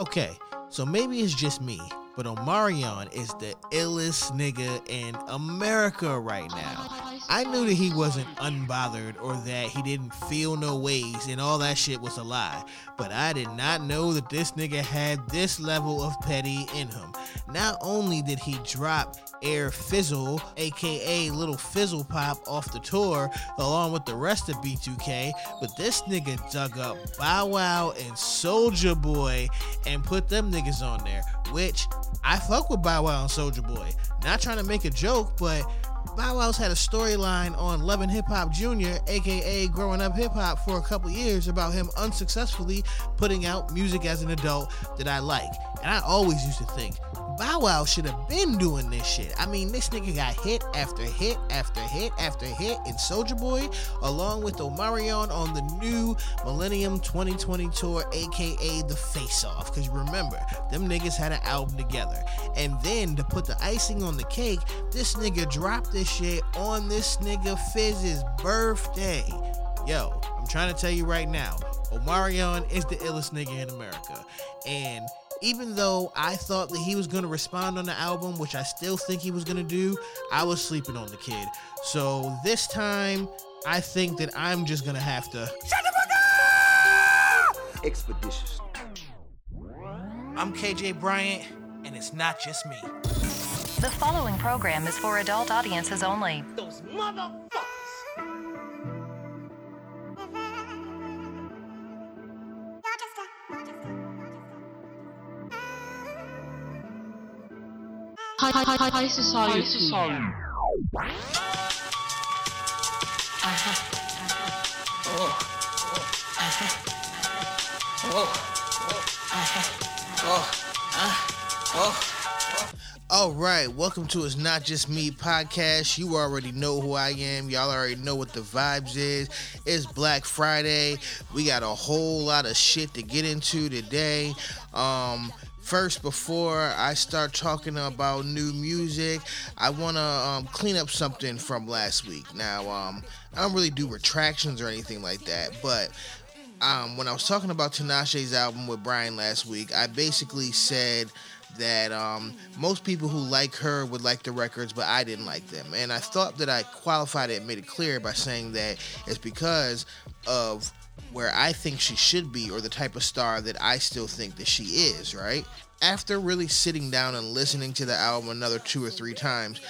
Okay, so maybe it's just me, but Omarion is the illest nigga in America right now. I knew that he wasn't unbothered or that he didn't feel no ways and all that shit was a lie, but I did not know that this nigga had this level of petty in him. Not only did he drop Air Fizzle, aka Little Fizzle Pop, off the tour along with the rest of B2K, but this nigga dug up Bow Wow and Soulja Boy and put them niggas on there, which I fuck with Bow Wow and Soulja Boy. Not trying to make a joke, but Bow Wow's had a storyline on Loving Hip Hop Jr., aka Growing Up Hip Hop, for a couple years about him unsuccessfully putting out music as an adult that I like. And I always used to think, Bow Wow should have been doing this shit. I mean, this nigga got hit after hit after hit after hit in Soulja Boy, along with Omarion on the new Millennium 2020 tour, aka The Face Off. Because remember, them niggas had an album together. And then to put the icing on the cake, this nigga dropped this shit on this nigga Fizz's birthday. Yo, I'm trying to tell you right now, Omarion is the illest nigga in America. And even though I thought that he was going to respond on the album, which I still think he was going to do, I was sleeping on the kid. So this time, I think that I'm just going to have to. Shut the fuck up! Expeditious. I'm KJ Bryant, and it's not just me. The following program is for adult audiences only. Those motherfuckers! High, high, high, high society. High society. All right, welcome to It's Not Just Me podcast. You already know who I am. Y'all already know what the vibes is. It's Black Friday. We got a whole lot of shit to get into today. Um, first, before I start talking about new music, I want to um, clean up something from last week. Now, um, I don't really do retractions or anything like that, but um, when I was talking about Tinashe's album with Brian last week, I basically said that um, most people who like her would like the records, but I didn't like them. And I thought that I qualified it and made it clear by saying that it's because of where I think she should be or the type of star that I still think that she is, right? After really sitting down and listening to the album another two or three times,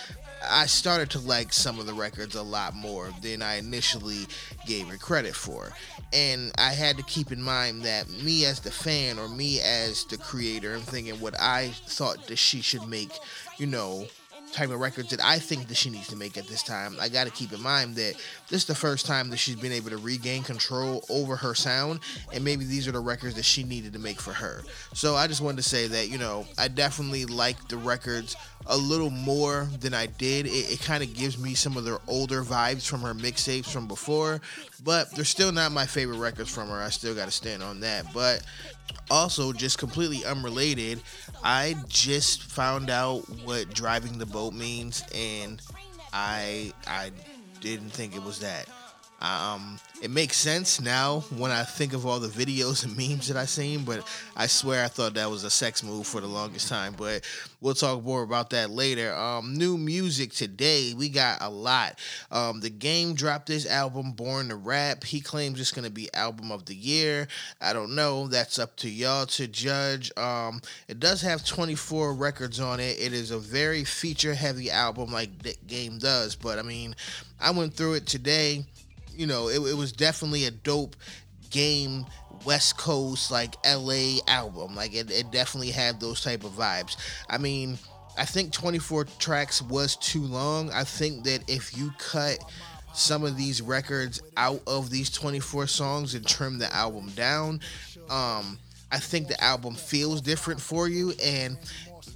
I started to like some of the records a lot more than I initially gave her credit for. And I had to keep in mind that me as the fan or me as the creator, I'm thinking what I thought that she should make, you know, type of records that I think that she needs to make at this time. I got to keep in mind that this is the first time that she's been able to regain control over her sound, and maybe these are the records that she needed to make for her. So I just wanted to say that, you know, I definitely like the records a little more than I did. It, it kind of gives me some of the older vibes from her mixtapes from before, but they're still not my favorite records from her. I still got to stand on that. But also, just completely unrelated, I just found out what driving the boat means, and I I didn't think it was that. Um, it makes sense now when I think of all the videos and memes that I've seen, but I swear I thought that was a sex move for the longest time. But we'll talk more about that later. Um, new music today, we got a lot. Um, the game dropped this album, Born to Rap. He claims it's gonna be album of the year. I don't know. That's up to y'all to judge. Um, it does have 24 records on it. It is a very feature heavy album, like the game does. But I mean, I went through it today you know, it, it was definitely a dope game West Coast like LA album. Like it, it definitely had those type of vibes. I mean, I think 24 tracks was too long. I think that if you cut some of these records out of these 24 songs and trim the album down, um, I think the album feels different for you and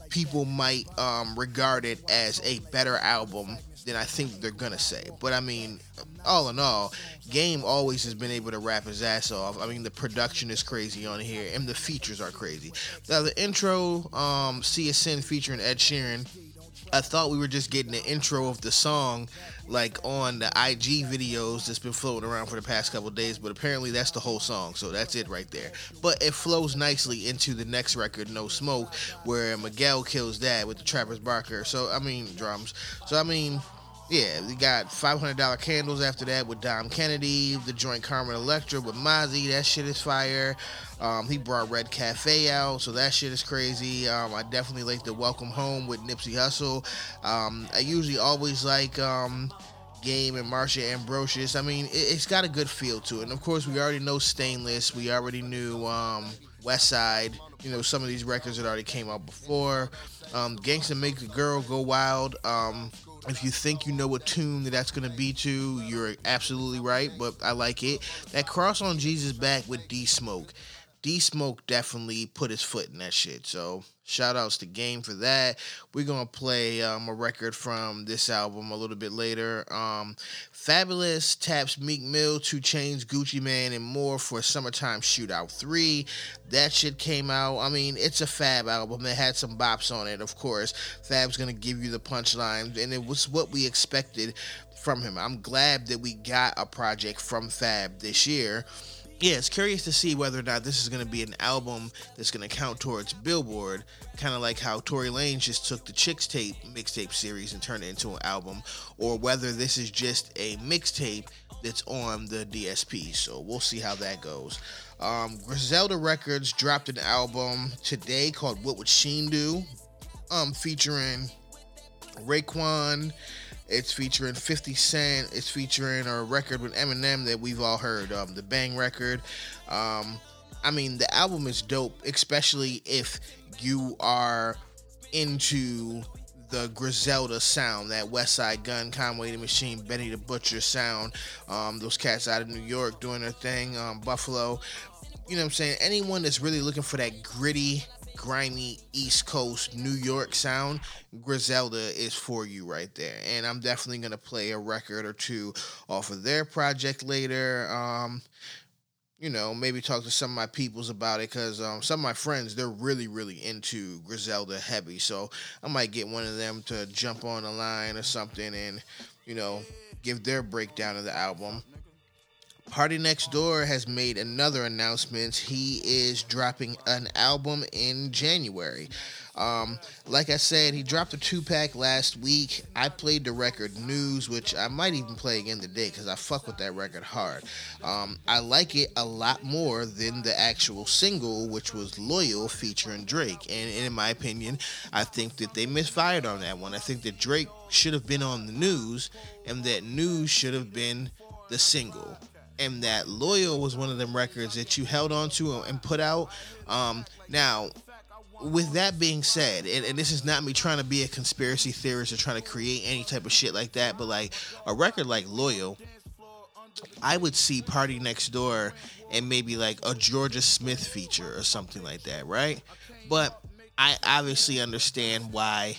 people might um, regard it as a better album than I think they're gonna say. But I mean, all in all, Game always has been able to rap his ass off. I mean, the production is crazy on here, and the features are crazy. Now, the intro, um, "See a Sin" featuring Ed Sheeran. I thought we were just getting the intro of the song, like on the IG videos that's been floating around for the past couple days, but apparently that's the whole song, so that's it right there. But it flows nicely into the next record, No Smoke, where Miguel kills Dad with the Travis Barker. So I mean drums. So I mean yeah, we got $500 candles after that with Dom Kennedy, the joint Carmen Electra with Mozzy. That shit is fire. Um, he brought Red Cafe out, so that shit is crazy. Um, I definitely like the Welcome Home with Nipsey Hussle. Um, I usually always like um, Game and Marsha Ambrosius. I mean, it, has got a good feel to it. And of course, we already know Stainless. We already knew um, West Side. You know, some of these records that already came out before. Um, Gangsta Make the Girl Go Wild. Um, if you think you know what tune that that's going to be to, you're absolutely right, but I like it. That cross on Jesus back with D Smoke. D Smoke definitely put his foot in that shit. So shout outs to Game for that. We're gonna play um, a record from this album a little bit later. Um, Fabolous taps Meek Mill, 2 Chainz, Gucci Mane, and more for Summertime Shootout 3. That shit came out. I mean, it's a Fab album. It had some bops on it, of course. Fab's gonna give you the punchlines, and it was what we expected from him. I'm glad that we got a project from Fab this year yeah, it's curious to see whether or not this is going to be an album that's going to count towards Billboard, kind of like how Tory Lanez just took the Chixtape mixtape series and turned it into an album, or whether this is just a mixtape that's on the DSP. So we'll see how that goes. Um, Griselda Records dropped an album today called "What Would Sheen Do," um, featuring Raekwon it's featuring 50 Cent. It's featuring a record with Eminem that we've all heard, um, the Bang record. Um, I mean, the album is dope, especially if you are into the Griselda sound, that Westside Gun, Conway the Machine, Benny the Butcher sound. Um, those cats out of New York doing their thing, um, Buffalo. You know what I'm saying? Anyone that's really looking for that gritty grimy East Coast New York sound, Griselda is for you right there. And I'm definitely gonna play a record or two off of their project later. Um, you know, maybe talk to some of my peoples about it because um, some of my friends they're really, really into Griselda heavy. So I might get one of them to jump on the line or something and you know give their breakdown of the album. PartyNextDoor has made another announcement. He is dropping an album in January. Um, like I said, he dropped a two pack last week. I played the record News, which I might even play again today because I fuck with that record hard. Um, I like it a lot more than the actual single, which was Loyal featuring Drake. And, and in my opinion, I think that they misfired on that one. I think that Drake should have been on the news and that News should have been the single and that Loyal was one of them records that you held on to and put out. Um, now, with that being said, and, and, this is not me trying to be a conspiracy theorist or trying to create any type of shit like that, but like a record like Loyal, I would see party next door and maybe like a Jorja Smith feature or something like that, right? But I obviously understand why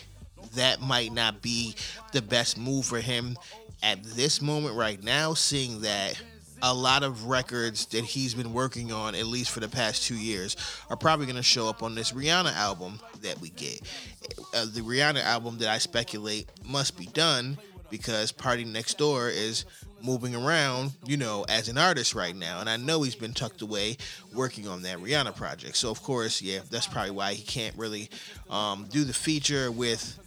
that might not be the best move for him at this moment right now, seeing that a lot of records that he's been working on, at least for the past two years, are probably going to show up on this Rihanna album that we get. Uh, the Rihanna album that I speculate must be done because Party Next Door is moving around, you know, as an artist right now. And I know he's been tucked away working on that Rihanna project. So, of course, yeah, that's probably why he can't really um, do the feature with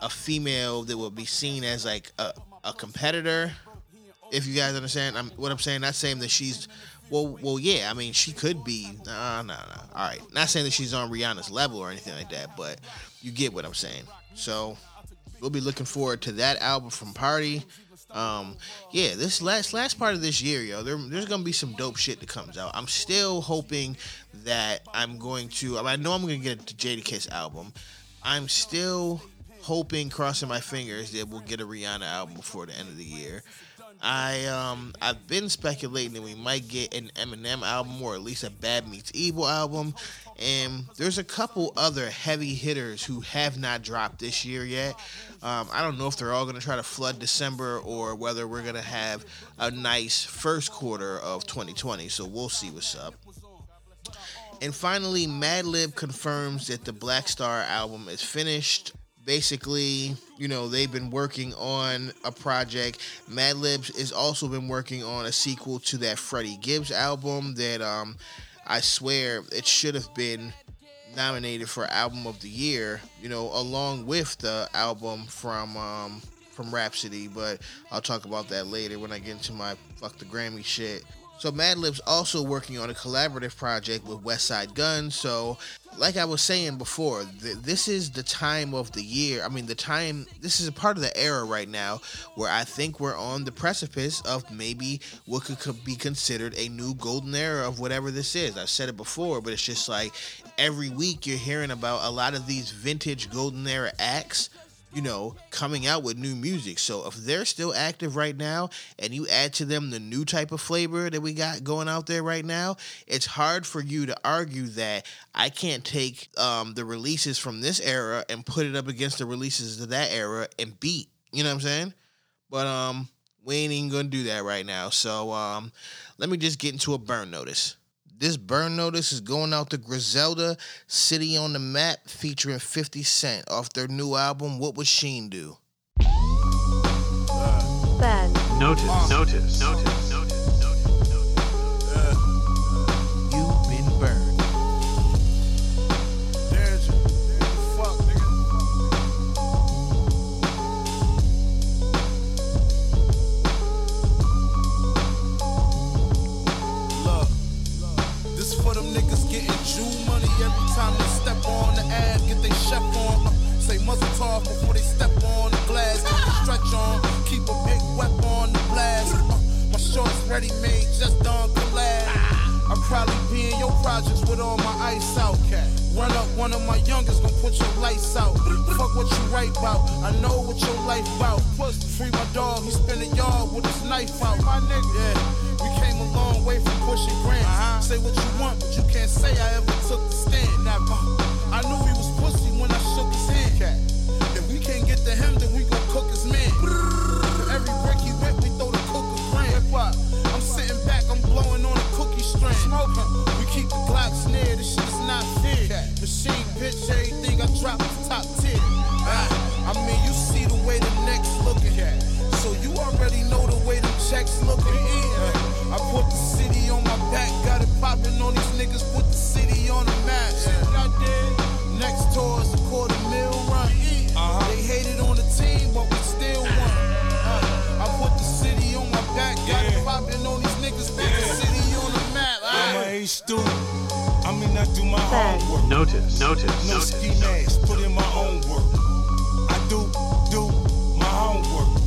a female that will be seen as like a, a competitor if you guys understand I'm, what I'm saying, not saying that she's well, well, yeah. I mean, she could be. No, no, no. All right, not saying that she's on Rihanna's level or anything like that, but you get what I'm saying. So we'll be looking forward to that album from Party. Um, yeah, this last last part of this year, yo, there, there's gonna be some dope shit that comes out. I'm still hoping that I'm going to. I, I know I'm gonna get the Jadakiss album. I'm still hoping, crossing my fingers, that we'll get a Rihanna album before the end of the year. I um I've been speculating that we might get an Eminem album or at least a Bad Meets Evil album. And there's a couple other heavy hitters who have not dropped this year yet. Um, I don't know if they're all going to try to flood December or whether we're going to have a nice first quarter of 2020. So we'll see what's up. And finally, Madlib confirms that the Black Star album is finished basically, you know, they've been working on a project. Madlibs has also been working on a sequel to that Freddie Gibbs album that um I swear it should have been nominated for album of the year, you know, along with the album from um from Rapsody, but I'll talk about that later when I get into my fuck the Grammy shit. So Madlib's also working on a collaborative project with Westside Gun. So, like I was saying before, th- this is the time of the year. I mean, the time. This is a part of the era right now where I think we're on the precipice of maybe what could, could be considered a new golden era of whatever this is. I've said it before, but it's just like every week you're hearing about a lot of these vintage golden era acts you know, coming out with new music. So if they're still active right now and you add to them the new type of flavor that we got going out there right now, it's hard for you to argue that I can't take um, the releases from this era and put it up against the releases of that era and beat. You know what I'm saying? But um, we ain't even gonna do that right now. So um, let me just get into a burn notice. This burn notice is going out to Griselda, City on the Map, featuring 50 Cent off their new album, What Would Sheen Do? Ben. Notice, notice, notice, notice, ready made, just done collab. I probably be in your projects with all my ice out. Run up one of my youngest, gon' put your lights out. Fuck what you write about, I know what your life about. Plus, free my dog, he spin a yard with his knife out. My nigga, yeah. We came a long way from pushing grants. Uh-huh. Say what you want, but you can't say I ever took the stand. Never. I knew he not fair. Machine bitch, everything I drop is top tier. Ah, I mean, you see the way the next looking. So you already know the way them checks looking. I put the city on my back, got it popping on these niggas, put the city on the map. Next tour is a quarter mil run. They hated on the team, but we still won. Uh, I put the city on my back, got it popping on these niggas, put the city on the map. I'm Ah. a A student. I do my homework. Notice, notice, No notice. ski mask, put in my own work. I do, do my homework.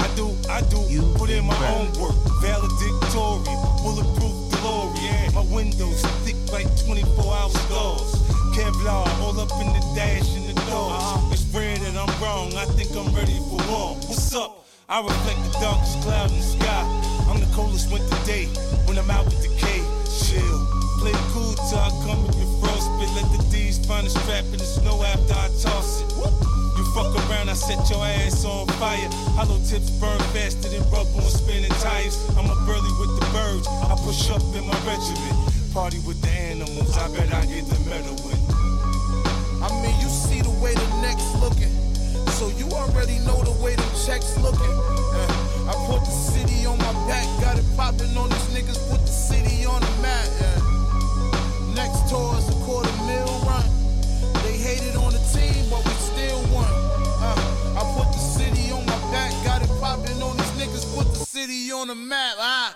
I do, I do, You put in my own work. Valedictorian, bulletproof DeLorean. My windows thick like 24 hour stars. Kevlar all up in the dash and the doors. Uh-huh. It's rare that I'm wrong, I think I'm ready for war. What's up? I reflect the darkest cloud in the sky. I'm the coldest winter day when I'm out with the K. Chill. Play cool till I come in your frostbit. Let the D's find a strap in the snow after I toss it. You fuck around, I set your ass on fire. Hollow tips burn faster than rubber on spinning tires. I'm a early with the birds. I push up in my regiment. Party with the animals. I bet I get the medal win. I mean, you see the way the neck's looking. So you already know the way the checks looking. Uh, I put the city on my back, got it popping on these niggas, put the city on the map. yeah. Next tour is a quarter mil run. They hated on the team, but we still won. Uh, I put the city on my back, got it popping on these niggas, put the city on the map. Ah.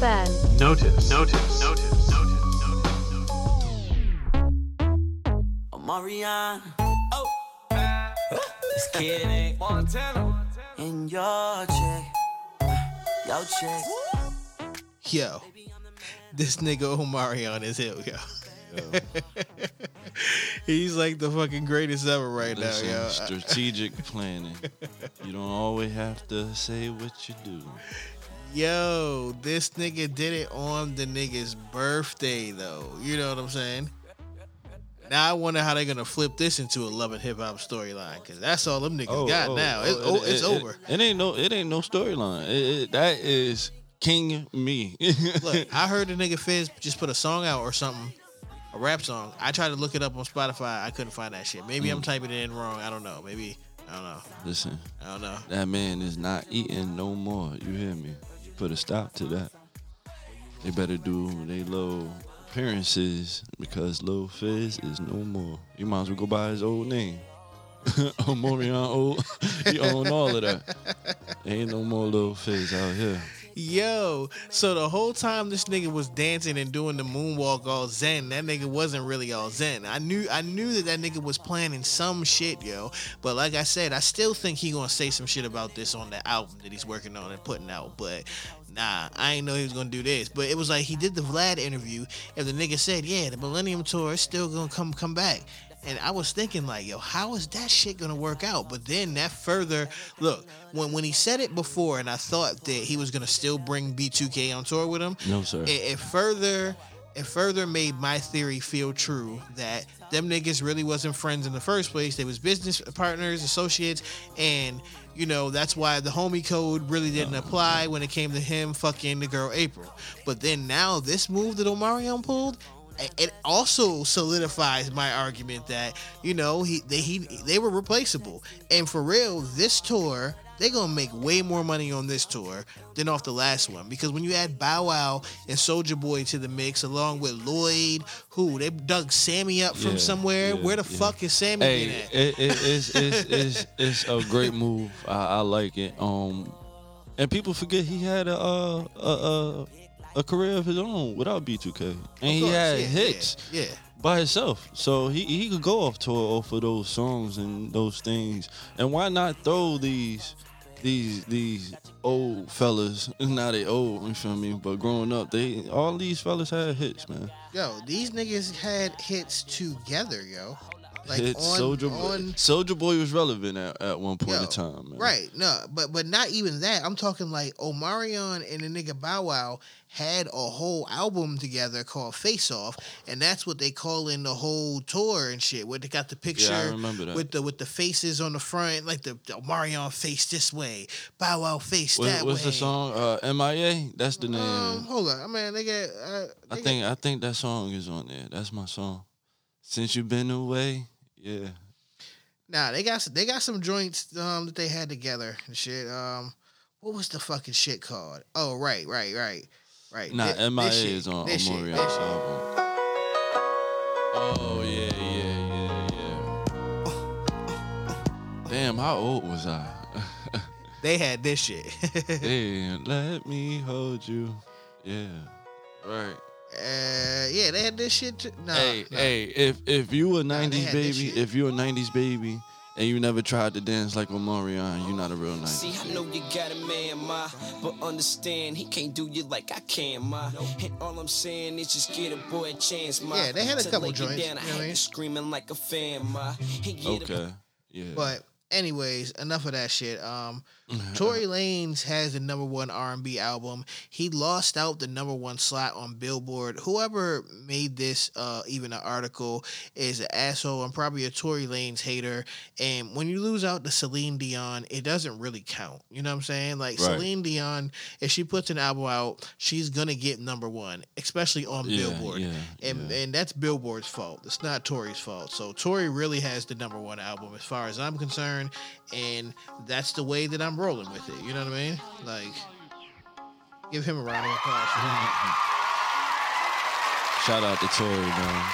Ben. Notice, notice, notice, notice, notice, notice. Marion. Oh, this kid ain't Montana. In your check, your check. Yo, this nigga Omarion is hell, yo. He's like the fucking greatest ever right Listen, now, yo. strategic planning. You don't always have to say what you do. Yo, this nigga did it on the nigga's birthday, though. You know what I'm saying? Now I wonder how they're gonna flip this into a love and hip hop storyline, cause that's all them niggas got now. It's, oh, it's it, over. It, it ain't no, it ain't no storyline. It, it- that is King me. Look, I heard the nigga Fizz just put a song out or something, a rap song. I tried to look it up on Spotify. I couldn't find that shit. Maybe I'm Mm. typing it in wrong. I don't know. Maybe I don't know. Listen, I don't know. that man is not eating no more. You hear me? Put a stop to that. They better do they little appearances because Lil Fizz is no more. You might as well go by his old name. Omarion old. he own all of that. Ain't no more Lil Fizz out here. Yo, so the whole time this nigga was dancing and doing the moonwalk all zen, that nigga wasn't really all zen. I knew I knew that that nigga was planning some shit, yo. But like I said, I still think he gonna say some shit about this on the album that he's working on and putting out. But nah, I ain't know he was gonna do this. But it was like he did the Vlad interview, and the nigga said, yeah, the Millennium Tour is still gonna come come back. And I was thinking, like, yo, how is that shit gonna work out? But then that further look, when when he said it before, and I thought that he was gonna still bring B2K on tour with him, No, sir. it, it further it further made my theory feel true that them niggas really wasn't friends in the first place. They was business partners, associates, and you know that's why the homie code really didn't apply when it came to him fucking the girl April. But then now this move that Omarion pulled. It- It also solidifies my argument that you know he they he they were replaceable, and for real, this tour they're gonna make way more money on this tour than off the last one because when you add Bow Wow and Soulja Boy to the mix along with Lloyd, who they dug Sammy up from Yeah, somewhere. yeah, Where the yeah. fuck is Sammy Hey, been at? it, it, it's, it's, it's, it's a great move. I, I like it. Um, and people forget he had a uh, a, a a career of his own without B2K, and he had yeah, hits yeah, yeah. by himself. So he he could go off tour off of those songs and those things. And why not throw these? These these old fellas, now they old, you feel me? But growing up, they all these fellas had hits, man. Yo, these niggas had hits together, yo. Like Soldier on Boy. Soulja Boy was relevant at, at one point Yo, in time, man. Right, no, but but not even that. I'm talking like Omarion and the nigga Bow Wow had a whole album together called Face Off, and that's what they call in the whole tour and shit. Where they got the picture Yeah, I remember that. with the with the faces on the front, like the, the Omarion face this way, Bow Wow face What, that what's way. the song? Uh, MIA. That's the name. Um, hold on, I mean they got. Uh, I think I think that song is on there. That's my song. Since you've been away, yeah. Nah, they got they got some joints um that they had together and shit. Um, what was the fucking shit called? Oh, right, right, right, right. Nah, Thi- MIA shit, is on this shit, this shit. album. Oh yeah, yeah, yeah, yeah. Damn, how old was I? They had this shit. Damn, let me hold you. Yeah, right. Uh, yeah, they had this shit. Too. Nah, hey, nah. hey, if if you a '90s had baby, if you a '90s baby, and you never tried to dance like Omarion, you're not a real See, I know you got a man, ma, but understand he can't do you like I can, ma. And all I'm saying is just get a boy a chance, ma. Yeah, they had a To couple lay you joints, Down, you know I what I mean? you screaming like a fan, ma. And get a- Okay, yeah. But anyways, enough of that shit. Um, Mm-hmm. Tory Lanez has the number one R and B album. He lost out the number one slot on Billboard. Whoever made this, uh, even an article, is an asshole. I'm probably a Tory Lanez hater. And when you lose out to Celine Dion, it doesn't really count. You know what I'm saying? Like Right. Celine Dion, if she puts an album out, she's gonna get number one, especially on Yeah, Billboard. yeah, and yeah. and that's Billboard's fault. It's not Tory's fault. So Tory really has the number one album as far as I'm concerned, and that's the way that I'm rolling with it. You know what I mean? Like, give him a round of applause. Shout out to Tory, man.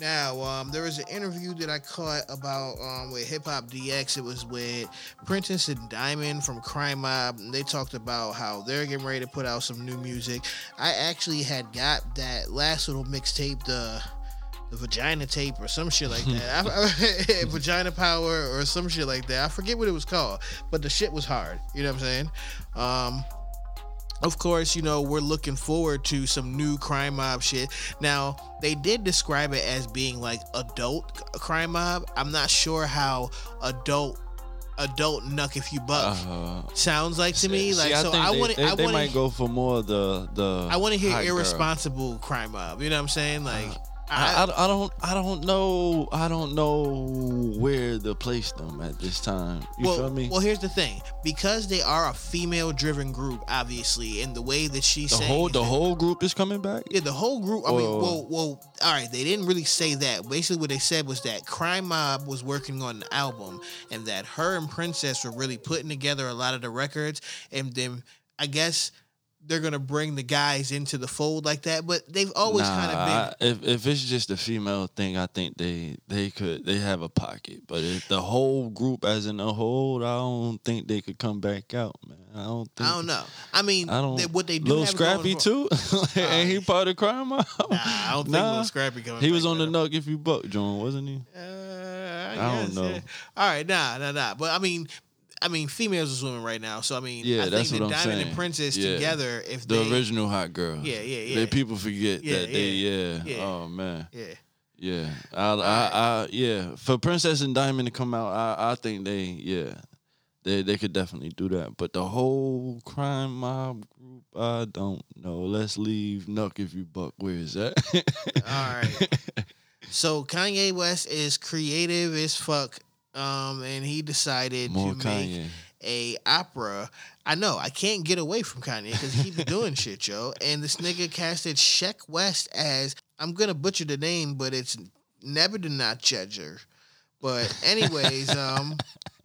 Now, um, there was an interview that I caught about um, with Hip Hop DX. It was with Princess and Diamond from Crime Mob. And they talked about how they're getting ready to put out some new music. I actually had got that last little mixtape, the the vagina tape or some shit like that. I, vagina power or some shit like that. I forget what it was called, but the shit was hard. You know what I'm saying? Um, of course, you know, we're looking forward to some new crime mob shit. Now, they did describe it as being like adult crime mob. I'm not sure how adult adult knuck if you buck Uh, sounds like to me. see, Like so think I they- want they, I they want might go for more the the. I want to hear hot girl. irresponsible crime mob. You know what I'm saying? Like I, I, I don't I don't know I don't know where to place them at this time. You well, feel me? well, here's the thing: because they are a female-driven group, obviously, and the way that she's the whole the whole group is coming back. Yeah, the whole group. I mean, well, well, all right. They didn't really say that. Basically, what they said was that Crime Mob was working on the album, and that her and Princess were really putting together a lot of the records, and then I guess they're gonna bring the guys into the fold like that. But they've always Nah, kind of been. I- if if it's just a female thing, I think they they could they have a pocket. But if the whole group as in a whole, I don't think they could come back out, man. I don't think. I don't know. I mean, I don't. they, what they do Little Scrappy too. Ain't he part of crime? Mob? Nah, I don't think Nah. Lil Scrappy coming. He was on the. Knuck if you buck, John, wasn't he? Uh, I, I don't know. yeah. All right, nah, nah, nah. But I mean, I mean, females are swimming right now, so I mean, Yeah, I think that's that what I'm Diamond saying. and Princess Yeah. together, if The they, original hot girl. Yeah, yeah, yeah. They people forget Yeah, that they yeah, yeah. yeah. Oh man. yeah, Yeah. I, I, I yeah. For Princess and Diamond to come out, I, I think they yeah. They they could definitely do that. But the whole crime mob group, I don't know. Let's leave Knuck if you buck. Where is that? all right. So Kanye West is creative as fuck, um, and he decided More to make a opera. I know I can't get away from Kanye because he be doing shit, yo. And this nigga casted Sheck West as I'm gonna butcher the name, but it's Nebuchadnezzar. But anyways, um,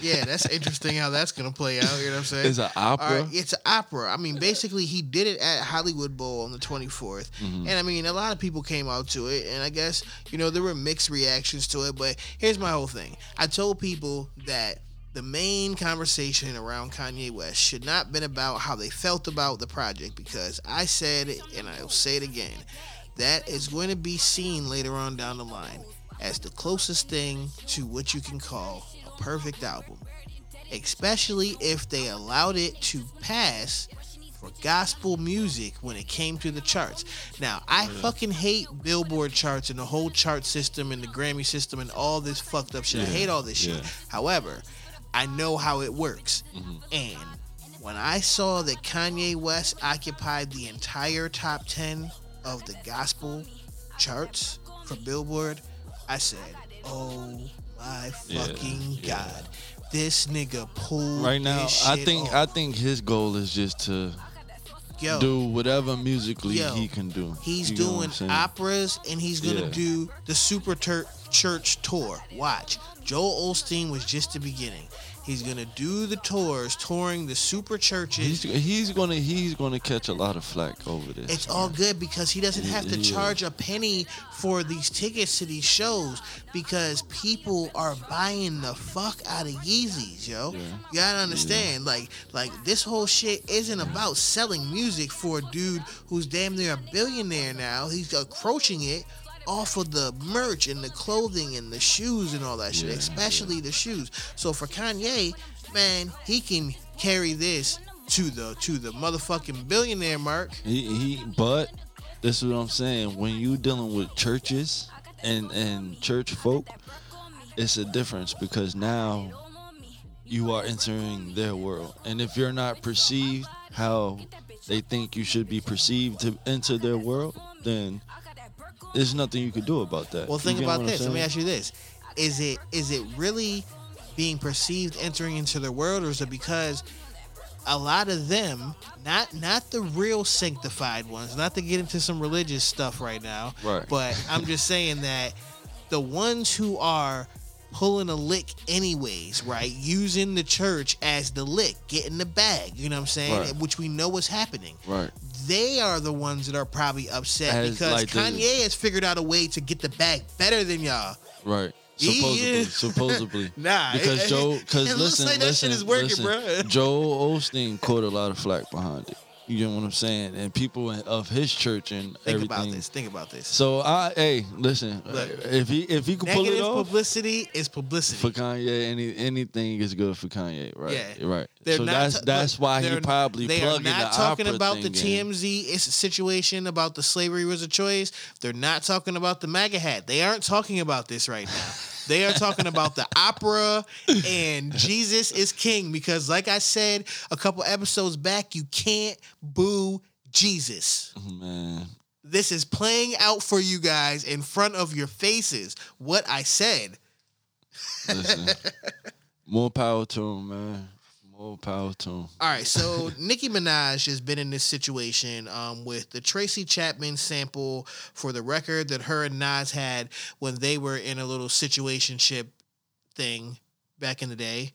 yeah, that's interesting how that's gonna play out. You know what I'm saying? It's an opera. right, it's an opera. I mean, basically, he did it at Hollywood Bowl on the 24th. Mm-hmm. And I mean, a lot of people came out to it. And I guess, you know, there were mixed reactions to it. But here's my whole thing I told people that the main conversation around Kanye West should not been about how they felt about the project because I said it and I'll say it again. That is going to be seen later on down the line as the closest thing to what you can call perfect album especially if they allowed it to pass for gospel music when it came to the charts. Now, I fucking hate Billboard charts and the whole chart system and the Grammy system and all this fucked up shit. I hate all this shit. yeah. However, I know how it works. Mm-hmm. And when I saw that Kanye West occupied the entire top 10 of the gospel charts for Billboard, I said, "Oh my fucking yeah. god." This nigga pulled right now, I think off. I think his goal is just to Yo, do whatever musically Yo, he can do. He's You doing operas and he's gonna Yeah. do the Super Tur- Church tour. Watch, Joel Osteen was just the beginning. He's gonna do the tours, touring the super churches. He's, he's gonna he's gonna catch a lot of flack over this. It's all good because he doesn't have to Yeah. charge a penny for these tickets to these shows because people are buying the fuck out of Yeezys, yo. Yeah. You gotta understand, like, like this whole shit isn't about selling music for a dude who's damn near a billionaire now. He's approaching it off of the merch and the clothing and the shoes and all that shit, Yeah, especially the shoes. So for Kanye, man, he can carry this to the to the motherfucking billionaire mark. He, he but this is what I'm saying. When you dealing with churches and and church folk, it's a difference because now you are entering their world. And if you're not perceived how they think you should be perceived to enter their world, then there's nothing you could do about that. Well, think about this. Let me ask you this: Is it is it really being perceived entering into their world, or is it because a lot of them, not not the real sanctified ones, not to get into some religious stuff right now, Right. but I'm just saying that the ones who are pulling a lick anyways, right? Using the church as the lick, getting the bag, you know what I'm saying? Right. Which we know what's happening Right. They are the ones that are probably upset As, because like, the- Kanye has figured out a way to get the bag better than y'all. Right. Supposedly, is- supposedly. Nah, because it- Joe, because listen, like that listen, shit is working, listen, bruh. Joe Osteen caught a lot of flack behind it. You get what I'm saying? And people of his church and Think everything. about this. Think about this. So I, hey, listen, Look. Uh, if he if he could pull it off publicity is publicity. for Kanye, any anything is good for Kanye, right? Yeah. right. They're so that's ta- that's why he probably they are not the talking about the. TMZ situation about the slavery was a choice. They're not talking about the MAGA hat. They aren't talking about this right now. They are talking about the opera and Jesus is king because, like I said a couple episodes back, you can't boo Jesus. Man, This is playing out for you guys in front of your faces. What I said. Listen, more power to him, man. More power to him. All right, so Nicki Minaj has been in this situation um, with the Tracy Chapman sample for the record that her and Nas had when they were in a little situationship thing back in the day.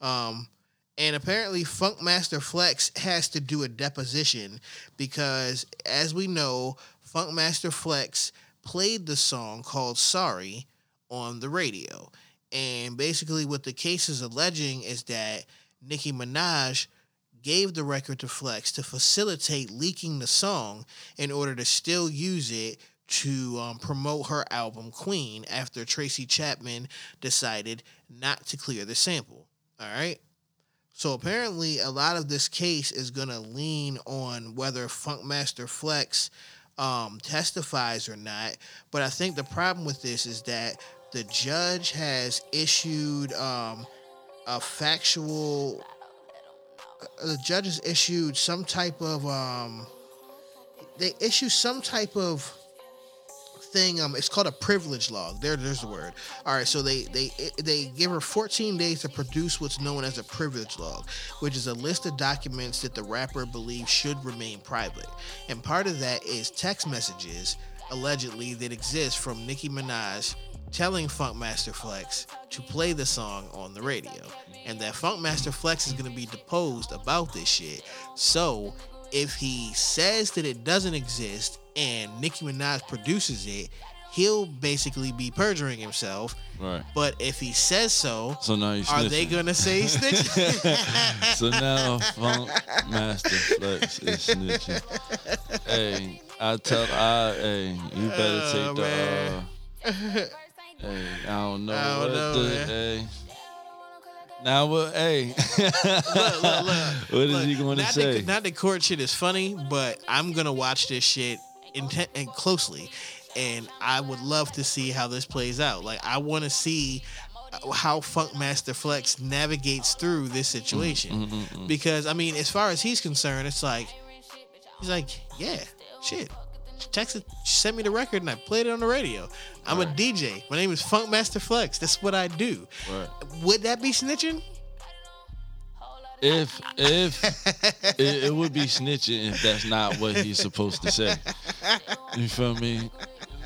Um, and apparently, Funkmaster Flex has to do a deposition because, as we know, Funkmaster Flex played the song called Sorry on the radio. And basically, what the case is alleging is that Nicki Minaj gave the record to Flex to facilitate leaking the song in order to still use it to um, promote her album Queen after Tracy Chapman decided not to clear the sample. All right. So apparently, a lot of this case is going to lean on whether Funkmaster Flex um, testifies or not. But I think the problem with this is that the judge has issued um, a factual. The judge has issued some type of. Um, they issue some type of thing. Um, it's called a privilege log. There, there's the word. All right, so they they they give her 14 days to produce what's known as a privilege log, which is a list of documents that the rapper believes should remain private. And part of that is text messages allegedly that exist from Nicki Minaj telling Funkmaster Flex to play the song on the radio, and that Funkmaster Flex is going to be deposed about this shit. So if he says that it doesn't exist and Nicki Minaj produces it, he'll basically be perjuring himself. Right. But if he says so, So now you are they snitching. gonna say snitch? so now Funk Master Flex is snitching. Hey, I tell I hey, you better Oh, take the uh Hey, I don't know I don't what know, the hey. Now what hey look, look, look. What is he gonna not say? The, not the court shit is funny, but I'm gonna watch this shit intent and closely, and I would love to see how this plays out. Like I want to see how Funkmaster Flex navigates through this Mm, situation because I mean, as far as he's concerned, it's like he's like, yeah, shit. She texted, she sent me the record and I played it on the radio. I'm a DJ. My name is Funkmaster Flex. That's what I do. Right. Would that be snitching? If if it, it would be snitching if that's not what he's supposed to say. You feel me?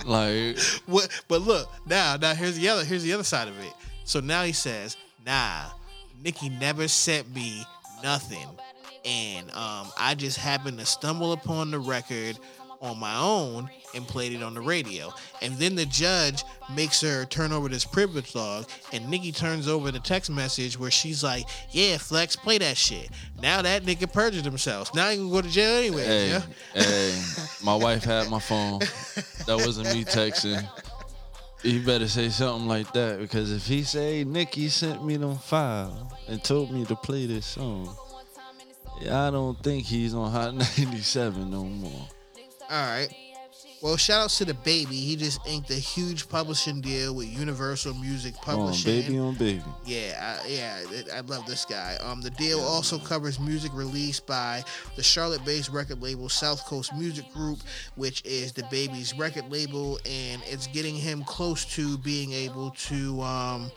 Like What? But look now, now here's the other here's the other side of it. So now he says, "Nah, Nicki never sent me nothing, and um, I just happened to stumble upon the record on my own and played it on the radio." And then the judge makes her turn over this privilege log, and Nicki turns over the text message where she's like, "Yeah, Flex, play that shit." Now that nigga perjured himself. Now he can go to jail anyway. Hey, yeah. hey, my wife had my phone. That wasn't me texting. You better say something like that because if he say Nicki sent me them file and told me to play this song, yeah, I don't think he's on Hot 97 no more. All right. Well, shout outs to DaBaby. He just inked a huge publishing deal with Universal Music On Publishing. baby on baby. Yeah, I, yeah, I love this guy. Um, the deal also covers music released by the Charlotte-based record label South Coast Music Group, which is DaBaby's record label, and it's getting him close to being able to um,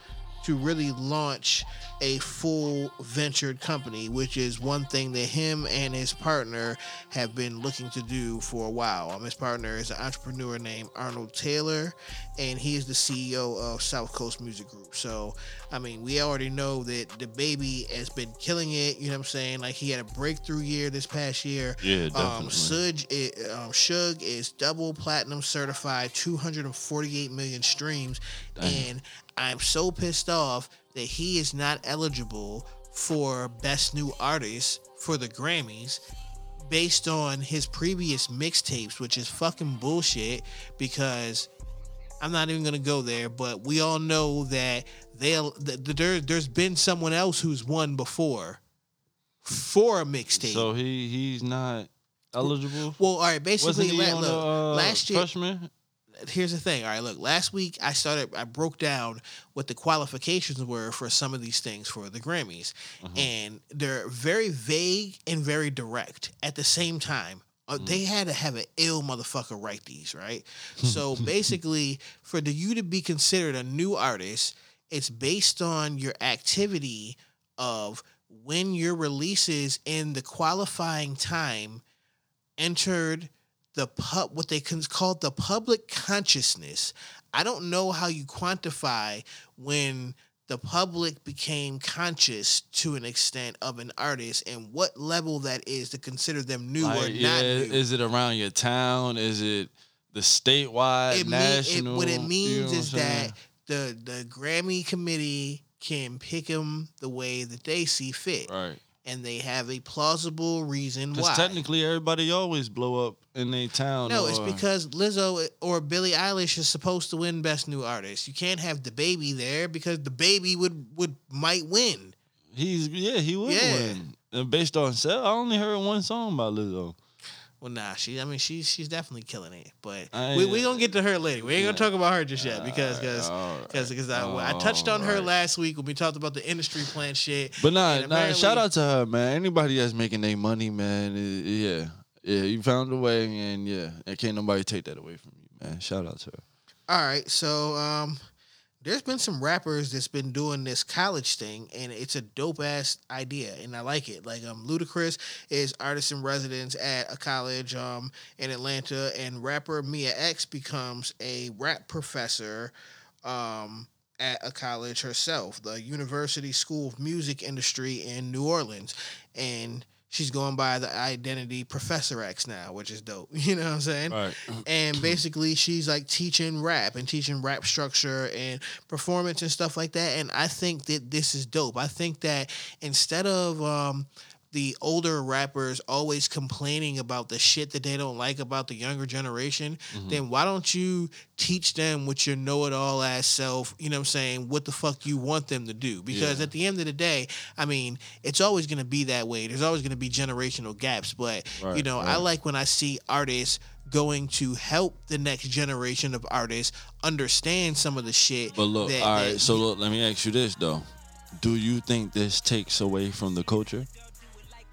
to really launch a full ventured company, which is one thing that him and his partner have been looking to do for a while. Um, his partner is an entrepreneur named Arnold Taylor, and he is the CEO of South Coast Music Group. So, I mean, we already know that DaBaby has been killing it. You know what I'm saying? Like he had a breakthrough year this past year. Yeah, Um, definitely. Suge, i- um, Suge is double platinum certified, 248 million streams, and I'm so pissed off that he is not eligible for Best New Artist for the Grammys based on his previous mixtapes, which is fucking bullshit because I'm not even gonna go there, but we all know that they'll th- th- there, there's been someone else who's won before for a mixtape. So he he's not eligible. well, all right, basically, Wasn't he la- on look, the uh, last year, freshman? here's the thing. All right, look, last week I started, I broke down what the qualifications were for some of these things for the Grammys, Uh-huh. and they're very vague and very direct at the same time. Uh, They had to have an ill motherfucker write these, right? So basically, for the you to be considered a new artist, it's based on your activity of when your releases in the qualifying time entered the pub what they can call the public consciousness. I don't know how you quantify when the public became conscious to an extent of an artist and what level that is to consider them new or Like, not yeah, new. is it around your town? Is it the statewide, it mean, it, national? what it You know means what is that the the Grammy committee can pick them the way that they see fit, right. and they have a plausible reason Because why. technically, everybody always blow up in their town. No, it's because Lizzo or Billie Eilish is supposed to win Best New Artist. You can't have DaBaby there because DaBaby would would might win. he's yeah he would Yeah. win. And based on sell, I only heard one song by Lizzo. Well, nah, she. I mean, she's she's definitely killing it. But I- we we gonna get to her later. We ain't gonna talk about her just yet because because because because I, I touched on her last week when we talked about the industry plan shit. But nah, nah. Shout out to her, man. Anybody that's making their money, man. i- yeah, yeah. You found a way, and yeah, and can't nobody take that away from you, man. Shout out to her. All right, so um, there's been some rappers that's been doing this college thing, and it's a dope ass idea, and I like it. Like um, Ludacris is artist in residence at a college um in Atlanta, and rapper Mia X becomes a rap professor um at a college herself, the University School of Music Industry in New Orleans, and. She's going by the identity Professor X now, which is dope. You know what I'm saying? Right. and basically she's like teaching rap and teaching rap structure and performance and stuff like that and i think that this is dope i think that instead of um the older rappers always complaining about the shit that they don't like about the younger generation, mm-hmm. then why don't you teach them with your know-it-all ass self, you know what I'm saying, what the fuck you want them to do? Because Yeah. at the end of the day, I mean, it's always gonna be that way. There's always gonna be generational gaps. But you Right, know, I like when I see artists going to help the next generation of artists understand some of the shit. But look, that- all that. So look, let me ask you this though: Do you think this takes away from the culture?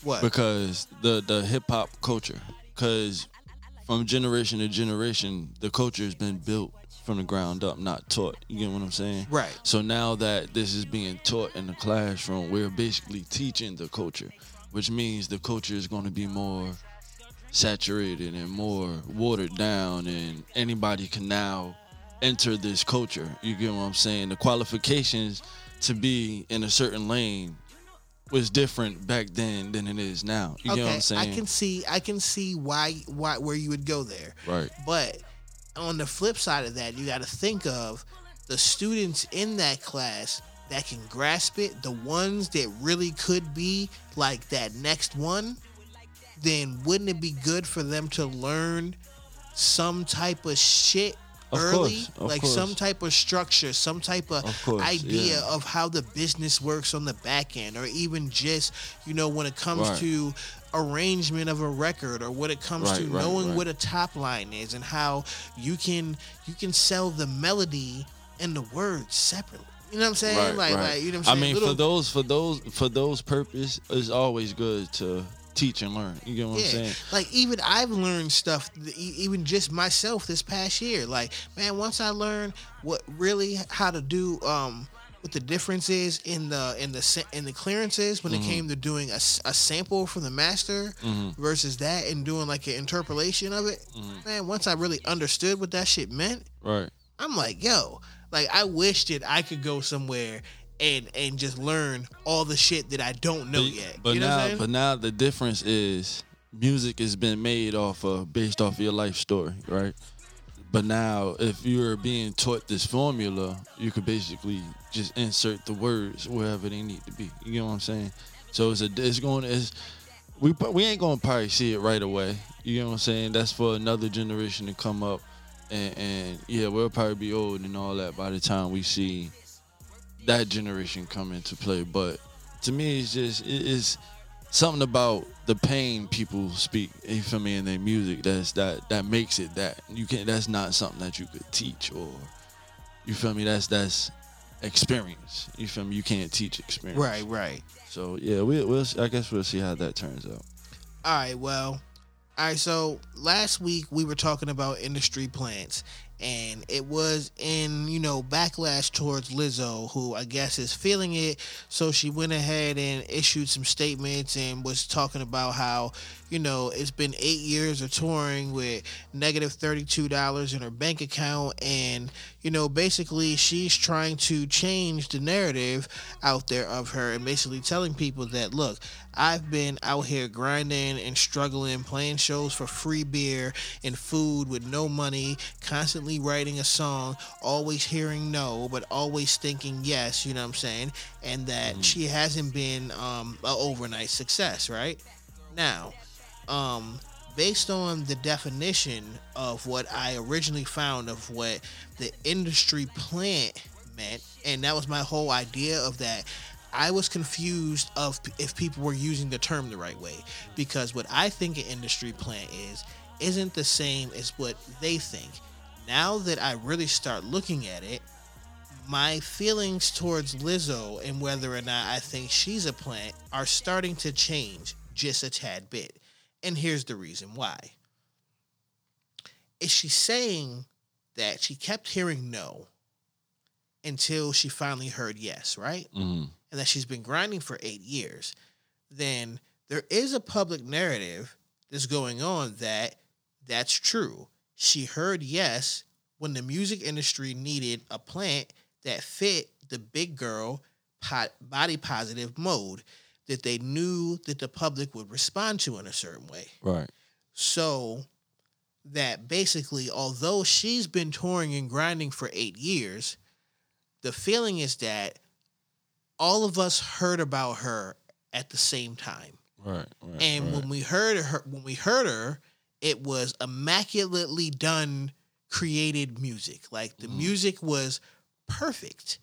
What? Because the the hip hop culture, because from generation to generation, the culture has been built from the ground up, not taught. You get what I'm saying? Right. So now that this is being taught in the classroom, we're basically teaching the culture, which means the culture is going to be more saturated and more watered down, and anybody can now enter this culture. You get what I'm saying? The qualifications to be in a certain lane was different back then than it is now. You get what I'm saying? I can see I can see why why where you would go there. Right. But on the flip side of that, you got to think of the students in that class that can grasp it, the ones that really could be like that next one, then wouldn't it be good for them to learn some type of shit Of early? course, like course. some type of structure, some type of, Of course, idea yeah. of how the business works on the back end, or even just, you know, when it comes Right. to arrangement of a record or what it comes Right, to right, knowing what a top line is and how you can you can sell the melody and the words separately. You know what I'm saying? Right, like, right. like you know what I'm saying? I mean, Little- for those, for those, for those purpose, it's always good to teach and learn. You get what I'm saying? like even I've learned stuff, even just myself this past year. Like, man, once I learned what really how to do, um, what the difference is in the in the in the clearances when Mm-hmm. it came to doing a, a sample from the master versus that and doing like an interpolation of it. Mm-hmm. Man, once I really understood what that shit meant, Right. I'm like, yo, like I wish that I could go somewhere and and just learn all the shit that I don't know but, yet. But you know now, but now the difference is music has been made off of based off of your life story, right? But now, if you're being taught this formula, you could basically just insert the words wherever they need to be. You know what I'm saying? So it's a it's going it's we we ain't gonna probably see it right away. You know what I'm saying? That's for another generation to come up, and, and yeah, we'll probably be old and all that by the time we see that generation come into play. But to me, it's just it is something about the pain people speak. You feel me in their music that's that that makes it that you can't. That's not something that you could teach or you feel me. That's that's experience. You feel me. You can't teach experience. right, right. So yeah, we, we'll. I guess we'll see how that turns out. All right, well, All right, so last week we were talking about industry plants, and it was in, you know, backlash towards Lizzo, who I guess is feeling it. So she went ahead and issued some statements and was talking about how, you know, it's been eight years of touring with negative $32 in her bank account. And, you know, basically she's trying to change the narrative out there of her and basically telling people that, look, I've been out here grinding and struggling, playing shows for free beer and food with no money, constantly writing a song, always hearing no, but always thinking yes, you know what I'm saying? And that she hasn't been um, an overnight success, right? Now, um, based on the definition of what I originally found of what the industry plant meant, and that was my whole idea of that. I was confused of if people were using the term the right way because what I think an industry plant is isn't the same as what they think. Now that I really start looking at it, my feelings towards Lizzo and whether or not I think she's a plant are starting to change just a tad bit. And here's the reason why. Is she saying that she kept hearing no until she finally heard yes, right? Mhm. And that she's been grinding for eight years, then there is a public narrative that's going on that that's true. She heard yes when the music industry needed a plant that fit the big girl body positive mode that they knew that the public would respond to in a certain way. Right. So that basically, although she's been touring and grinding for eight years, the feeling is that all of us heard about her at the same time. Right. Right. And right. when we heard her when we heard her, it was immaculately done created music. Like the mm. music was perfect.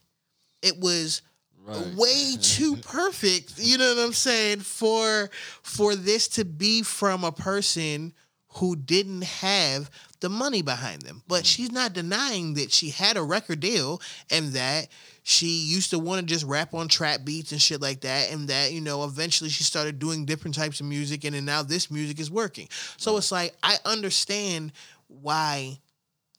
It was Right. way too perfect. You know what I'm saying? For for this to be from a person who didn't have the money behind them. But mm. she's not denying that she had a record deal and that she used to want to just rap on trap beats and shit like that and that you know eventually she started doing different types of music and then now this music is working so it's like i understand why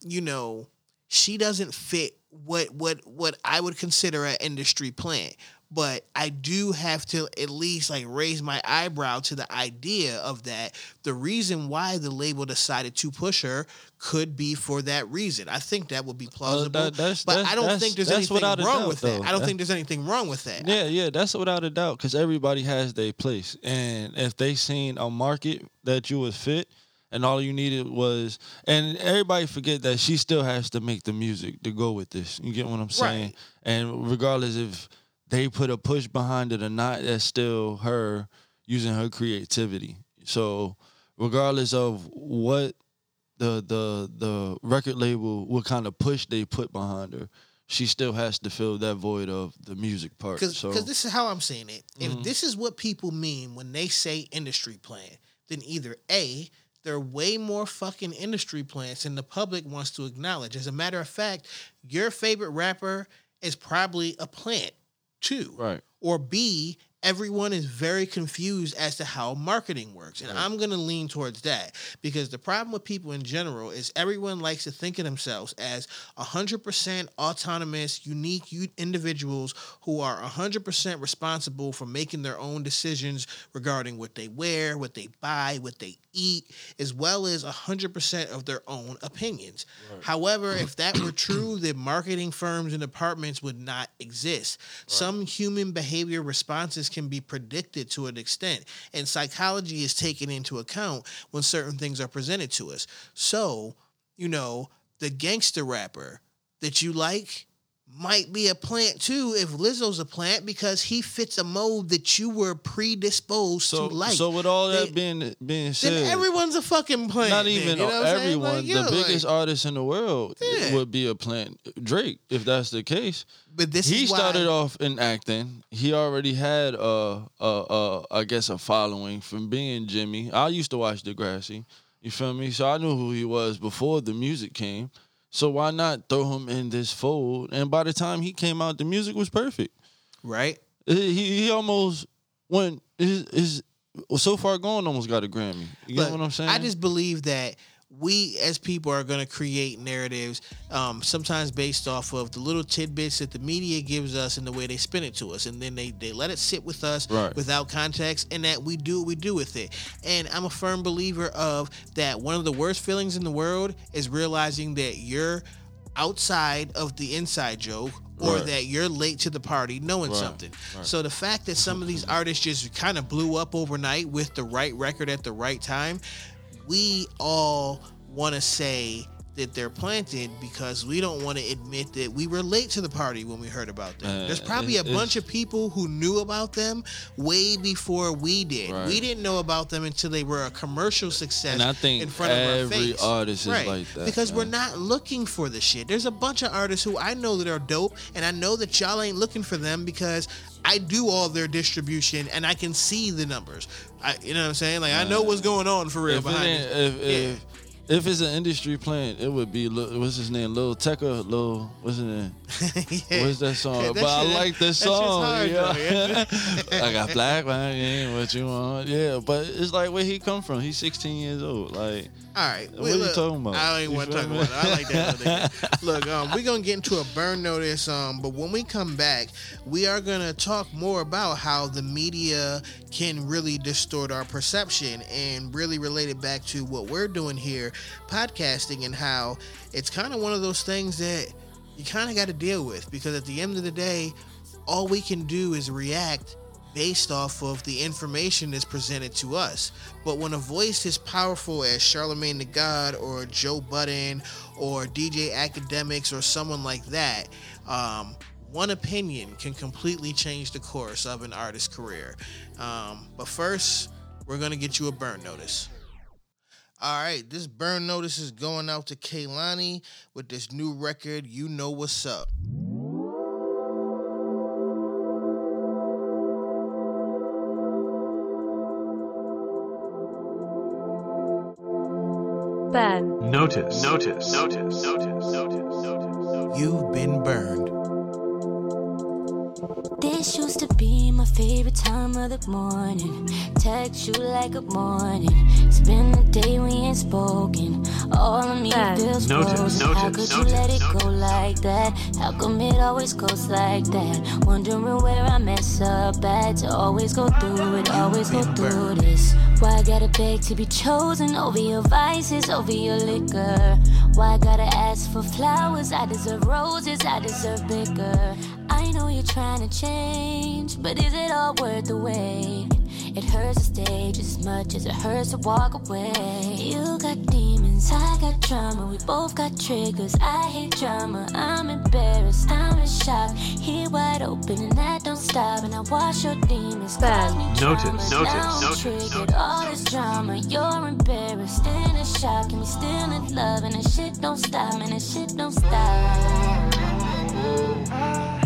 you know she doesn't fit what what what I would consider an industry plant. But I do have to at least like raise my eyebrow to the idea of that. The reason why the label decided to push her could be for that reason. I think that would be plausible. Uh, that- that's- but that's- I don't think there's anything wrong doubt, with that. I don't That- think there's anything wrong with that. Yeah, yeah, that's without a doubt. Because everybody has their place, and if they seen a market that you would fit, and all you needed was, and everybody forget that she still has to make the music to go with this. You get what I'm saying? Right. And regardless if they put a push behind it or not, that's still her using her creativity. So regardless of what the the the record label, what kind of push they put behind her, she still has to fill that void of the music part. Because so this is how I'm seeing it. If Mhm. this is what people mean when they say industry plan, then either A, there are way more fucking industry plants than the public wants to acknowledge. As a matter of fact, your favorite rapper is probably a plant too. right. Or B, everyone is very confused as to how marketing works. And I'm going to lean towards that because the problem with people in general is everyone likes to think of themselves as 100% autonomous, unique individuals who are 100% responsible for making their own decisions regarding what they wear, what they buy, what they eat, as well as 100% of their own opinions. However, if that were true, then marketing firms and departments would not exist. Some human behavior responses can be predicted to an extent, and psychology is taken into account when certain things are presented to us. So, you know, the gangster rapper that you like might be a plant too if Lizzo's a plant because he fits a mold that you were predisposed So to like. so with all that They- being being said, then everyone's a fucking plant. not then, even you know what I'm saying? everyone, Like, the biggest like- artist in the world Yeah. would be a plant. Drake, if that's the case. But this he is why- started off in acting. He already had a, a, a, I guess, a following from being Jimmy. I used to watch Degrassi. You feel me? So I knew who he was before the music came. So why not throw him in this fold? And by the time he came out, the music was perfect. right? He he almost went his well, so far gone almost got a Grammy. You Look, get what I'm saying? I just believe that we as people are going to create narratives um, sometimes based off of the little tidbits that the media gives us and the way they spin it to us and then they, they let it sit with us Right. without context and that we do what we do with it and i'm a firm believer of that one of the worst feelings in the world is realizing that you're outside of the inside joke or Right. that you're late to the party knowing Right, something right. so the fact that some of these artists just kind of blew up overnight with the right record at the right time we all want to say that they're planted because we don't want to admit that we were late to the party when we heard about them. Uh, There's probably a bunch of people who knew about them way before we did. Right. We didn't know about them until they were a commercial success And I think in front of our every face. artist is like that, Because we're not looking for the shit. There's a bunch of artists who I know that are dope, and I know that y'all ain't looking for them because I do all their distribution and I can see the numbers. I, you know what I'm saying? Like I know what's going on for real if, behind it. if, Yeah. if if it's an industry plant, it would be Lil- what's his name, Lil Tecca, Lil what's his name? Yeah. What's that song? Yeah, that but I like that this song. hard, yeah. though. I got black man, yeah, what you want? Yeah, but it's like where he come from. He's 16 years old. Like All right. What are you talking about? I don't even want to talk about it. I like that. Look, um, we're gonna get into a burn notice. Um, but when we come back, we are gonna talk more about how the media can really distort our perception and really relate it back to what we're doing here, podcasting, and how it's kind of one of those things that you kind of got to deal with because at the end of the day, all we can do is react based off of the information that's presented to us. But when a voice as powerful as Charlemagne the God or Joe Budden or DJ Akademiks or someone like that, um, one opinion can completely change the course of an artist's career. Um, but first, we're going to get you a burn notice. All right, this burn notice is going out to Kehlani with this new record, You Know What's Up. Ben, Notice. Notice. Notice. Notice. Notice. Notice. You've been burned. This used to be my favorite time of the morning. Text you like a morning. Spend the day we ain't spoken. All of me Ben. feels Notice, frozen. How notice, could you notice, let it notice, go like that? How come it always goes like that? Wondering where I mess up at to always go through it, always go through this. Why I gotta beg to be chosen over your vices, over your liquor? Why I gotta ask for flowers? I deserve roses, I deserve bigger. I know you're trying to change, but is it all worth the wait? It hurts to stay just as much as it hurts to walk away. You got demons, I got drama. We both got triggers. I hate drama. I'm embarrassed, I'm in shock. Here wide open, and that don't stop. And I watch your demons cause me Notice, drama. notice, now I'm notice, triggered. notice. All this drama, you're embarrassed and in shock, and we still in love, and that shit don't stop, and that shit don't stop.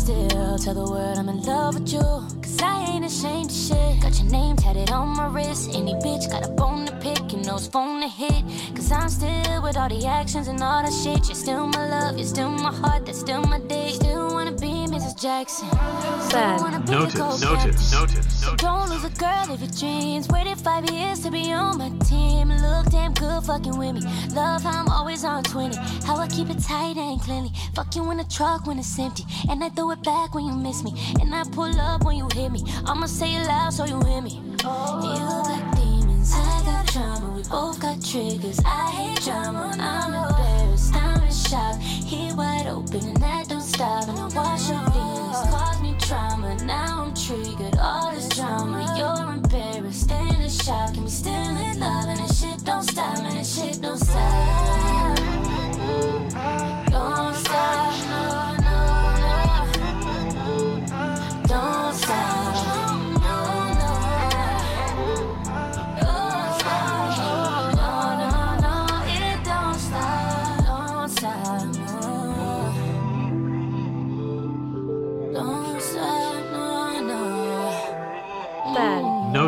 Still tell the world I'm in love with you. Cause I ain't ashamed of shit. Got your name tatted on my wrist. Any bitch got a bone to pick, you know it's phone to hit. Cause I'm still with all the actions and all that shit. You're still my love, you're still my heart, that's still my dick. Still. Jackson. Still Ben. wanna be Notice. Notice. Notice. So don't lose a girl of your dreams. Waited five years to be on my team. Look damn good fucking with me. Love how I'm always on 20. How I keep it tight and cleanly. Fuck you in the truck when it's empty. And I throw it back when you miss me. And I pull up when you hit me. I'ma say it loud so you hear me. You got demons, I got drama. We both got triggers. I hate drama. I'm embarrassed, I'm in shock. Here wide open and that don't I watch your feelings cause me trauma. Now I'm triggered. All this drama, you're embarrassed and in shock. And we still in love and that shit don't stop. And that shit don't stop.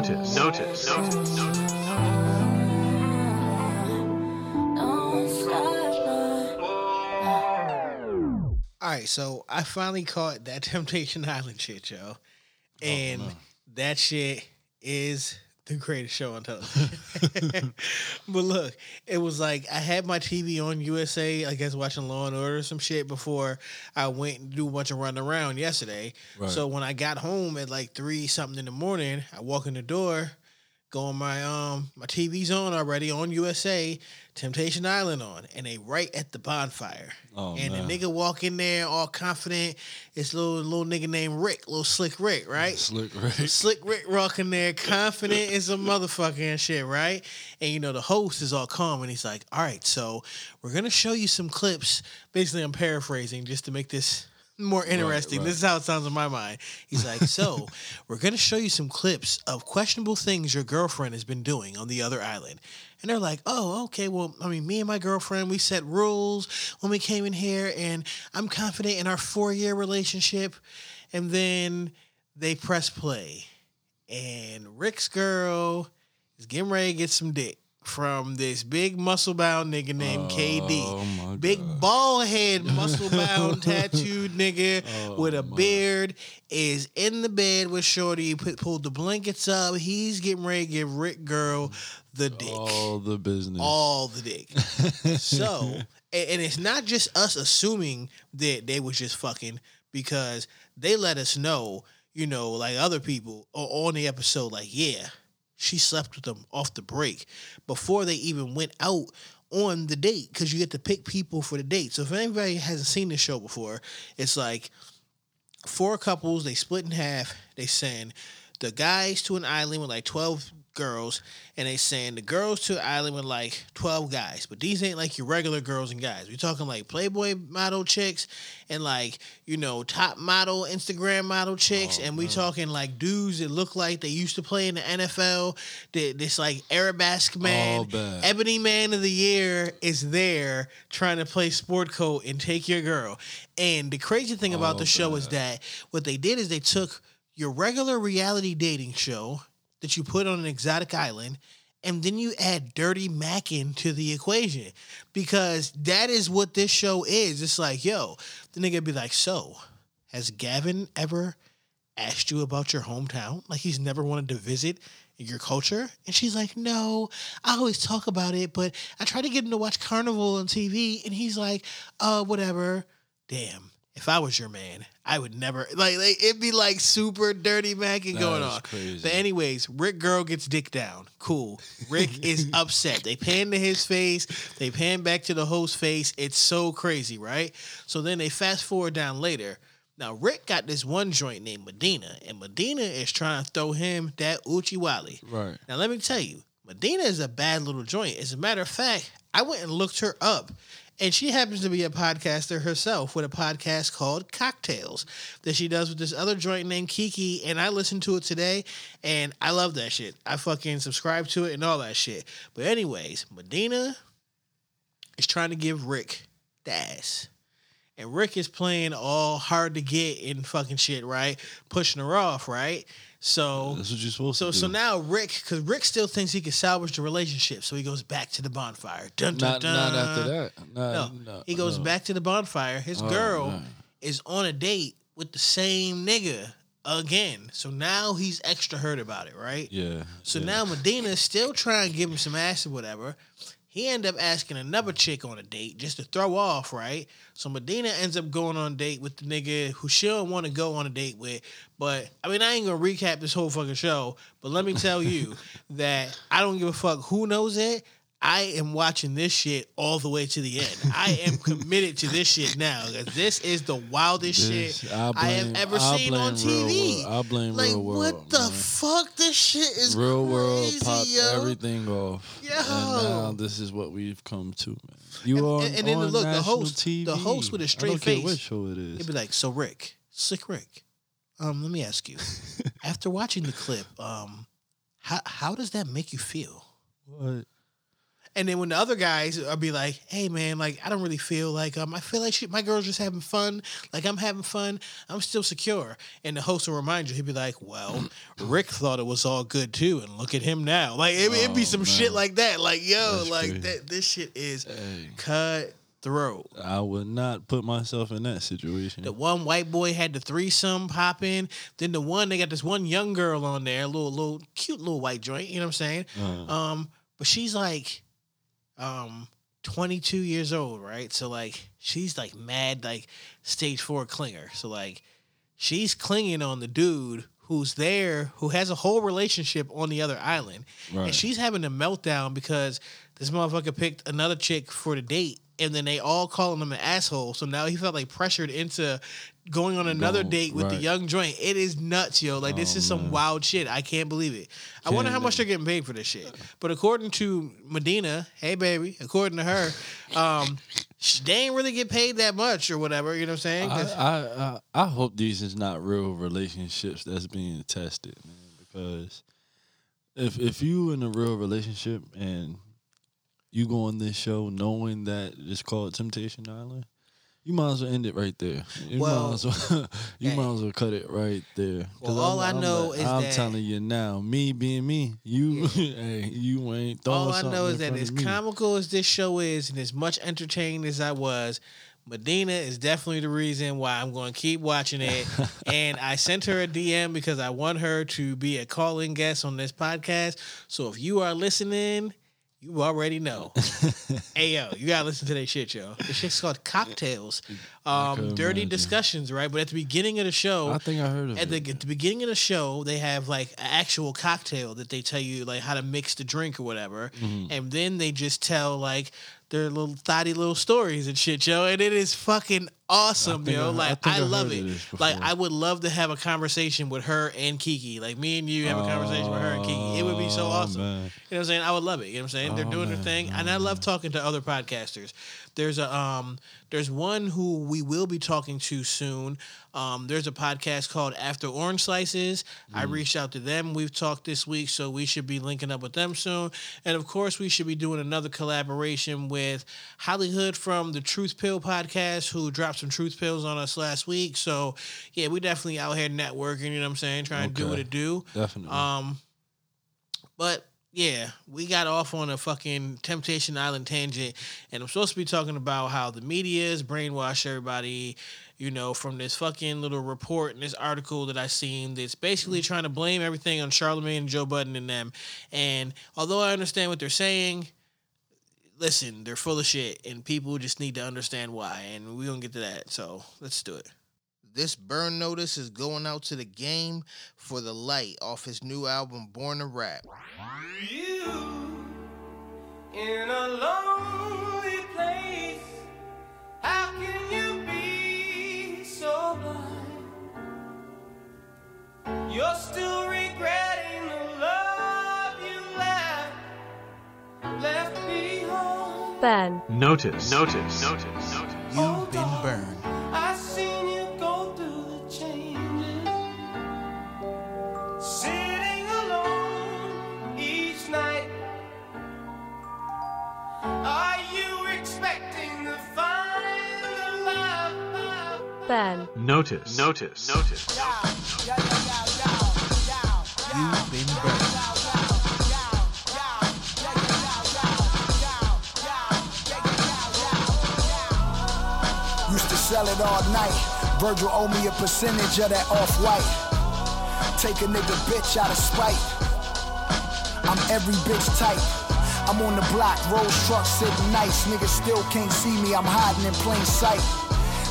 Notice. Notice. Notice. Notice. All right, so I finally caught that Temptation Island shit, yo. Oh, and that shit is the greatest show on television. but look, it was like I had my TV on USA, I guess watching Law and Order or some shit before I went and do a bunch of running around yesterday. Right. So when I got home at like three something in the morning, I walk in the door, go on my um my TV's on already on USA, Temptation Island on, and they right at the bonfire. Oh, and man. the nigga walk in there all confident. It's little little nigga named Rick, little slick Rick, right? Slick Rick. Slick Rick rocking there, confident as a motherfucker and shit, right? And you know, the host is all calm and he's like, All right, so we're gonna show you some clips. Basically, I'm paraphrasing just to make this more interesting. right. This is how it sounds in my mind. He's like, So we're gonna show you some clips of questionable things your girlfriend has been doing on the other island. And they're like, oh, okay. Well, I mean, me and my girlfriend, we set rules when we came in here, and I'm confident in our four year relationship. And then they press play, and Rick's girl is getting ready to get some dick from this big muscle bound nigga named Oh, KD. my Big bald head, muscle bound, tattooed nigga Oh, with a beard is in the bed with Shorty. Put, pulled the blankets up. He's getting ready to give Rick girl the dick All the business. all the dick. so, and, and it's not just us assuming that they was just fucking because they let us know, you know, like other people on the episode, like, yeah, she slept with them off the break before they even went out on the date because you get to pick people for the date. So if anybody hasn't seen this show before, it's like four couples, they split in half, they send the guys to an island with like 12 girls, and they send the girls to an island with like 12 guys. But these ain't like your regular girls and guys. We're talking like Playboy model chicks and like, you know, top model, Instagram model chicks. and we talking like dudes that look like they used to play in the NFL. That this like Arabesque man. Ebony Man of the Year is there trying to play sport coat and take your girl. And the crazy thing about All the show is that what they did is they took your regular reality dating show that you put on an exotic island and then you add dirty macking to the equation because that is what this show is. It's like, yo, the nigga be like, so has Gavin ever asked you about your hometown? Like he's never wanted to visit your culture? And she's like, no, I always talk about it, but I try to get him to watch Carnival on TV. And he's like, uh, whatever. Damn. If I was your man, I would never like, like it'd be like super dirty macking going on. crazy. But anyways, Rick girl gets dick down. Cool. Rick is upset. They pan to his face. They pan back to the host face. It's so crazy, right? So then they fast forward down later. Now Rick got this one joint named Medina, and Medina is trying to throw him that Oochie Wally. Right. Now let me tell you, Medina is a bad little joint. As a matter of fact, I went and looked her up. And she happens to be a podcaster herself with a podcast called Cocktails that she does with this other joint named Kiki. And I listened to it today and I love that shit. I fucking subscribe to it and all that shit. But, anyways, Medina is trying to give Rick ass. And Rick is playing all hard to get and fucking shit, right? Pushing her off, right? So That's what you're supposed so to do. so now Rick, because Rick still thinks he can salvage the relationship, so he goes back to the bonfire. Dun, dun, not, dun. not after that. No, Not, no, he goes no. back to the bonfire. His Oh, girl man. is on a date with the same nigga again. So now he's extra hurt about it, right? Yeah. So yeah. now is still trying to give him some ass or whatever. He end up asking another chick on a date just to throw off, right? So Medina ends up going on a date with the nigga who she don't want to go on a date with. But I mean, I ain't gonna recap this whole fucking show. But let me tell you that I don't give a fuck who knows it. I am watching this shit all the way to the end. I am committed to this shit now this is the wildest This- shit I I, have ever I seen on TV. world. I blame like, real world, what the man. fuck? This shit is Real world crazy, popped yo. everything off. Yo. And now this is what we've come to, man. You are and, and then on look, the host, TV. the host with a straight don't care face, what show it is. he'd be like, "So Rick, slick Rick, um, let me ask you, after watching the clip, um, how how does that make you feel?" What? And then when the other guys will be like, "Hey man, like I don't really feel like um I feel like she, my girl's just having fun. Like I'm having fun. I'm still secure." And the host will remind you, he'd be like, "Well, Rick thought it was all good too, and look at him now." Like it, would be Oh, some man. shit like that. Like yo, That's like crazy. that. This shit is Hey. cutthroat. I would not put myself in that situation. The one white boy had the threesome popping. Then the one they got this one young girl on there, little little cute little white joint. You know what I'm saying? Uh, Um, but she's like, um, 22 years old, right? So like she's like mad, like stage four clinger. So like she's clinging on the dude who's there, who has a whole relationship on the other island, Right. and she's having a meltdown because this motherfucker picked another chick for the date. And then they all calling him an asshole. So now he felt like pressured into going on another date with the young joint. It is nuts, yo. Like this Oh, is some man. wild shit. I can't believe it. I wonder how much they're getting paid for this shit. But according to Medina, hey baby, according to her, um, they ain't really get paid that much or whatever. You know what I'm saying? I, I, I I hope these is not real relationships that's being tested, man. Because if if you in a real relationship and you go on this show knowing that it's called Temptation Island, you might as well end it right there. You Well, might as well you hey. might as well cut it right there. Well, all I'm, I I'm know like- is I'm that- telling you now, me being me, you hey, you ain't all I know is that as comical as this show is, and as much entertained as I was. Medina is definitely the reason why I'm going to keep watching it. and I sent her a DM because I want her to be a calling guest on this podcast. So if you are listening, you already know. hey yo, you gotta listen to that shit, yo. The shit's called Cocktails. Um, dirty imagine. discussions, right? But at the beginning of the show, I think I heard of at the, at the beginning of the show, they have like an actual cocktail that they tell you like how to mix the drink or whatever, Mm-hmm. and then they just tell like their little thotty little stories and shit, yo. And it is fucking awesome, yo. I- I like think I, I love it. Like. I would love to have a conversation with her and Kiki, like me and you have a conversation with her and Kiki. It would be so Oh, awesome. man. You know what I'm saying? I would love it. You know what I'm saying? They're Oh, doing their thing, Oh, and I love talking to other podcasters. There's a um, there's one who we will be talking to soon. Um, there's a podcast called After Orange Slices. I Mm. reached out to them. We've talked this week, so we should be linking up with them soon. And of course, we should be doing another collaboration with Hollywood from the Truth Pill podcast, who dropped some truth pills on us last week. So yeah, we definitely out here networking. You know what I'm saying? Trying to do what Okay. it do. Definitely. Um, but yeah, we got off on a fucking Temptation Island tangent, and I'm supposed to be talking about how the media is brainwashed everybody. You know, from this fucking little report and this article that I seen that's basically mm. trying to blame everything on Charlemagne and Joe Budden and them. And although I understand what they're saying, listen, they're full of shit, and people just need to understand why. And we're gonna get to that. So let's do it. This burn notice is going out to the game for the light off his new album, Born to Rap. You in a lonely place. How can you be so blind? You're still regretting the love you left, left behind. Ben, Notice. Notice. Notice. Notice. You've been burned. Ben, Notice. Notice. Notice. You've been burned. Used to sell it all night. Virgil owe me a percentage of that off white. Take a nigga bitch out of spite. I'm every bitch type. I'm on the block, Rolls truck sitting nice. Niggas still can't see me, I'm hiding in plain sight.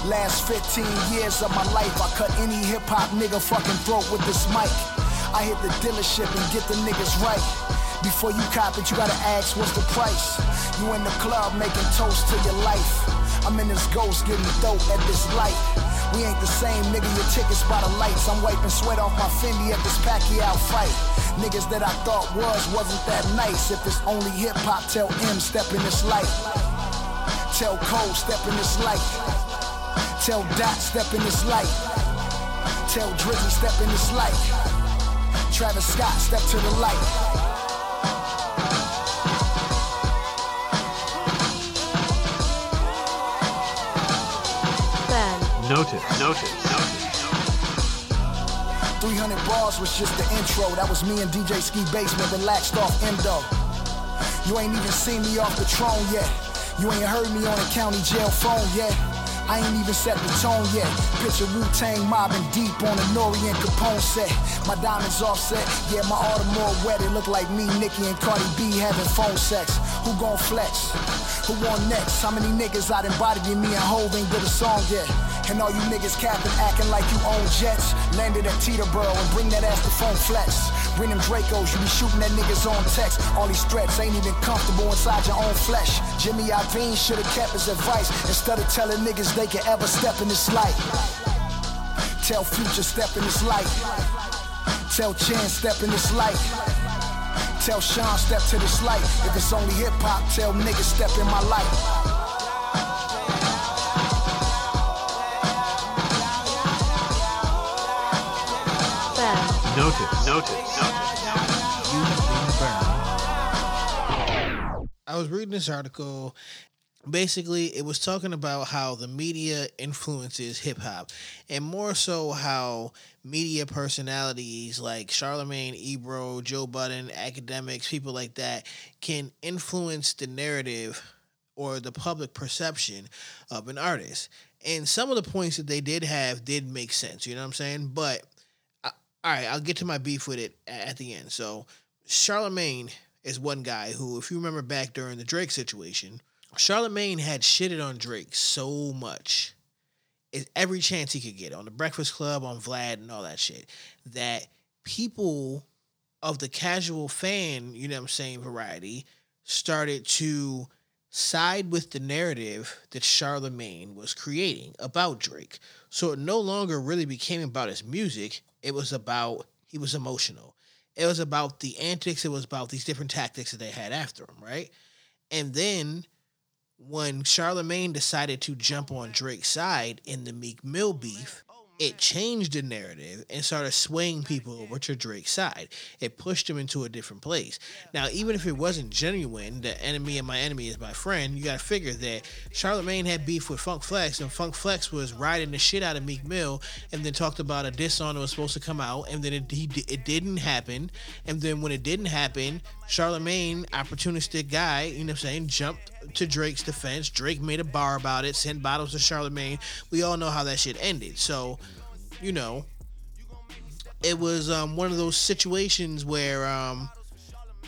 Last 15 years of my life, I cut any hip hop nigga fucking throat with this mic. I hit the dealership and get the niggas right. Before you cop it, you gotta ask what's the price. You in the club making toast to your life. I'm in this ghost getting dope at this light. We ain't the same, nigga. Your tickets by the lights. I'm wiping sweat off my Fendi at this Pacquiao fight. Niggas that I thought was wasn't that nice. If it's only hip hop, tell Em step in this light. Tell Cole step in this light. Tell Dot step in this light. Tell Drizzy step in this light. Travis Scott step to the light. Notice. Notice. Notice. 300 bars was just the intro. That was me and DJ Skee Basement relaxed off endo. You ain't even seen me off the throne yet. You ain't heard me on a county jail phone yet. I ain't even set the tone yet. Picture Wu-Tang mobbing deep on the Nore and Capone set. My diamonds offset, yeah, my Audemars wet. It look like me, Nicki, and Cardi B having phone sex. Who gon' flex? Who on next? How many niggas out in body me and Hov ain't did a song yet? And all you niggas capping, acting like you own jets. Landed at Teterboro and bring that ass to Funk Flex. Bring them Dracos, you be shooting at niggas on text. All these threats ain't even comfortable inside your own flesh. Jimmy Iovine should've kept his advice instead of telling niggas they can ever step in this light. Tell Future step in this light. Tell Chan step in this light. Tell Sean step to this light. If it's only hip hop, tell niggas step in my light. Notice. Notice. I was reading this article. Basically, it was talking about how the media influences hip hop, and more so how media personalities like Charlemagne, Ebro, Joe Budden, Akademiks, people like that, can influence the narrative or the public perception of an artist. And some of the points that they did have did make sense. You know what I'm saying? But all right, I'll get to my beef with it at the end. So Charlemagne is one guy who, if you remember back during the Drake situation, Charlemagne had shitted on Drake so much, every chance he could get on the Breakfast Club, on Vlad, and all that shit, that people of the casual fan, you know what I'm saying, variety, started to side with the narrative that Charlemagne was creating about Drake. So it no longer really became about his music. It was about he was emotional. It was about the antics. It was about these different tactics that they had after him, right? And then when Charlemagne decided to jump on Drake's side in the Meek Mill beef, it changed the narrative and started swaying people over to Drake's side. It pushed him into a different place. Now, even if it wasn't genuine, the enemy of my enemy is my friend, you gotta figure that Charlemagne had beef with Funk Flex, and Funk Flex was riding the shit out of Meek Mill, and then talked about a diss on that was supposed to come out, and then it, he, it didn't happen. And then when it didn't happen, Charlemagne, opportunistic guy, you know what I'm saying, jumped to Drake's defense. Drake made a bar about it, sent bottles to Charlemagne. We all know how that shit ended. So, you know, it was um, one of those situations where um,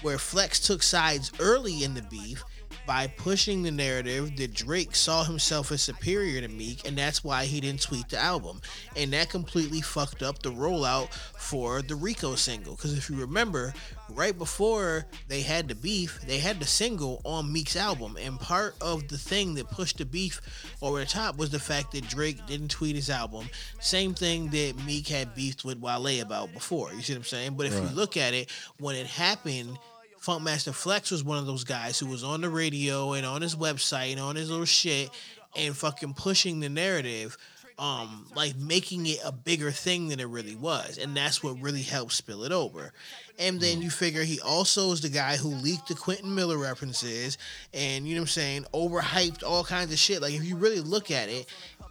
where Flex took sides early in the beef by pushing the narrative that Drake saw himself as superior to Meek, and that's why he didn't tweet the album. And that completely fucked up the rollout for the Rico single. Because if you remember, right before they had the beef, they had the single on Meek's album. And part of the thing that pushed the beef over the top was the fact that Drake didn't tweet his album. Same thing that Meek had beefed with Wale about before. You see what I'm saying? But if Right. you look at it, when it happened, Funkmaster Flex was one of those guys who was on the radio and on his website and on his little shit and fucking pushing the narrative, um, like making it a bigger thing than it really was. And that's what really helped spill it over. And then you figure he also is the guy who leaked the Quentin Miller references and, you know what I'm saying, overhyped all kinds of shit. Like, if you really look at it,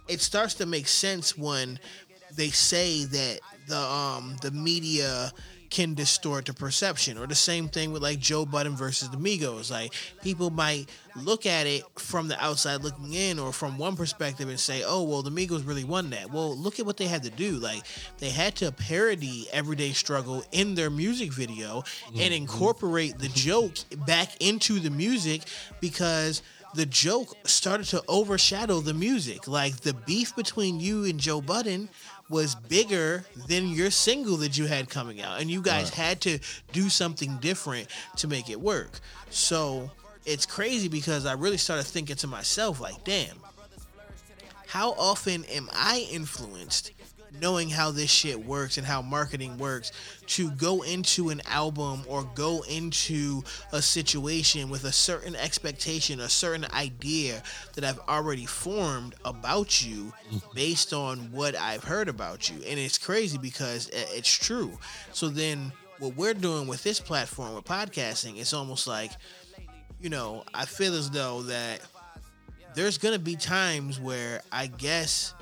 it starts to make sense when they say that the um the media can distort the perception or the same thing with like Joe Budden versus the Migos. Like people might look at it from the outside looking in or from one perspective and say oh well the Migos really won that. Well look at what they had to do. Like they had to parody everyday struggle in their music video and mm-hmm. incorporate the joke back into the music because the joke started to overshadow the music. Like the beef between you and Joe Budden was bigger than your single that you had coming out. And you guys Right. had to do something different to make it work. So it's crazy because I really started thinking to myself, like, damn, how often am I influenced knowing how this shit works and how marketing works to go into an album or go into a situation with a certain expectation, a certain idea that I've already formed about you based on what I've heard about you. And it's crazy because it's true. So then what we're doing with this platform with podcasting, it's almost like, you know, I feel as though that there's gonna be times where I guess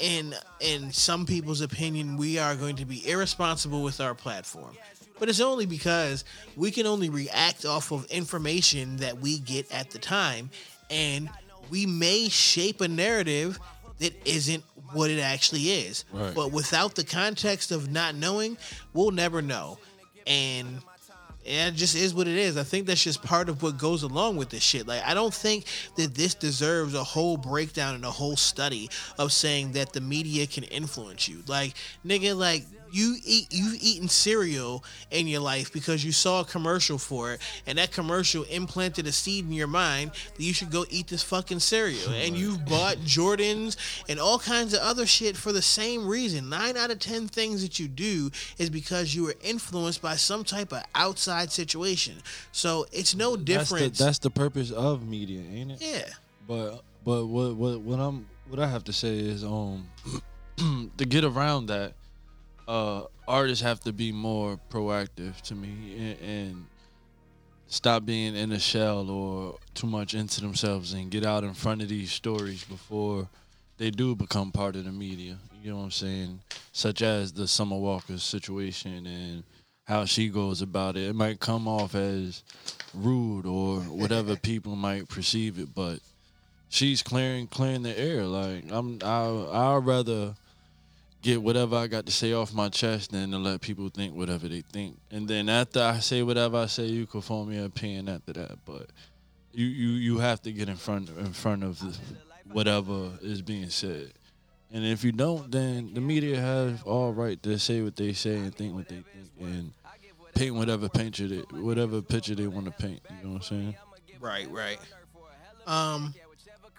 in in some people's opinion, we are going to be irresponsible with our platform. But it's only because we can only react off of information that we get at the time, and we may shape a narrative that isn't what it actually is. Right. But without the context of not knowing, we'll never know. And and it just is what it is. I think that's just part of what goes along with this shit. Like, I don't think that this deserves a whole breakdown and a whole study of saying that the media can influence you. Like, nigga, like you eat you've eaten cereal in your life because you saw a commercial for it, and that commercial implanted a seed in your mind that you should go eat this fucking cereal. And you've bought Jordans and all kinds of other shit for the same reason. Nine out of ten things that you do is because you were influenced by some type of outside situation. So it's no That's difference. the, that's the purpose of media, ain't it? yeah. But but what what what I'm what I have to say is um to get around that, uh artists have to be more proactive to me and, and stop being in a shell or too much into themselves and get out in front of these stories before they do become part of the media. You know what I'm saying? Such as the Summer Walker situation and how she goes about it. It might come off as rude or whatever people might perceive it, but she's clearing clearing the air. Like I'm, I I'd rather get whatever I got to say off my chest and to let people think whatever they think. And then after I say whatever I say, you can form your opinion after that. But you you you have to get in front in front of the, whatever is being said. And if you don't, then the media have all right to say what they say and think what they think and paint whatever picture they whatever picture they want to paint. You know what I'm saying? Right, right. Um,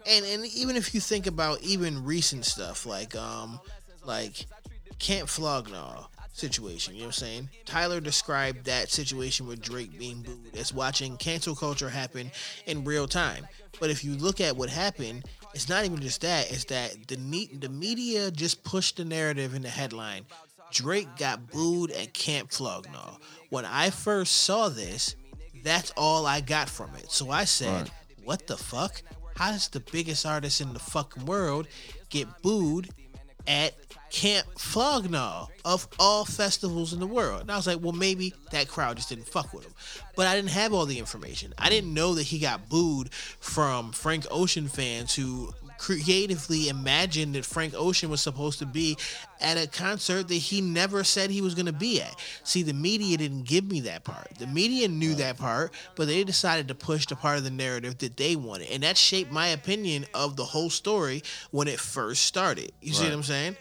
and and even if you think about even recent stuff like um like Camp Flog Gnaw situation, you know what I'm saying? Tyler described that situation with Drake being booed as watching cancel culture happen in real time. But if you look at what happened, it's not even just that. It's that the ne- the media just pushed the narrative in the headline. Drake got booed at Camp Flog Gnaw. When I first saw this, that's all I got from it. So I said, Right. "What the fuck? How does the biggest artist in the fucking world get booed at Camp Flog Gnaw of all festivals in the world?" And I was like, "Well, maybe that crowd just didn't fuck with him." But I didn't have all the information. I didn't know that he got booed from Frank Ocean fans who creatively imagined that Frank Ocean was supposed to be at a concert that he never said he was going to be at. See, the media didn't give me that part. The media knew that part, but they decided to push the part of the narrative that they wanted. And that shaped my opinion of the whole story when it first started. You see what I'm saying?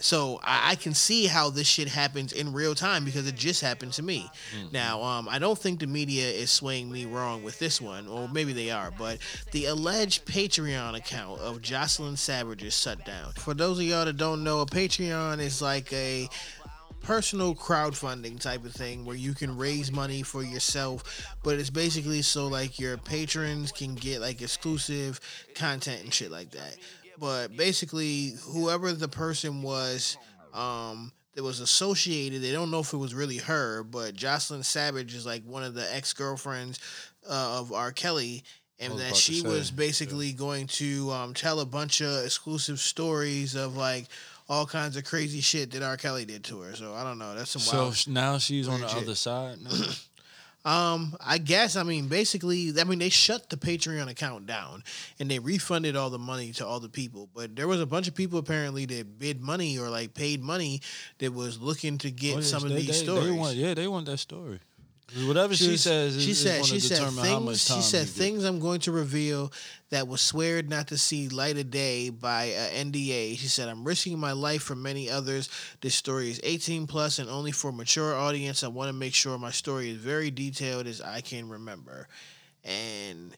So I, I can see how this shit happens in real time because it just happened to me. Now, um, I don't think the media is swaying me wrong with this one, or maybe they are, but the alleged Patreon account of Joycelyn Savage is shut down. For those of y'all that don't know, a Patreon is like a personal crowdfunding type of thing where you can raise money for yourself but it's basically so like your patrons can get like exclusive content and shit like that but basically whoever the person was um that was associated they don't know if it was really her but Joycelyn Savage is like one of the ex-girlfriends uh, of r kelly and that she was basically going to um, tell a bunch of exclusive stories of like all kinds of crazy shit that R. Kelly did to her. So I don't know. That's some So wild. now she's on the shit. other side. Um, I guess I mean basically, I mean they shut the Patreon account down and they refunded all the money to all the people. But there was a bunch of people apparently that bid money or like paid money that was looking to get Oh, yes, some of they- these they- stories. They want, yeah, they want that story. Whatever she, was- says, is, she said she said determine how much things. She said things I'm going to reveal that was sweared not to see light of day by uh, NDA. She said I'm risking my life for many others. This story is 18 plus and only for mature audience. I want to make sure my story is very detailed as I can remember. And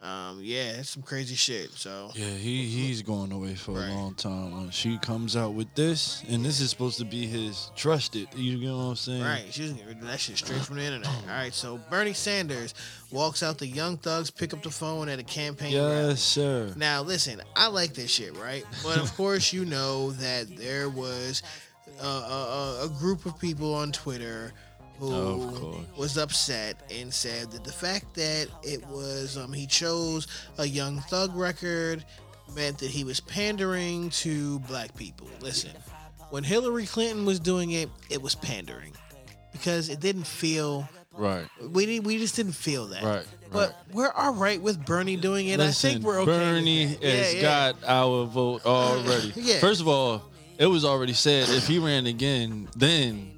um, yeah, it's some crazy shit. So Yeah, he he's going away for Right. a long time. When she comes out with this, and this is supposed to be his trusted. You know what I'm saying? Right, she's gonna get that shit straight from the internet. All right, so Bernie Sanders walks out the Young Thugs, pick up the phone at a campaign rally. Sir. Now, listen, I like this shit, right? But of course, you know that there was a, a, a group of people on Twitter who was upset and said that the fact that it was um, he chose a Young Thug record meant that he was pandering to black people. Listen, when Hillary Clinton was doing it, it was pandering because it didn't feel Right. we didn't, we just didn't feel that. Right, But we're all right with Bernie doing it. I think we're okay. with Bernie has Yeah, yeah. got our vote already. Yeah. First of all, it was already said if he ran again, then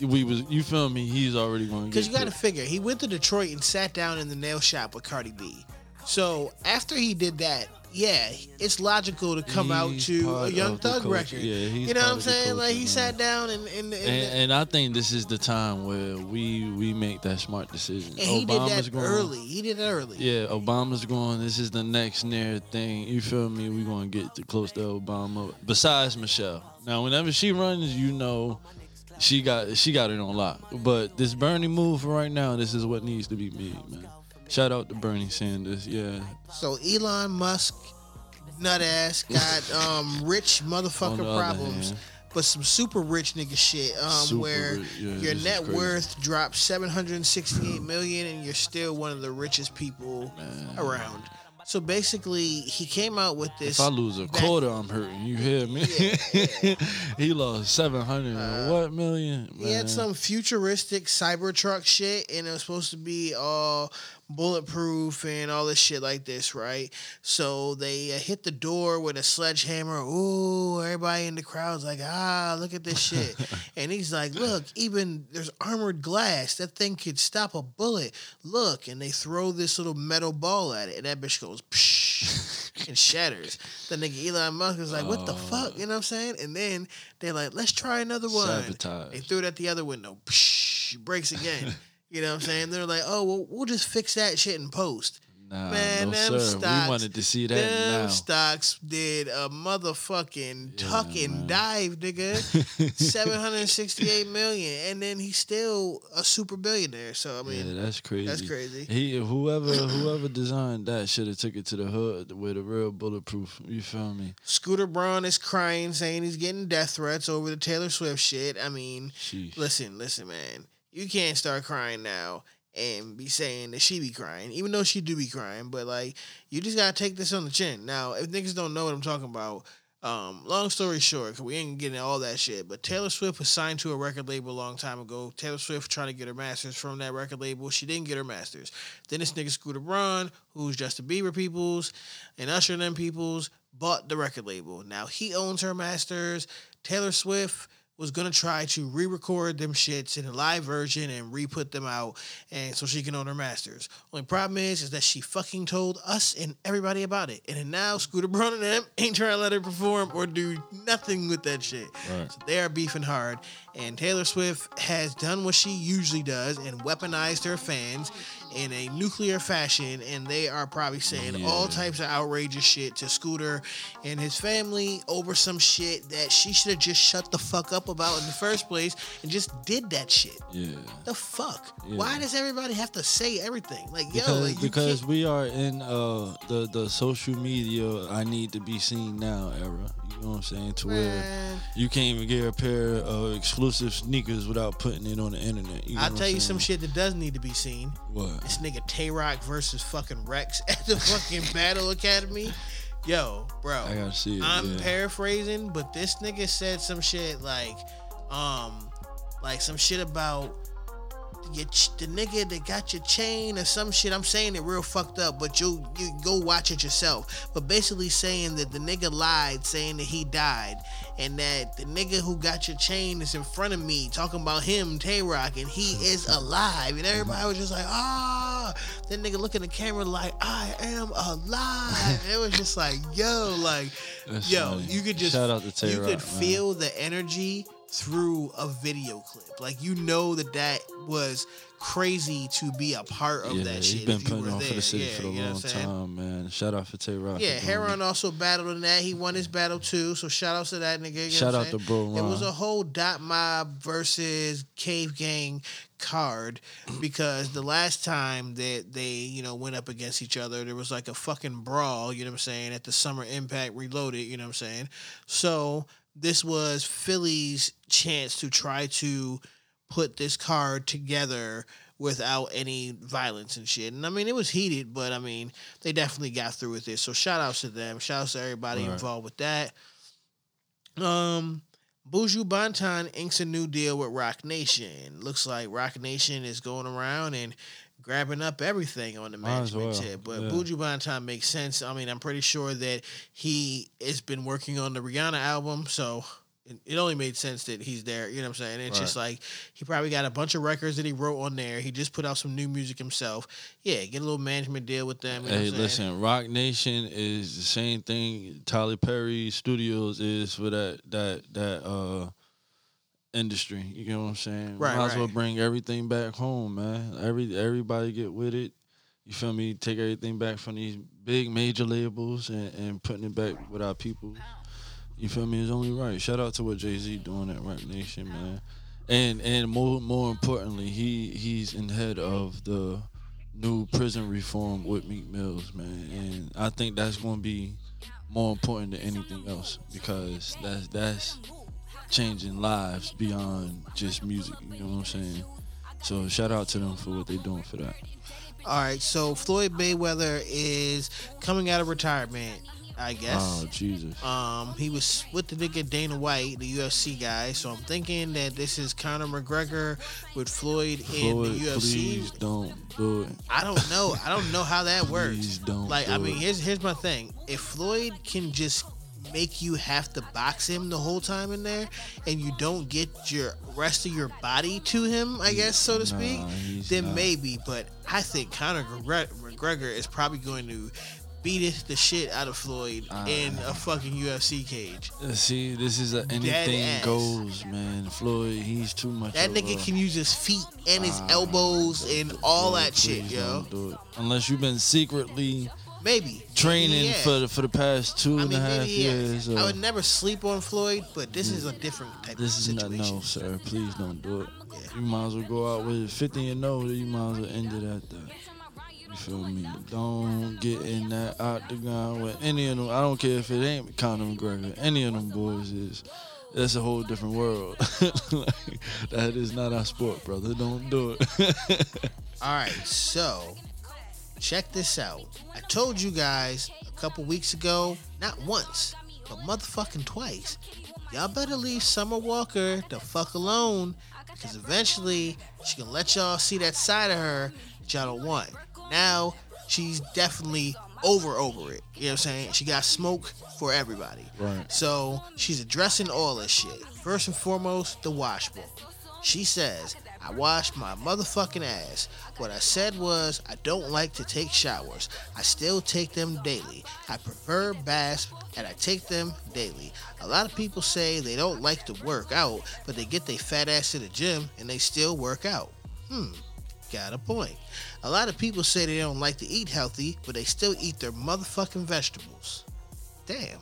we was you feel me? He's already going Because you got to figure, he went to Detroit and sat down in the nail shop with Cardi B. So after he did that, yeah, it's logical to come out to a Young Thug record. Yeah, he's you know what I'm saying? like he man. sat down and and, and, And, and I think this is the time where we we make that smart decision. and he did Obama's that going, early. He did it early. Yeah, Obama's going. This is the next near thing. You feel me? We're gonna get to close to Obama. Besides Michelle. Now, whenever she runs, you know she got she got it on lock. But this Bernie move for right now, this is what needs to be made, man. Shout out to Bernie Sanders. Yeah. So Elon Musk, nut ass, got um rich motherfucker problems. hand. But some super rich nigga shit, um, Super where rich, yeah, your net worth dropped seven hundred and sixty-eight million, and you're still one of the richest people around. So basically, he came out with this. If I lose a back- quarter, I'm hurting. You hear me? he lost seven hundred. Uh, what million? He had some futuristic Cybertruck shit, and it was supposed to be all bulletproof and all this shit like this, right? So they uh, hit the door with a sledgehammer. Ooh, everybody in the crowd's like, ah, look at this shit. and he's like, look, even there's armored glass. That thing could stop a bullet. Look, and they throw this little metal ball at it, and that bitch goes psh, and shatters. The nigga Elon Musk is like, what the fuck? You know what I'm saying? And then they're like, let's try another one. Sabotage. They threw it at the other window. Psh, breaks again. you know what I'm saying? They're like, oh, well, we'll just fix that shit in post. Nah, Man, no them sir. stocks, we wanted to see that them now. stocks did a motherfucking tuck and dive, nigga. 768 million. And then he's still a super billionaire. So, I mean, yeah, that's crazy. That's crazy. He whoever whoever designed that should have took it to the hood with a real bulletproof. You feel me? Scooter Braun is crying, saying he's getting death threats over the Taylor Swift shit. I mean, Sheesh. listen, listen, man. You can't start crying now and be saying that she be crying, even though she do be crying. But like, you just gotta take this on the chin. Now, if niggas don't know what I'm talking about, um, long story short, 'cause we ain't getting all that shit. But Taylor Swift was signed to a record label a long time ago. Taylor Swift trying to get her masters from that record label. She didn't get her masters. Then this nigga Scooter Braun, who's Justin Bieber peoples and Usher and them peoples, bought the record label. Now he owns her masters. Taylor Swift was gonna try to re-record them shits in a live version and re-put them out, and so she can own her masters. Only problem is, is that she fucking told us and everybody about it, and now Scooter Braun and them ain't trying to let her perform or do nothing with that shit. Right. So they are beefing hard, and Taylor Swift has done what she usually does and weaponized her fans in a nuclear fashion, and they are probably saying all types of outrageous shit to Scooter and his family over some shit that she should have just shut the fuck up about in the first place and just did that shit. Yeah. The fuck? Yeah. Why does everybody have to say everything? Like, yo, Because, like, you because we are in uh the the social media I need to be seen now era. You know what I'm saying? To where you can't even get a pair of exclusive sneakers without putting it on the internet. You know I'll tell you some shit that does need to be seen. What? This nigga Tay Roc versus fucking Rex at the fucking Battle Academy. Yo, bro. I gotta see it, I'm yeah. paraphrasing, but this nigga said some shit like, um, like some shit about your ch- the nigga that got your chain or some shit. I'm saying it real fucked up, but you you go watch it yourself. But basically saying that the nigga lied, saying that he died, and that the nigga who got your chain is in front of me, talking about him, Tay Roc, and he is alive. And everybody was just like, ah. That nigga look in the camera like, I am alive. It was just like, yo, like, That's yo, funny. you could just Shout out to Tay you could feel the energy through a video clip. Like you know that that was crazy to be a part of yeah, that he's shit. been if you putting on for the city Yeah, for a you know long time, man. Shout out for Tay Roc. Yeah, Heron also battled in that. He won his battle too. So shout out to that nigga. you Shout out to? Bro It was a whole Dot Mob versus Cave Gang card because the last time that they, you know, went up against each other, there was like a fucking brawl, you know what I'm saying, at the Summer Impact Reloaded, you know what I'm saying? So this was Philly's chance to try to put this card together without any violence and shit. And I mean, it was heated, but I mean, they definitely got through with it. So shout outs to them. Shout outs to everybody Right. involved with that. Um, Buju Banton inks a new deal with Roc Nation. Looks like Roc Nation is going around and grabbing up everything on the management well, tip. But yeah. Buju Banton makes sense. I mean, I'm pretty sure that he has been working on the Rihanna album, so it, only made sense that he's there. You know what I'm saying? It's just like he probably got a bunch of records that he wrote on there. He just put out some new music himself. Yeah, get a little management deal with them. You know Hey, what I'm saying? listen, Roc Nation is the same thing Tyler Perry Studios is for that that that uh industry. You get what I'm saying? Right, Might as well bring everything back home, man. Every everybody get with it. You feel me? Take everything back from these big major labels and, and putting it back with our people. You feel me? It's only right. Shout out to what Jay Z doing at Rap Nation, man. And and more more importantly, he he's in head of the new prison reform with Meek Mills, man. And I think that's going to be more important than anything else because that's that's changing lives beyond just music. You know what I'm saying? So shout out to them for what they're doing for that. All right, so Floyd Mayweather is coming out of retirement, I guess. Oh Jesus! Um, he was with the nigga Dana White, the UFC guy. So I'm thinking that this is Conor McGregor with Floyd, in the UFC. please don't do it. I don't know. I don't know how that works. Please don't Like, I mean, it. here's here's my thing. If Floyd can just make you have to box him the whole time in there, and you don't get your rest of your body to him, I guess so to speak, he's then not. maybe. But I think Conor McGregor is probably going to beat the shit out of Floyd Ah. in a fucking UFC cage. Uh, See, this is a anything goes, man. Floyd, he's too much. That nigga a- can use his feet and his Ah, elbows and all Floyd, that shit, yo. don't do it. Unless you've been secretly Maybe training yeah. for the, for the past two I and a half maybe he has. years. I uh, would never sleep on Floyd, but this is a different type This of is not situation. no, sir. Please don't do it. You might as well go out with 50 and no. You might as well end it at that. You feel me? Don't get in that octagon with any of them. I don't care if it ain't Conor McGregor. Any of them boys is. That's a whole different world. like, that is not our sport, brother. Don't do it. All right, so check this out. I told you guys a couple weeks ago, not once, but motherfucking twice. Y'all better leave Summer Walker the fuck alone because eventually she can let y'all see that side of her that y'all don't want. Now she's definitely over over it. You know what I'm saying? She got smoke for everybody. Right. So she's addressing all this shit. First and foremost, the wash bowl. She says, I wash my motherfucking ass. What I said was, I don't like to take showers. I still take them daily. I prefer baths and I take them daily. A lot of people say they don't like to work out, but they get their fat ass to the gym and they still work out. Hmm, got a point. A lot of people say they don't like to eat healthy, but they still eat their motherfucking vegetables. Damn,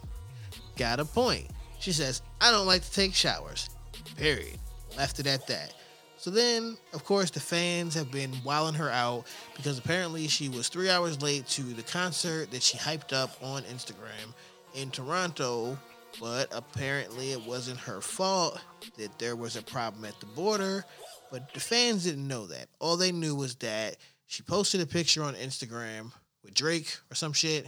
got a point. She says, I don't like to take showers. Period. Left it at that. So then, of course, the fans have been wilding her out because apparently she was three hours late to the concert that she hyped up on Instagram in Toronto, but apparently it wasn't her fault that there was a problem at the border. But the fans didn't know that. All they knew was that she posted a picture on Instagram with Drake or some shit.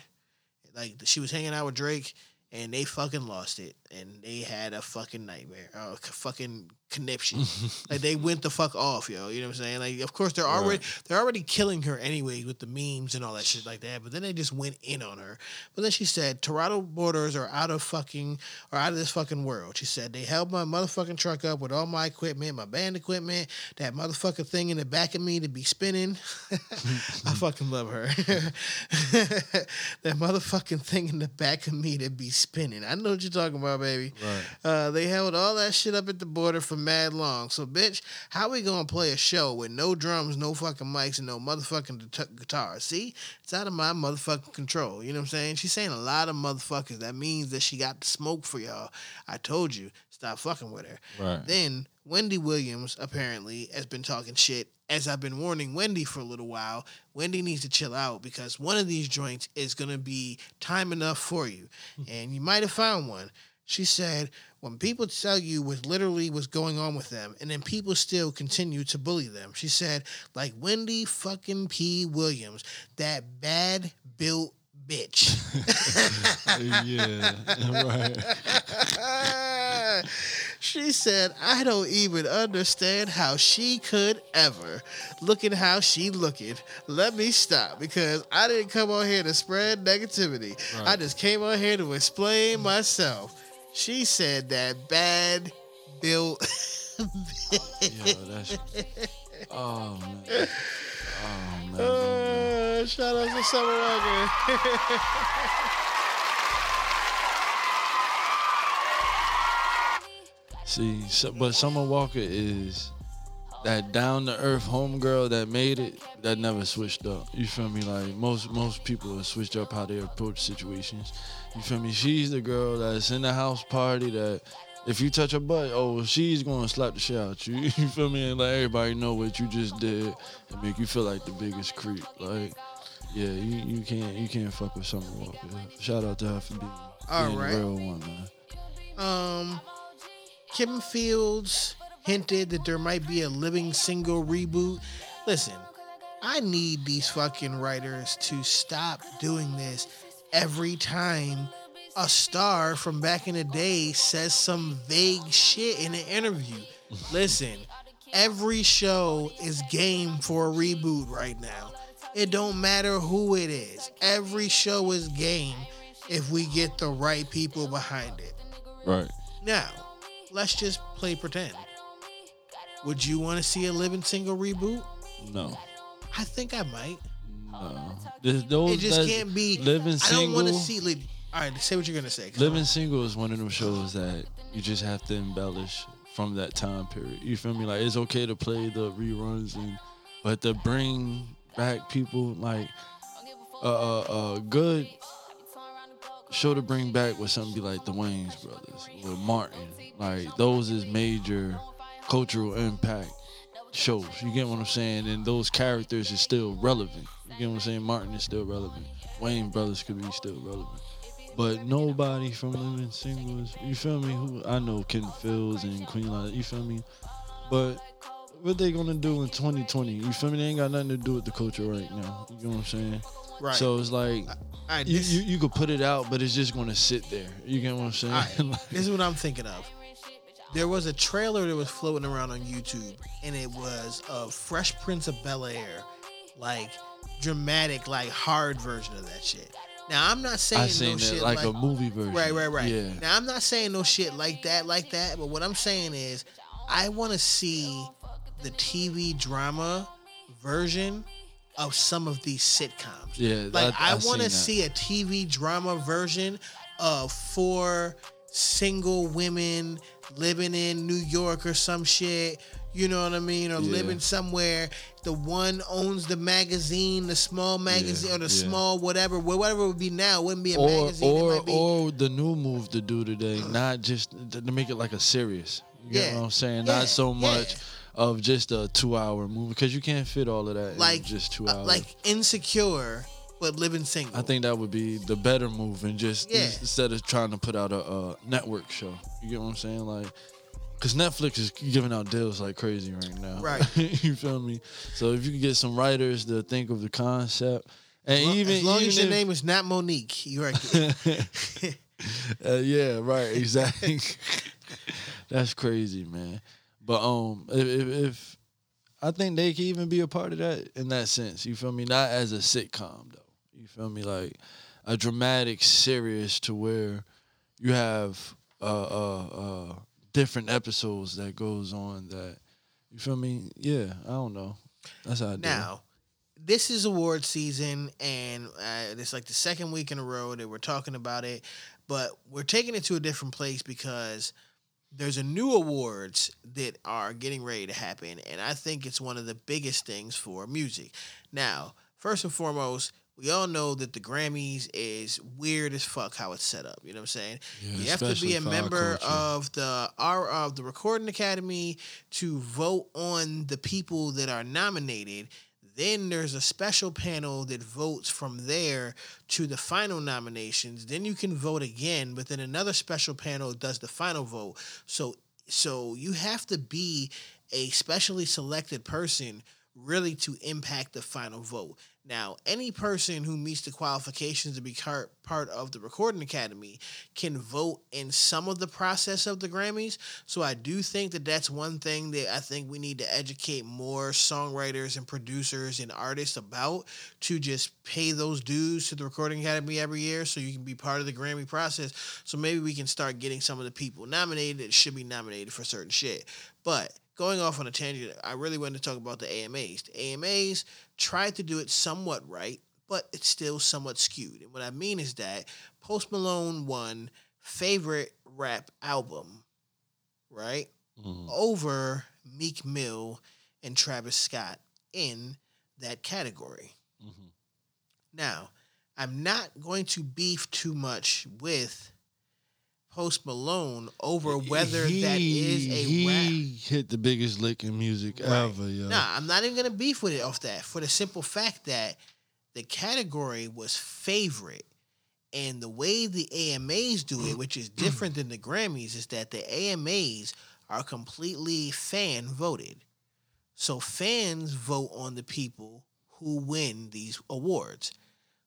Like she was hanging out with Drake and they fucking lost it and they had a fucking nightmare, a fucking conniption. like they went the fuck off, yo. You know what I'm saying? Like, of course they're already they're already killing her anyway with the memes and all that shit like that. But then they just went in on her. But then she said Toronto borders are out of fucking are out of this fucking world. She said they held my motherfucking truck up with all my equipment, my band equipment, that motherfucking thing in the back of me to be spinning. I fucking love her. that motherfucking thing in the back of me to be spinning. I know what you're talking about, baby. Right. Uh, they held all that shit up at the border for mad long. So, bitch, how we gonna play a show with no drums, no fucking mics, and no motherfucking guit- guitar? See, it's out of my motherfucking control. You know what I'm saying? She's saying a lot of motherfuckers. That means that she got the smoke for y'all. I told you, stop fucking with her. Right. Then Wendy Williams apparently has been talking shit. As I've been warning Wendy for a little while, Wendy needs to chill out because one of these joints is gonna be time enough for you, and you might have found one. She said, when people tell you what literally was going on with them, and then people still continue to bully them. She said, like Wendy fucking P. Williams, that bad built bitch. yeah, right. she said, I don't even understand how she could ever. Looking how she looking. Let me stop because I didn't come on here to spread negativity. I just came on here to explain myself. She said that bad built Yo, that's. Oh man. Oh man. Uh, shout out to Summer Walker. See, so, but Summer Walker is that down to earth homegirl that made it that never switched up. You feel me? Like most most people have switched up how they approach situations. You feel me? She's the girl that's in the house party that if you touch her butt, oh, she's gonna slap the shit out you. You feel me? And let everybody know what you just did and make you feel like the biggest creep. Like, yeah, you, you can't you can't fuck with Summer Walker. Shout out to her for being, All being right. real one, man. Um, Kim Fields hinted that there might be a living single reboot. Listen, I need these fucking writers to stop doing this every time a star from back in the day says some vague shit in an interview. Listen, every show is game for a reboot right now. It don't matter who it is. Every show is game if we get the right people behind it. Right. Now, let's just play pretend. Would you want to see a living single reboot? No. I think I might. No. There's those it just can't be. living single. I don't want to see. Li- all right, say what you're gonna say. Living. Single is one of them shows that you just have to embellish from that time period. You feel me? Like it's okay to play the reruns and but to bring back people like a uh, uh, good show to bring back would something be like the Wayans brothers with Martin. Like those is major cultural impact shows. You get what I'm saying? And those characters is still relevant. You get what I'm saying? Martin is still relevant. Wayne brothers could be still relevant. But nobody from Living Singles, you feel me? Who I know Kim Fields and Queen Latifah, you feel me? But what they gonna do in 2020? You feel me? They ain't got nothing to do with the culture right now. You know what I'm saying? Right. So it's like right, you, this- you you could put it out, but it's just gonna sit there. You get what I'm saying? All right, this is what I'm thinking of. There was a trailer that was floating around on YouTube, and it was a Fresh Prince of Bel Air, like dramatic, like hard version of that shit. Now I'm not saying I no seen that shit like, a movie version. Right, right, right. Yeah. Now I'm not saying no shit like that, like that. But what I'm saying is, I want to see the TV drama version of some of these sitcoms. Yeah, like I- I, I want to see a TV drama version of four single women living in New York or some shit. You know what I mean? Or Yeah. living somewhere. The one owns the magazine, the small magazine, or the yeah. small whatever, whatever it would be now. It wouldn't be a or magazine. it or might be, or the new move to do today, not just to make it like a serious. You Yeah. what I'm saying? Yeah, Not so yeah. much of just a two hour movie because you can't fit all of that like in just two uh, hours. like insecure, but living single. I think that would be the better move, and just Yeah. instead of trying to put out a, a network show. You get what I'm saying? Like, because Netflix is giving out deals like crazy right now. Right. you feel me? So if you can get some writers to think of the concept, and Well, even as long even as your if- name is not Monique, you're right. uh, yeah, right, exactly. That's crazy, man. But um, if, if, if I think they can even be a part of that in that sense, you feel me? Not as a sitcom feel me? Like a dramatic, series to where you have uh uh uh different episodes that goes on that you feel me? Yeah, I don't know. That's how I do. now, this is award season, and uh, it's like the second week in a row that we're talking about it, but we're taking it to a different place because there's a new awards that are getting ready to happen, and I think it's one of the biggest things for music. Now, first and foremost, we all know that the Grammys is weird as fuck how it's set up. You know what I'm saying? Yeah, you have to be a member of the our of the Recording Academy to vote on the people that are nominated. Then there's a special panel that votes from there to the final nominations. Then you can vote again, but then another special panel does the final vote. So so you have to be a specially selected person really to impact the final vote. Now, any person who meets the qualifications to be part of the Recording Academy can vote in some of the process of the Grammys. So I do think that that's one thing that I think we need to educate more songwriters and producers and artists about to just pay those dues to the Recording Academy every year so you can be part of the Grammy process. So maybe we can start getting some of the people nominated that should be nominated for certain shit. But going off on a tangent, I really wanted to talk about the AMAs. The AMAs tried to do it somewhat right, but it's still somewhat skewed. And what I mean is that Post Malone won favorite rap album, right? Mm-hmm. Over Meek Mill and Travis Scott in that category. Mm-hmm. Now, I'm not going to beef too much with Post Malone over whether that is a he rap. hit the biggest lick in music ever, yo. Nah, I'm not even gonna beef with it off that for the simple fact that the category was favorite. And the way the AMAs do it, which is different than the Grammys, is that the AMAs are completely fan voted. So fans vote on the people who win these awards.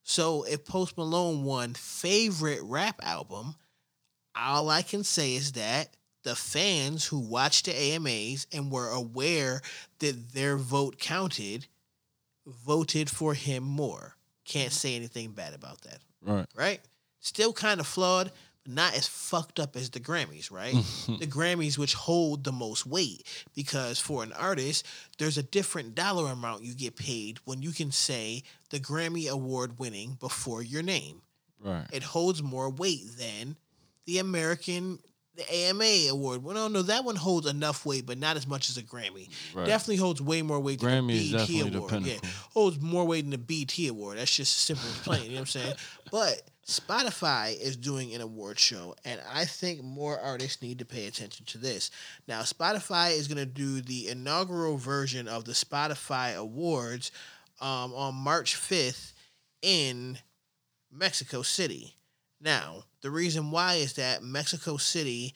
So if Post Malone won favorite rap album, all I can say is that the fans who watched the AMAs and were aware that their vote counted voted for him more. Can't mm-hmm. say anything bad about that. Right. Right? Still kind of flawed, but not as fucked up as the Grammys, right? the Grammys, which hold the most weight, because for an artist, there's a different dollar amount you get paid when you can say the Grammy Award winning before your name Right. it holds more weight than the American the AMA award. Well, no, no, that one holds enough weight, but not as much as a Grammy. Right. Definitely holds way more weight than Grammy is the BET definitely the award. yeah, holds more weight than the BT award. That's just simple as plain. You know what I'm saying? But Spotify is doing an award show, and I think more artists need to pay attention to this. Now, Spotify is going to do the inaugural version of the Spotify Awards um, on March 5th in Mexico City. Now, the reason why is that Mexico City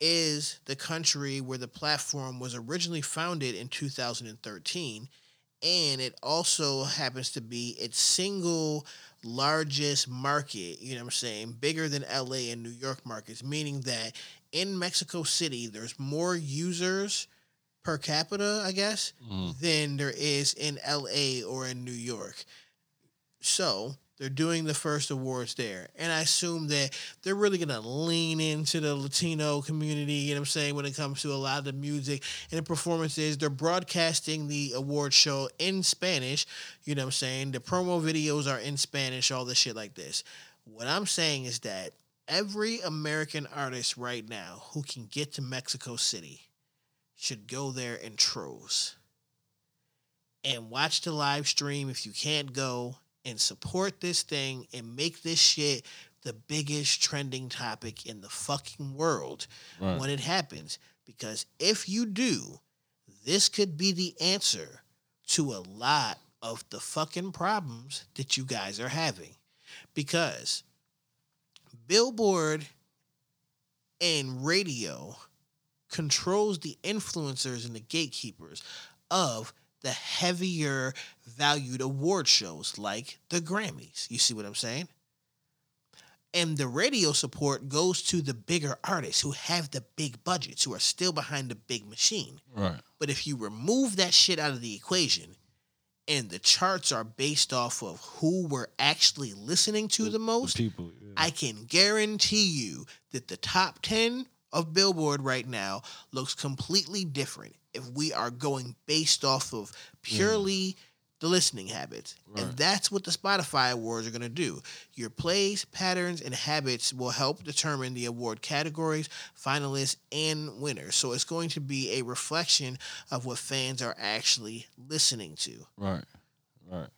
is the country where the platform was originally founded in 2013 and it also happens to be its single largest market, you know what I'm saying, bigger than LA and New York markets, meaning that in Mexico City there's more users per capita, I guess, mm-hmm. than there is in LA or in New York. So they're doing the first awards there. And I assume that they're really going to lean into the Latino community, you know what I'm saying, when it comes to a lot of the music and the performances. They're broadcasting the award show in Spanish, you know what I'm saying? The promo videos are in Spanish, all this shit like this. What I'm saying is that every American artist right now who can get to Mexico City should go there in troves and watch the live stream if you can't go and support this thing and make this shit the biggest trending topic in the fucking world Right. when it happens. Because if you do, this could be the answer to a lot of the fucking problems that you guys are having. Because Billboard and radio controls the influencers and the gatekeepers of the heavier valued award shows like the Grammys. You see what I'm saying? And the radio support goes to the bigger artists who have the big budgets, who are still behind the big machine. Right. But if you remove that shit out of the equation and the charts are based off of who we're actually listening to the, most, People. I can guarantee you that the top 10 of Billboard right now looks completely different if we are going based off of hmm. purely the listening habits. And that's what the Spotify awards are going to do. Your plays, patterns, and habits will help determine the award categories, finalists, and winners. So it's going to be a reflection of what fans are actually listening to. Right, right.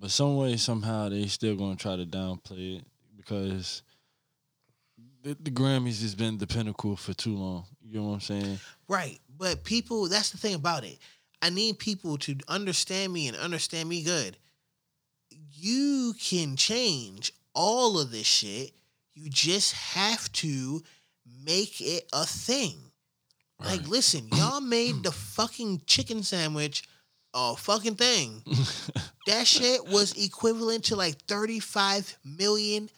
But some way, somehow, they still gonna try to downplay it because the, the Grammys has been the pinnacle for too long. You know what I'm saying? Right. But people, that's the thing about it. I need people to understand me and understand me good. You can change all of this shit. You just have to make it a thing. Like, listen, y'all made the fucking chicken sandwich a fucking thing. that shit was equivalent to like $35 million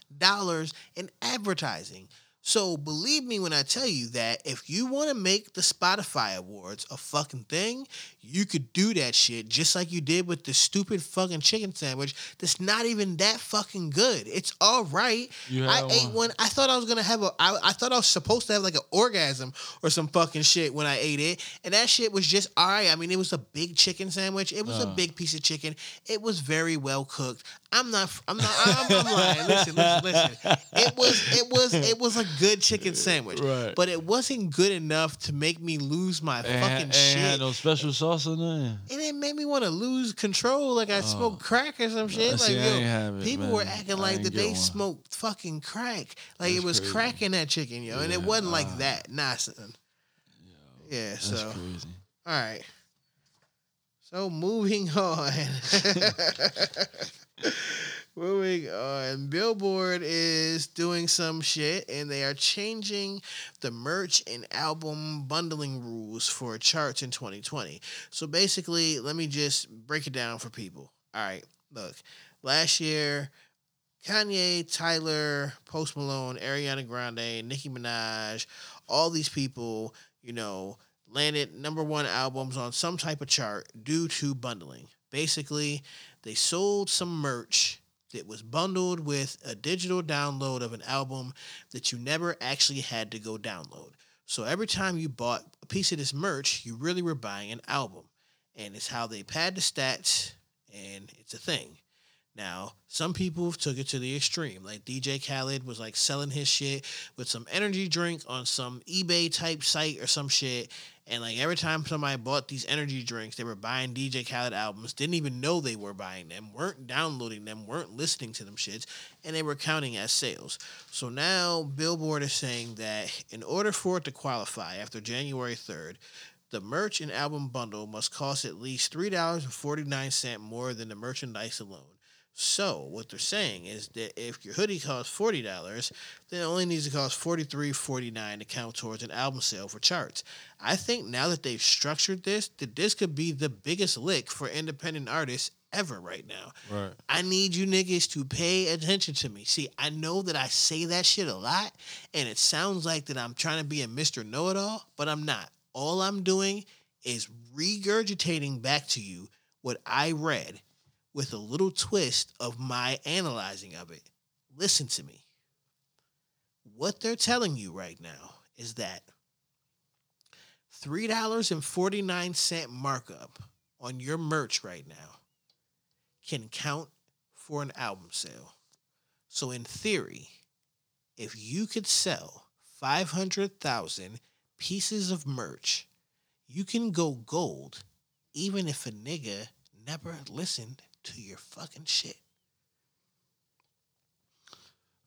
in advertising. So believe me when I tell you that if you want to make the Spotify Awards a fucking thing, you could do that shit just like you did with the stupid fucking chicken sandwich that's not even that fucking good. It's all right. I had ate one? one. I thought I was gonna have a. I, I thought I was supposed to have like an orgasm or some fucking shit when I ate it, and that shit was just all right. I mean, it was a big chicken sandwich. It was a Uh. big piece of chicken. It was very well cooked. I'm not. I'm not. I'm, I'm lying. Listen, listen, listen. It was. It was. It was a good chicken sandwich, Right. but it wasn't good enough to make me lose my fucking shit. had no special sauce in there. And it made me want to lose control, like I smoked crack or some shit. Uh, see, like yo, it, people man. were acting like that they one. smoked fucking crack, like it was crazy. crack in that chicken, yo, and it wasn't like uh, that. Nah, son. Yeah, That's so crazy. all right. So moving on. moving on. Billboard is doing some shit and they are changing the merch and album bundling rules for charts in 2020. So basically, let me just break it down for people. All right, look. Last year, Kanye, Tyler, Post Malone, Ariana Grande, Nicki Minaj, all these people, you know, landed number one albums on some type of chart due to bundling. Basically, they sold some merch that was bundled with a digital download of an album that you never actually had to go download. So every time you bought a piece of this merch, you really were buying an album. And it's how they pad the stats, and it's a thing. Now, some people took it to the extreme. Like DJ Khaled was like selling his shit with some energy drink on some eBay type site or some shit. And like every time somebody bought these energy drinks, they were buying DJ Khaled albums, didn't even know they were buying them, weren't downloading them, weren't listening to them shits, and they were counting as sales. So now Billboard is saying that in order for it to qualify after January 3rd, the merch and album bundle must cost at least $3.49 more than the merchandise alone. So what they're saying is that if your hoodie costs forty dollars, then it only needs to cost forty three forty nine to count towards an album sale for charts. I think now that they've structured this, that this could be the biggest lick for independent artists ever right now. Right. I need you niggas to pay attention to me. See, I know that I say that shit a lot, and it sounds like that I'm trying to be a Mr. Know It All, but I'm not. All I'm doing is regurgitating back to you what I read with a little twist of my analyzing of it. Listen to me. What they're telling you right now is that $3.49 markup on your merch right now can count for an album sale. So, in theory, if you could sell 500,000 pieces of merch, you can go gold even if a nigga never listened to your fucking shit.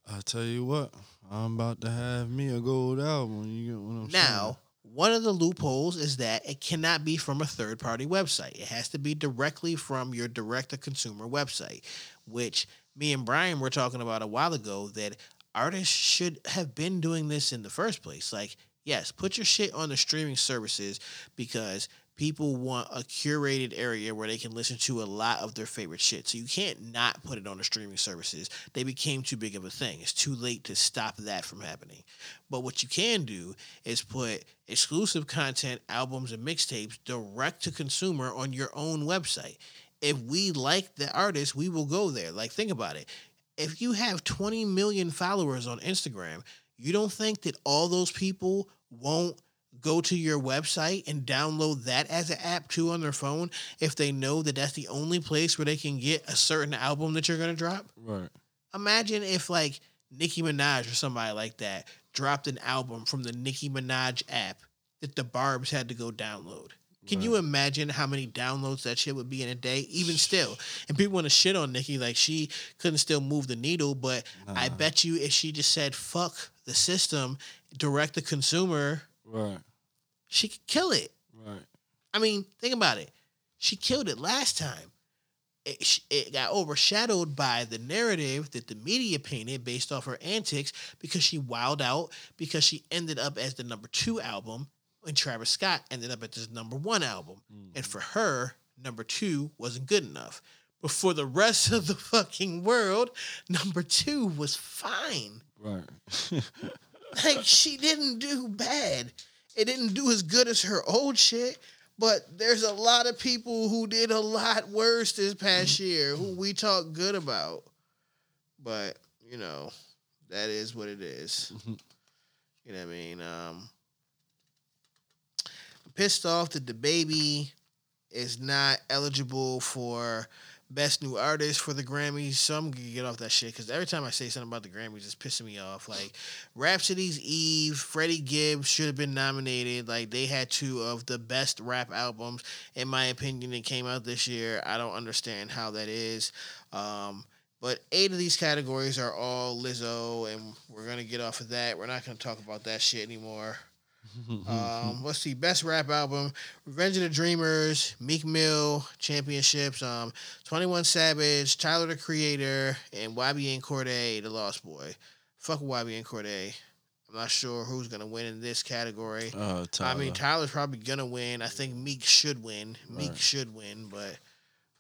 I tell you what, I'm about to have me a gold album. You get what I'm saying? Now, one of the loopholes is that it cannot be from a third party website. It has to be directly from your direct to consumer website, which me and Brian were talking about a while ago that artists should have been doing this in the first place. Like, yes, put your shit on the streaming services because people want a curated area where they can listen to a lot of their favorite shit. So you can't not put it on the streaming services. They became too big of a thing. It's too late to stop that from happening. But what you can do is put exclusive content, albums, and mixtapes direct to consumer on your own website. If we like the artist, we will go there. Like, think about it. If you have 20 million followers on Instagram, you don't think that all those people won't go to your website and download that as an app too on their phone if they know that that's the only place where they can get a certain album that you're going to drop? Right. Imagine if like Nicki Minaj or somebody like that dropped an album from the Nicki Minaj app that the Barbs had to go download. Can you imagine how many downloads that shit would be in a day? Even still, and people want to shit on Nicki like she couldn't still move the needle, but I bet you if she just said "fuck the system," direct the consumer, Right. She could kill it. Right. I mean, think about it. She killed it last time. It, it got overshadowed by the narrative that the media painted based off her antics because she wowed out because she ended up as the number two album and Travis Scott ended up at this number one album. And mm-hmm. for her, number two wasn't good enough. But for the rest of the fucking world, number two was fine. Right. Like she didn't do bad. It didn't do as good as her old shit. But there's a lot of people who did a lot worse this past year who we talk good about. But, you know, that is what it is. You know what I mean? Um I'm pissed off that DaBaby is not eligible for best new artist for the Grammys. So I'm gonna get off that shit because every time I say something about the Grammys, it's pissing me off. Like Rapsody's Eve, Freddie Gibbs should have been nominated. Like they had two of the best rap albums, in my opinion, that came out this year. I don't understand how that is. Um, but eight of these categories are all Lizzo, and we're gonna get off of that. We're not gonna talk about that shit anymore. Um, let's see, best rap album: Revenge of the Dreamers, Meek Mill, Championships, um, Twenty One Savage, Tyler the Creator, and YBN Cordae, The Lost Boy. Fuck YBN Cordae. I'm not sure who's gonna win in this category. Uh, I mean, Tyler's probably gonna win. I think Meek should win. Meek Right. should win, but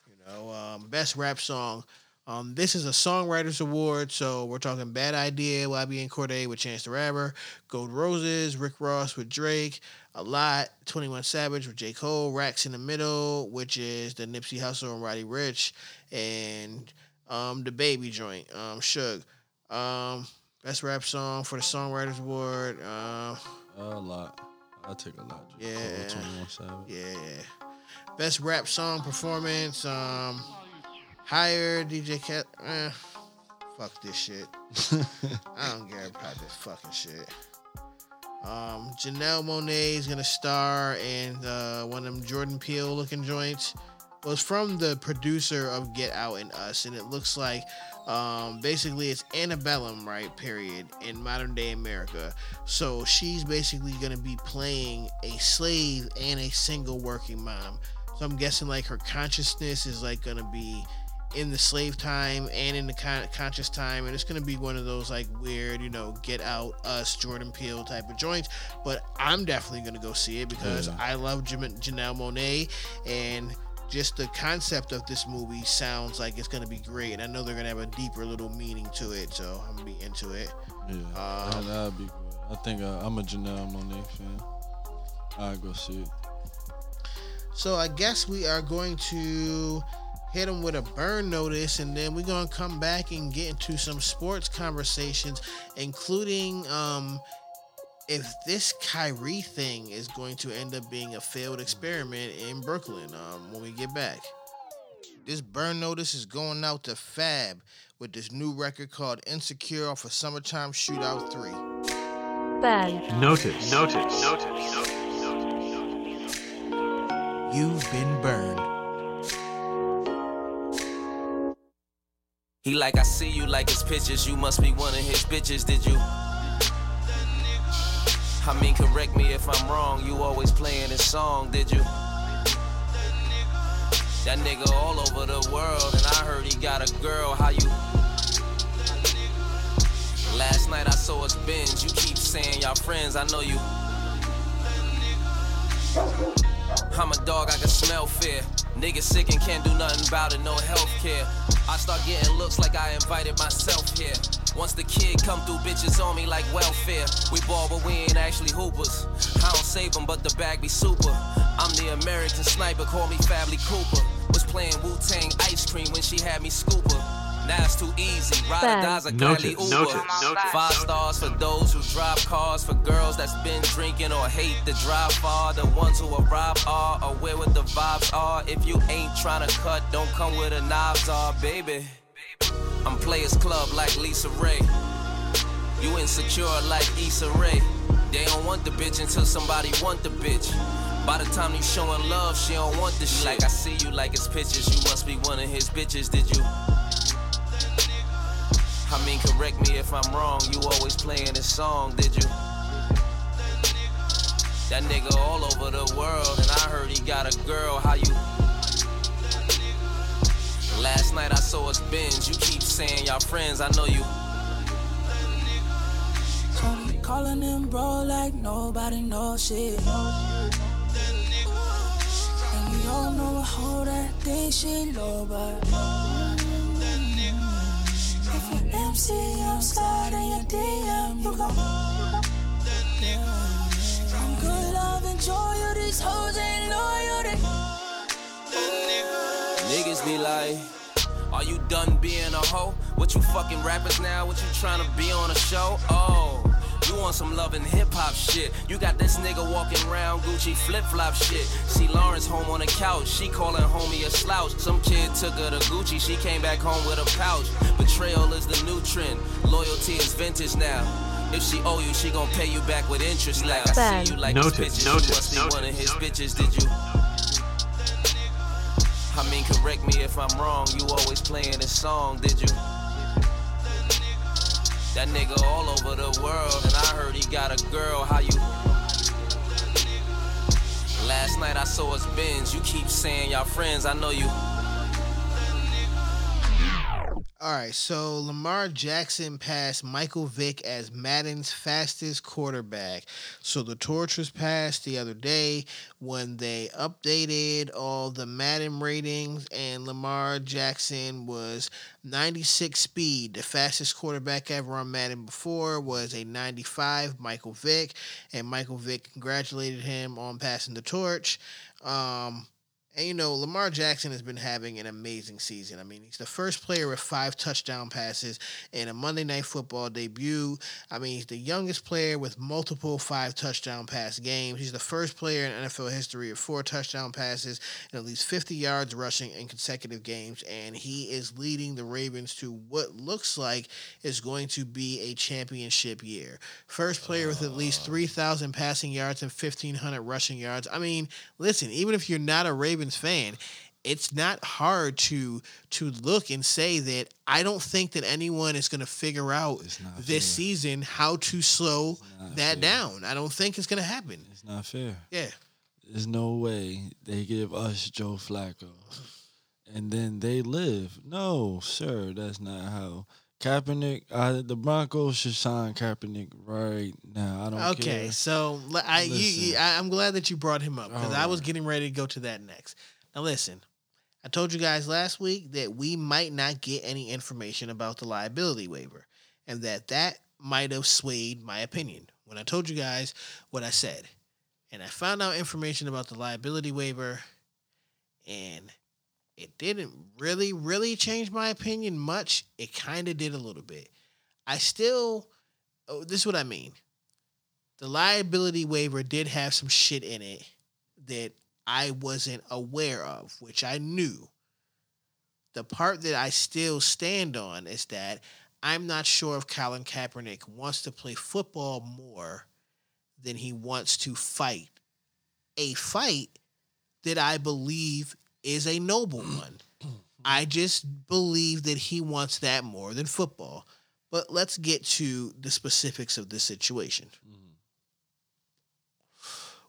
you know, um, best rap song. Um, this is a songwriters award, so we're talking Bad Idea, YBN Cordae with Chance the Rapper, Gold Roses, Rick Ross with Drake, A Lot, Twenty One Savage with J Cole, Racks in the Middle, which is the Nipsey Hussle and Roddy Ricch, and um, the Baby joint, um, Suge. Um, best rap song for the songwriters award. Uh, a lot. I'll take a lot. Just Yeah. Cole, 21 yeah. Best rap song performance. Um, higher DJ Cat. Eh, fuck this shit. I don't care about this fucking shit. Um, Janelle Monáe is gonna star in uh, one of them Jordan Peele looking joints. Well, it's from the producer of Get Out and Us, and it looks like um, basically it's antebellum, right? Period in modern day America. So she's basically gonna be playing a slave and a single working mom. So I'm guessing like her consciousness is like gonna be in the slave time and in the con- conscious time, and it's gonna be one of those like weird, you know, Get Out, Us, Jordan Peele type of joints. But I'm definitely gonna go see it because Yeah. I love Jam- Janelle Monáe and. Just the concept of this movie sounds like it's gonna be great. And I know they're gonna have a deeper little meaning to it, so I'm gonna be into it. Yeah, Um, that, that'd be good. I think uh, I'm a Janelle Monáe fan. I'll go see it. So I guess we are going to hit them with a burn notice, and then we're gonna come back and get into some sports conversations, including um, if this Kyrie thing is going to end up being a failed experiment in Brooklyn. Um, when we get back, this burn notice is going out to Fab with this new record called "Insecure" off of Summertime Shootout Three. Ben, Notice. Notice. Notice. You've been burned. He like, I see you like his pictures. You must be one of his bitches, did you? I mean, correct me if I'm wrong. You always playing his song, did you? That nigga all over the world, and I heard he got a girl. How you? Last night I saw us binge. You keep saying y'all friends. I know you. I'm a dog, I can smell fear. Niggas sick and can't do nothing about it, no health care. I start getting looks like I invited myself here. Once the kid come through, bitches on me like welfare. We ball, but we ain't actually hoopers. I don't save them, but the bag be super. I'm the American sniper, call me Fably Cooper. Was playing Wu Tang ice cream when she had me scooper. Now it's too easy. Ride or Ben. dies a gladly Uber. notice, notice, Five stars for those who drive cars, for girls that's been drinking or hate the drive far. The ones who arrive are aware what the vibes are. If you ain't tryna cut, don't come with a knives are, baby. I'm Players Club like Lisa Ray. You insecure like Issa Rae. They don't want the bitch until somebody want the bitch. By the time you showing love, she don't want the shit. Like I see you like his pictures. You must be one of his bitches, did you? I mean, correct me if I'm wrong, you always playing this song, did you? That nigga all over the world, and I heard he got a girl, how you? Last night I saw us binge, you keep saying y'all friends, I know you. Calling him bro like nobody knows shit. And we all know a whole that thing she low, but. MC, I'm sliding your DM, you go. I'm good, love, you. These hoes ain't loyal. They Niggas be like, are you done being a hoe? What you fucking rappers now? What you trying to be on a show? Oh. You want some loving hip hop shit. You got this nigga walking around Gucci flip flop shit. See Lawrence home on the couch. She calling homie a slouch. Some kid took her to Gucci. She came back home with a pouch. Betrayal is the new trend. Loyalty is vintage now. If she owe you, she gon' pay you back with interest. Like I see you like Noted, these bitches. noted, you must be noted, one of his bitches. Did you? I mean, correct me if I'm wrong. You always playing this song, did you? That nigga all over the world, and I heard he got a girl. How you? Last night I saw us binge. You keep saying y'all friends. I know you. All right, so Lamar Jackson passed Michael Vick as Madden's fastest quarterback. So the torch was passed the other day when they updated all the Madden ratings, and Lamar Jackson was 96 speed. The fastest quarterback ever on Madden before was a 95, Michael Vick, and Michael Vick congratulated him on passing the torch. Um, and you know, Lamar Jackson has been having an amazing season. I mean, he's the first player with five touchdown passes in a Monday Night Football debut. I mean, he's the youngest player with multiple five touchdown pass games. He's the first player in NFL history of four touchdown passes and at least 50 yards rushing in consecutive games. And he is leading the Ravens to what looks like is going to be a championship year. First player with at least 3,000 passing yards and 1,500 rushing yards. I mean, listen, even if you're not a Ravens fan, it's not hard to to look and say that I don't think that anyone is going to figure out this fair. season how to slow that fair. down. I don't think it's going to happen. It's not fair. Yeah. There's no way they give us Joe Flacco and then they live. No, sir, that's not how. Kaepernick, uh, the Broncos should sign Kaepernick right now. I don't Okay, care. so I, you. I, am glad that you brought him up because All I was getting ready to go to that next. Now listen, I told you guys last week that we might not get any information about the liability waiver, and that that might have swayed my opinion when I told you guys what I said, and I found out information about the liability waiver, and it didn't really, really change my opinion much. It kind of did a little bit. I still, oh, this is what I mean the liability waiver did have some shit in it that I wasn't aware of, which I knew. The part that I still stand on is that I'm not sure if Colin Kaepernick wants to play football more than he wants to fight. A fight that I believe is a noble one. I just believe that he wants that more than football. But let's get to the specifics of this situation.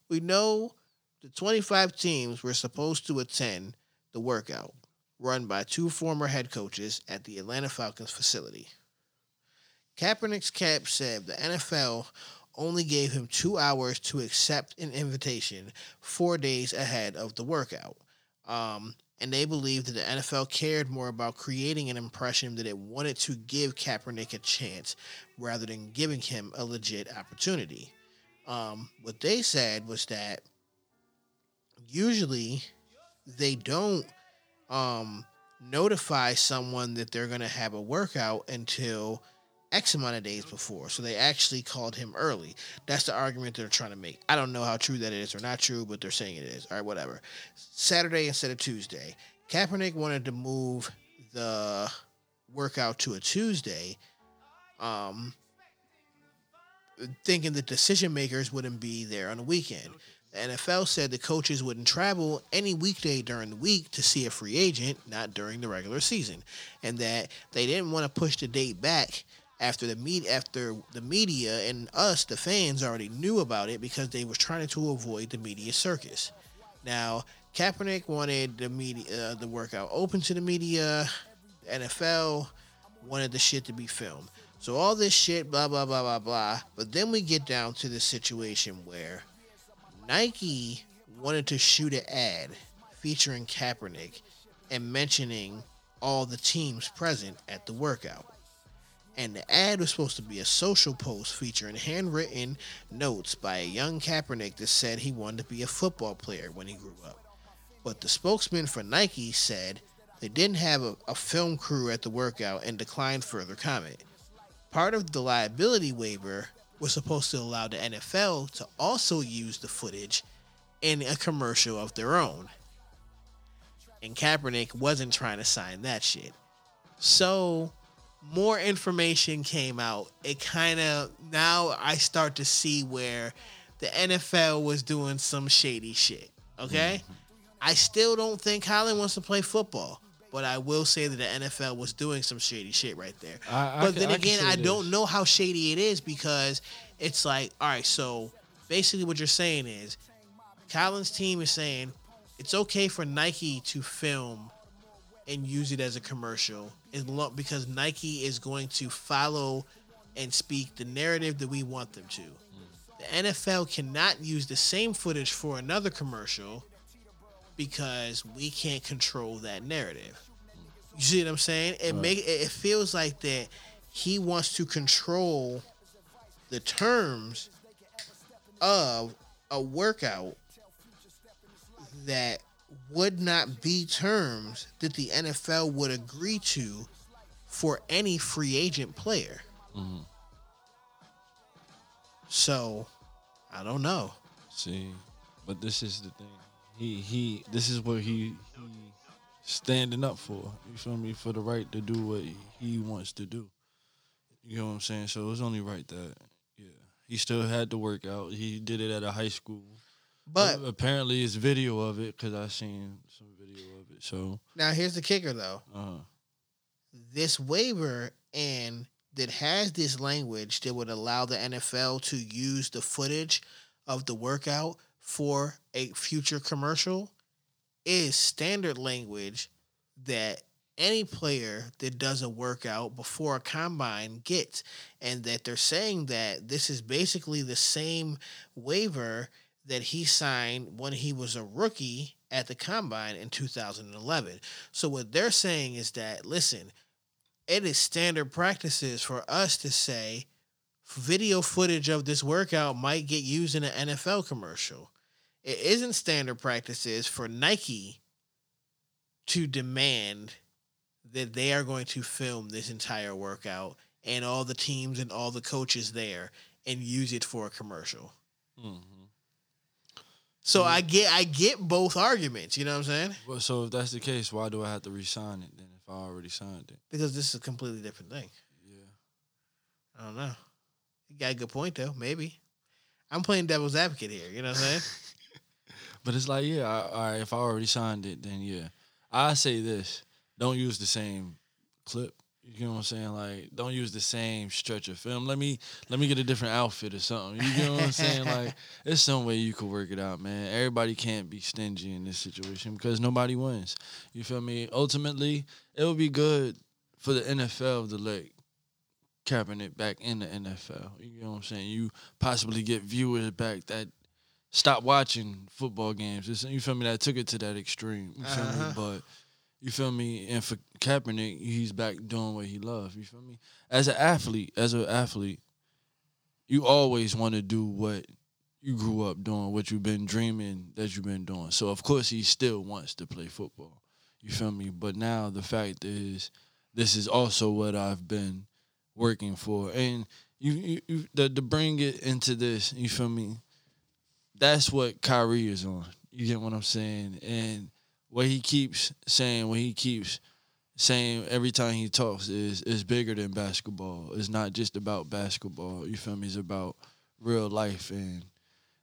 We know the 25 teams were supposed to attend the workout run by two former head coaches at the Atlanta Falcons facility. Kaepernick's cap said the NFL only gave him two hours to accept an invitation four days ahead of the workout. Um, and they believed that the NFL cared more about creating an impression that it wanted to give Kaepernick a chance rather than giving him a legit opportunity. Um, what they said was that usually they don't um, notify someone that they're going to have a workout until X amount of days before. So they actually called him early. That's the argument they're trying to make. I don't know how true that is or not true, but they're saying it is. All right, whatever. Saturday instead of Tuesday. Kaepernick wanted to move the workout to a Tuesday, um, thinking the decision makers wouldn't be there on the weekend. The NFL said the coaches wouldn't travel any weekday during the week to see a free agent, not during the regular season, and that they didn't want to push the date back after the meet after the media and us, the fans, already knew about it because they were trying to avoid the media circus. Now, Kaepernick wanted the media, uh, the workout open to the media. NFL wanted the shit to be filmed. So all this shit, blah blah blah blah blah. But then we get down to the situation where Nike wanted to shoot an ad featuring Kaepernick and mentioning all the teams present at the workout. And the ad was supposed to be a social post featuring handwritten notes by a young Kaepernick that said he wanted to be a football player when he grew up. But the spokesman for Nike said they didn't have a, a film crew at the workout and declined further comment. Part of the liability waiver was supposed to allow the NFL to also use the footage in a commercial of their own. And Kaepernick wasn't trying to sign that shit. So more information came out. It kind of now I start to see where the NFL was doing some shady shit. Okay? Mm-hmm. I still don't think Colin wants to play football. But I will say that the NFL was doing some shady shit right there. I- I but can- then again, say I don't know how shady it is because it's like, all right, so basically what you're saying is Colin's team is saying it's okay for Nike to film and use it as a commercial lo- because Nike is going to follow and speak the narrative that we want them to. The NFL cannot use the same footage for another commercial because we can't control that narrative. You see what I'm saying? It Right. make it feels like that he wants to control the terms of a workout that would not be terms that the NFL would agree to for any free agent player. Mhm. So, I don't know. See, but this is the thing. He he. This is what he he standing up for. You feel me? For the right to do what he wants to do. You know what I'm saying? So it's only right that yeah. He still had to work out. He did it at a high school. But- apparently it's video of it because I seen some video of it. So Now, here's the kicker though. uh this waiver and that has this language that would allow the NFL to use the footage of the workout for a future commercial is standard language that any player that does a workout before a combine gets and that they're saying that this is basically the same waiver that he signed when he was a rookie at the combine in 2011. So what they're saying is that listen, it is standard practices for us to say video footage of this workout might get used in an NFL commercial. It isn't standard practices for Nike to demand that they are going to film this entire workout and all the teams and all the coaches there and use it for a commercial. Mm-hmm. So mm-hmm. I get I get both arguments, you know what I'm saying? Well, so if that's the case, why do I have to re-sign it then? If I already signed it, Because this is a completely different thing. Yeah. I don't know. You got a good point though, maybe. I'm playing devil's advocate here, you know what I'm saying? But it's like, yeah, I, all right, if I already signed it, then yeah. I say this: don't use the same clip. You know what I'm saying? Like, don't use the same stretch of film. Let me let me get a different outfit or something. You know what I'm saying? Like, there's some way you could work it out, man. Everybody can't be stingy in this situation because nobody wins. You feel me? Ultimately, it would be good for the NFL to let Kaepernick back in the NFL. You know what I'm saying? You possibly get viewers back that stop watching football games. It's, you feel me? That took it to that extreme. You feel Uh-huh. me? But you feel me? And for Kaepernick, he's back doing what he loves. You feel me? As an athlete, as an athlete, you always want to do what you grew up doing, what you've been dreaming that you've been doing. So of course he still wants to play football. You feel me? But now the fact is, this is also what I've been working for, and you, you, you the, to bring it into this, you feel me? That's what Kyrie is on. You get what I'm saying? And what he keeps saying, what he keeps saying every time he talks is is bigger than basketball. It's not just about basketball. You feel me? It's about real life and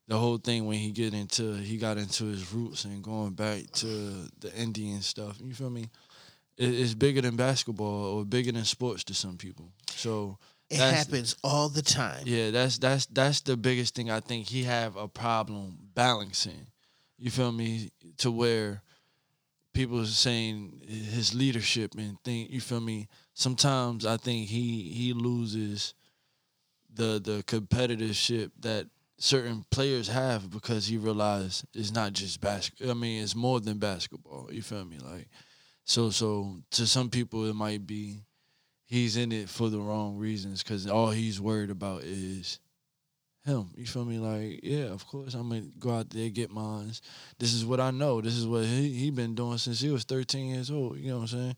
the whole thing when he get into he got into his roots and going back to the Indian stuff. You feel me? It, it's bigger than basketball or bigger than sports to some people. So It happens all the time. yeah, that's that's that's the biggest thing I think he have a problem balancing. You feel me? To where people are saying his leadership and think you feel me. Sometimes I think he he loses the the competitorship that certain players have because he realized it's not just basketball. I mean, it's more than basketball. You feel me? Like, so so to some people it might be he's in it for the wrong reasons because all he's worried about is him. You feel me? Like, yeah, of course I'm gonna go out there get mines. This is what I know. This is what he he been doing since he was 13 years old. You know what I'm saying?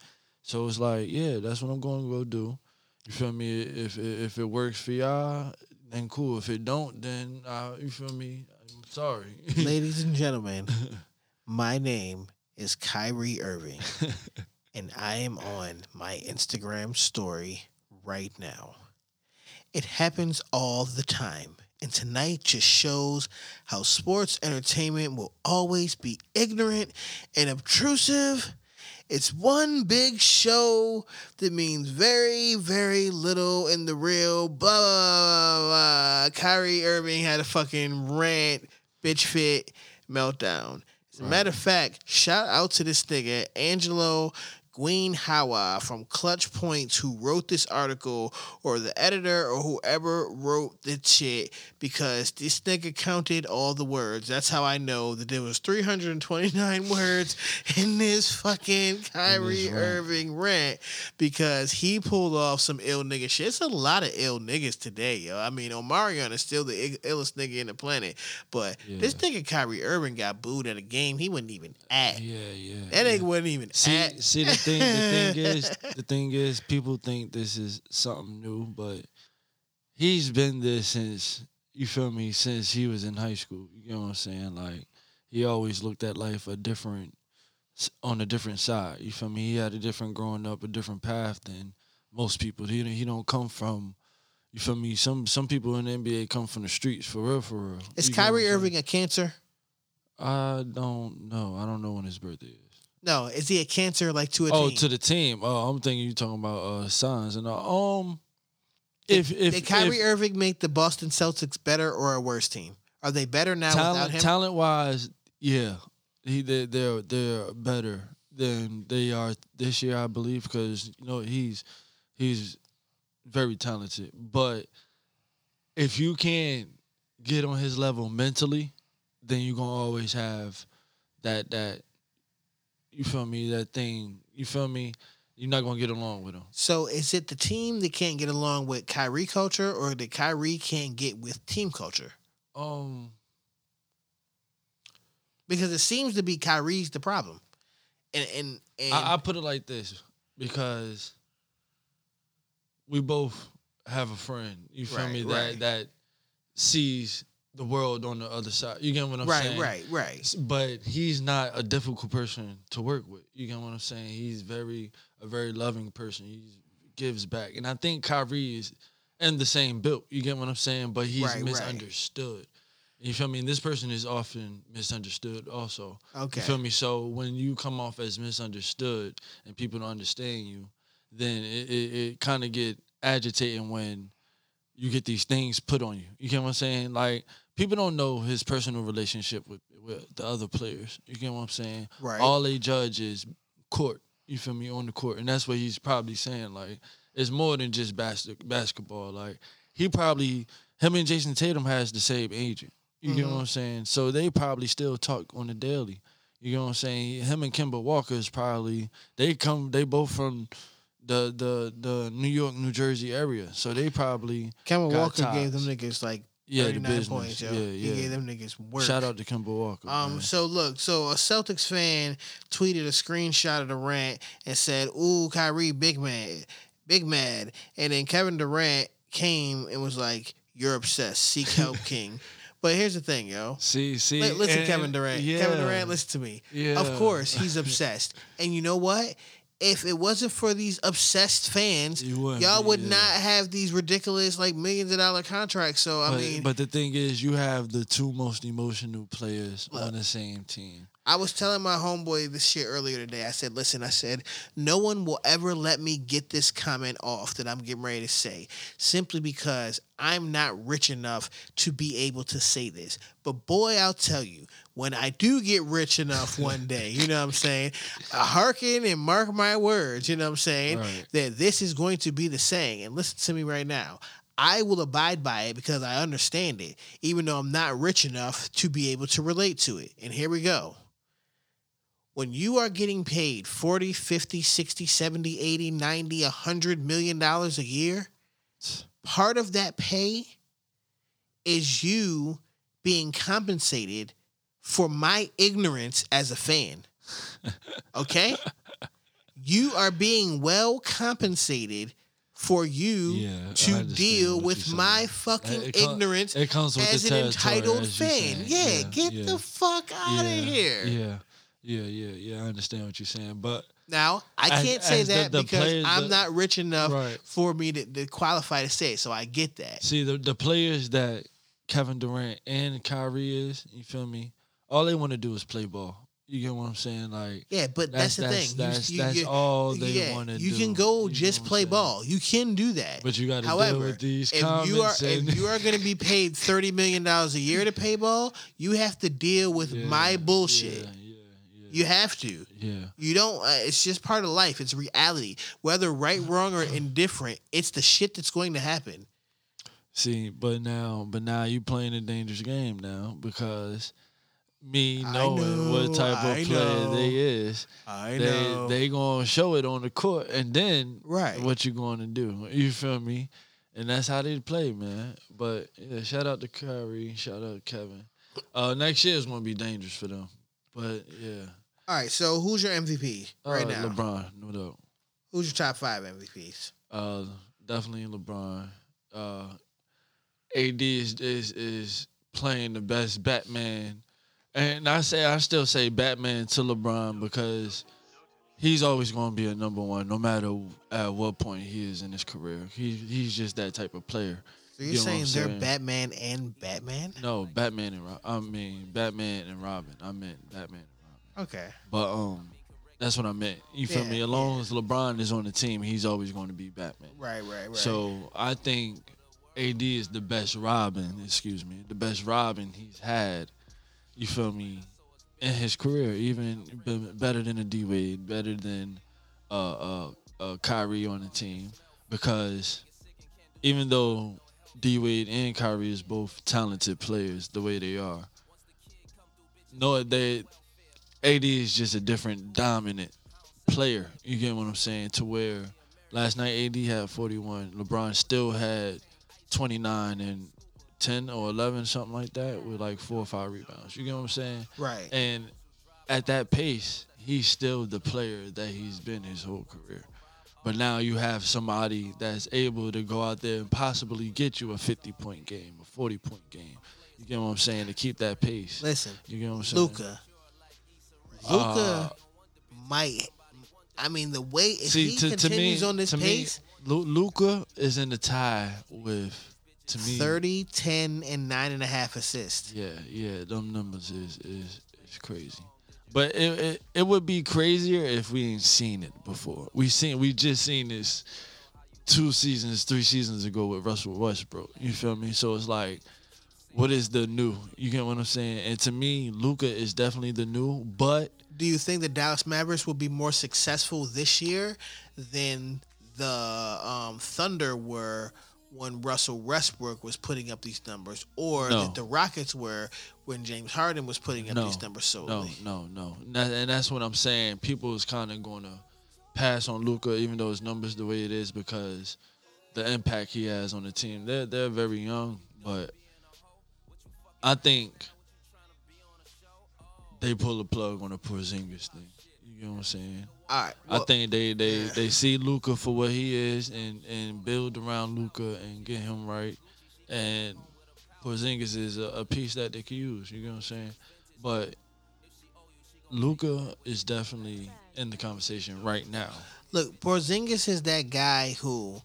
So it's like, yeah, that's what I'm going to go do. You feel me? If if it works for y'all, then cool. If it don't, then uh, you feel me? I'm sorry. Ladies and gentlemen, my name is Kyrie Irving, and I am on my Instagram story right now. It happens all the time, and tonight just shows how sports entertainment will always be ignorant and obtrusive. It's one big show that means very, very little in the real. Blah, blah, blah, blah. Kyrie Irving had a fucking rant, bitch fit meltdown. As a matter of fact, shout out to this nigga, Angelo Gween Hawa from Clutch Points, who wrote this article, or the editor, or whoever wrote the shit, because this nigga counted all the words. That's how I know that there was 329 words in this fucking Kyrie. Irving rant, because he pulled off some ill nigga shit. It's a lot of ill niggas today, yo. I mean, Omarion is still the illest nigga in the planet, but this nigga Kyrie Irving got booed at a game he wasn't even at. Yeah, yeah. That nigga wasn't even See, at. see the thing. The thing is, the thing is, people think this is something new, but he's been this since you feel me since he was in high school. You know what I'm saying? Like he always looked at life a different on a different side. You feel me? He had a different growing up, a different path than most people. He don't- he don't come from. You feel me? Some some people in the NBA come from the streets for real, for real. Is You get what I'm Kyrie? Irving a cancer? I don't know. I don't know when his birthday is. No, is he a cancer like to a Oh, team? to the team. Oh, I'm thinking you talking about uh signs and uh, um. If if Did Kyrie if Irving make the Boston Celtics better or a worse team? Are they better now without talent him? talent wise, yeah, he they they're they're better than they are this year, I believe, because you know he's he's very talented. But if you can't get on his level mentally, then you're gonna always have that that you feel me that thing. You feel me? You're not gonna get along with him. So is it the team that can't get along with Kyrie culture, or that Kyrie can't get with team culture? Um. Because it seems to be Kyrie's the problem, and and, and I, I put it like this because we both have a friend. You feel Right, me? right. That that sees the world on the other side. You get what I'm Right, saying? right, right. S- But he's not a difficult person to work with. You get what I'm saying? He's very a very loving person. He gives back, and I think Kyrie is in the same built. You get what I'm saying? But he's Right, right. misunderstood. You feel me? And this person is often misunderstood also. Okay. You feel me? So when you come off as misunderstood and people don't understand you, then it, it, it kind of get agitating when you get these things put on you. You get what I'm saying? Like people don't know his personal relationship with with the other players. You get what I'm saying? Right. All they judge is court. You feel me on the court, and that's what he's probably saying. Like it's more than just bas- basketball. Like he probably him and Jayson Tatum has the same agent. You get Mhm. what I'm saying? So they probably still talk on the daily. You know what I'm saying? Him and Kemba Walker is probably they come. They both from the the the New York, New Jersey area. So they probably Kemba got Walker gave ties. them niggas like Yeah, the business. points, yo. Yeah, He gave them niggas work. Shout out to Kemba Walker. Um, man. so look, so a Celtics fan tweeted a screenshot of the rant and said, "Ooh, Kyrie, big mad, big mad," and then Kevin Durant came and was like, "You're obsessed. Seek help, King." But here's the thing, yo. See, see, listen, and- Kevin Durant. yeah. Kevin Durant, listen to me. Yeah. Of course, he's obsessed. and you know what? If it wasn't for these obsessed fans, wouldn't y'all would yeah. not have these ridiculous like millions of dollar contracts. So I but, mean, but the thing is, you have the two most emotional players on the same team. I was telling my homeboy this shit earlier today. I said, listen, I said, no one will ever let me get this comment off that I'm getting ready to say simply because I'm not rich enough to be able to say this. But boy, I'll tell you, when I do get rich enough one day, you know what I'm saying? Uh, hearken and mark my words, you know what I'm saying? Right. That this is going to be the saying. And listen to me right now. I will abide by it because I understand it, even though I'm not rich enough to be able to relate to it. And here we go. When you are getting paid 40, 50, 60, 70, 80, 90, 100 million dollars a year, part of that pay is you being compensated for my ignorance as a fan. Okay? you are being well compensated for you Yeah, to deal with my fucking It com- ignorance it comes with as an entitled as fan. Yeah, Yeah, get yeah. the fuck out of here. Yeah, yeah, yeah, yeah. I understand what you're saying, but Now, I can't say as that the because players I'm that- not rich enough Right. for me to, to qualify to say it. So I get that. See the the players that Kevin Durant and Kyrie is, you feel me? All they want to do is play ball. You get what I'm saying? Like Yeah, but that's, the that's, thing. That's, you, that's you, all they yeah, want to do. You can go just play ball. You can do that. But you got to deal with these if you are and if you are going to be paid thirty million dollars a year to play ball, you have to deal with my bullshit. Yeah, You have to. yeah. You don't. Uh, it's just part of life. It's reality. Whether right, wrong, or indifferent, it's the shit that's going to happen. See, but now, but now you're playing a dangerous game now because me knowing what type of I player know. they is, I they know. they gonna show it on the court, and then Right. what you going to do? You feel me? And that's how they play, man. But yeah, shout out to Curry, shout out to Kevin. Uh, next year is gonna be dangerous for them. But yeah, All right. So who's your MVP right uh, now? LeBron, no doubt. Who's your top five MVPs? Uh, definitely LeBron. Uh, AD is, is is playing the best Batman, and I say I still say Batman to LeBron because he's always going to be a number one, no matter at what point he is in his career. He he's just that type of player. So you're You know what saying they're? Batman and Batman? No, Batman and Ro- I mean Batman and Robin. I meant Batman. Okay. But um, that's what I meant. You feel Yeah, me? As long as LeBron is on the team, he's always going to be Batman. Right, right, right. So I think AD is the best Robin. Excuse me, the best Robin he's had. You feel me? In his career, even better than a D Wade, better than uh, uh, uh, Kyrie on the team, because even though D Wade and Kyrie is both talented players, the way they are, no, they AD is just a different dominant player. You get what I'm saying? To where last night AD had 41, LeBron still had 29 and 10 or 11, something like that, with like four or five rebounds. You get what I'm saying? Right. And at that pace, he's still the player that he's been his whole career. But now you have somebody that's able to go out there and possibly get you a 50 point game, a 40 point game. You get what I'm saying? To keep that pace. Listen, You get what I'm saying? Luka. Luka Uh, might. I mean, the way if See, he to, to me, continues on this pace, me, Luka is in the tie with, to me, 30, 10, and nine and a half assists. Yeah, yeah, them numbers is is is crazy. But it, it it would be crazier if we ain't seen it before. We seen we just seen this two seasons, three seasons ago with Russell Westbrook. You feel me? So it's like, what is the new? You get what I'm saying? And to me, Luka is definitely the new. But Do you think the Dallas Mavericks will be more successful this year than the um, Thunder were when Russell Westbrook was putting up these numbers, or No. that the Rockets were when James Harden was putting up no, these numbers solely? no, no, no. And that- and that's what I'm saying. People is kind of going to pass on Luka, even though his numbers the way it is, because the impact he has on the team. They're they're very young, but I think they pull the plug on the Porzingis thing. You know what I'm saying? All right. I think they they they see Luka for what he is and and build around Luka and get him right. And Porzingis is a, a piece that they can use. You know what I'm saying? But Luka is definitely in the conversation right now. Look, Porzingis is that guy who.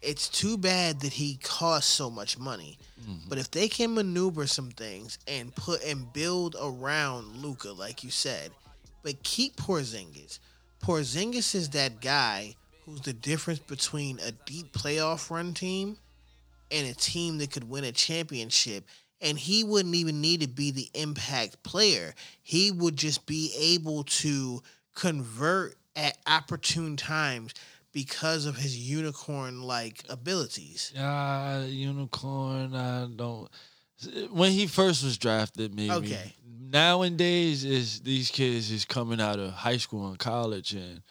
It's too bad that he costs so much money, Mm-hmm. but if they can maneuver some things and put and build around Luka, like you said, but keep Porzingis. Porzingis is that guy who's the difference between a deep playoff run team and a team that could win a championship and he wouldn't even need to be the impact player. He would just be able to convert at opportune times because of his unicorn like abilities. Yeah, unicorn. I don't. When he first was drafted, maybe. Okay. Nowadays, is these kids is coming out of high school and college, and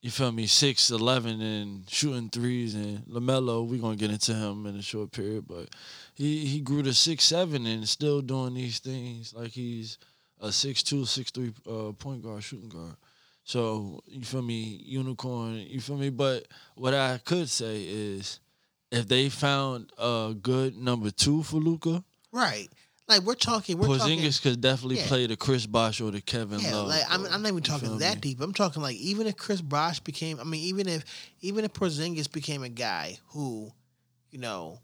you feel me, six eleven and shooting threes, and Lamelo. we're gonna get into him in a short period, but he he grew to six seven and still doing these things like he's a six two, six three uh, point guard, shooting guard. So you feel me, unicorn. You feel me. But what I could say is, if they found a good number two for Luka, Right. Like we're talking, we're talking. Porzingis could definitely Yeah. play the Chris Bosh or the Kevin Yeah, Love. like I'm, I'm not even talking that me? deep. I'm talking like even if Chris Bosh became, I mean, even if even if Porzingis became a guy who, you know,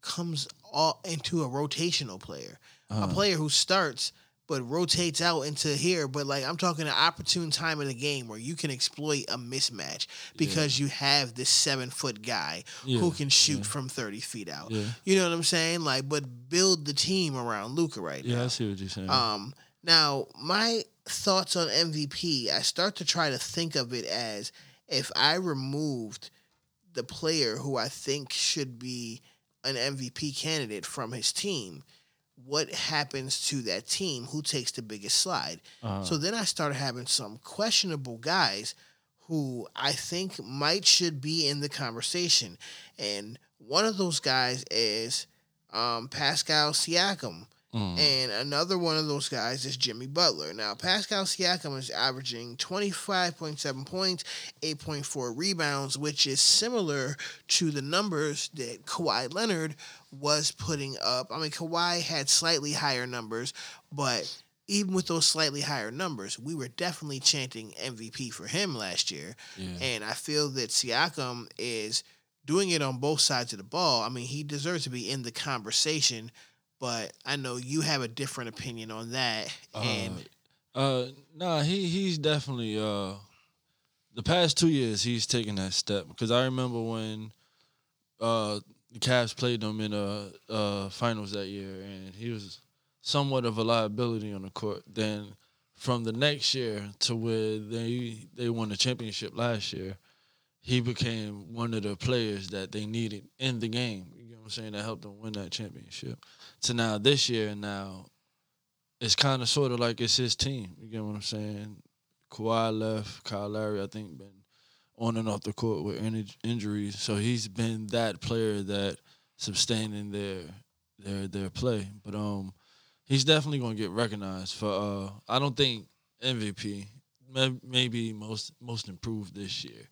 comes all into a rotational player, a Uh-huh. player who starts but rotates out into here. But like I'm talking an opportune time in the game where you can exploit a mismatch because you have this seven foot guy Yeah, who can shoot from 30 feet out. Yeah. You know what I'm saying? Like, but build the team around Luka right now. Yeah, I see what you're saying. Um, now my thoughts on MVP, I start to try to think of it as if I removed the player who I think should be an MVP candidate from his team, what happens to that team? Who takes the biggest slide? Uh-huh. So then I started having some questionable guys who I think might should be in the conversation. And one of those guys is um, Pascal Siakam. Mm. And another one of those guys is Jimmy Butler. Now, Pascal Siakam is averaging 25.7 points, 8.4 rebounds, which is similar to the numbers that Kawhi Leonard was putting up. I mean, Kawhi had slightly higher numbers, but even with those slightly higher numbers, we were definitely chanting MVP for him last year. Yeah. And I feel that Siakam is doing it on both sides of the ball. I mean, he deserves to be in the conversation, but I know you have a different opinion on that. And Uh, nah, he he's definitely uh, the past two years he's taken that step because I remember when uh the Cavs played them in uh uh finals that year and he was somewhat of a liability on the court. Then from the next year to where they they won the championship last year, he became one of the players that they needed in the game. You know what I'm saying? That helped them win that championship. So now this year and now it's kind of sort of like it's his team. You get what I'm saying? Kawhi left, Kyle Lowry, I think, been on and off the court with in- injuries, so he's been that player that sustaining their their their play. But um, he's definitely gonna get recognized for. uh I don't think MVP, may- maybe most most improved this year.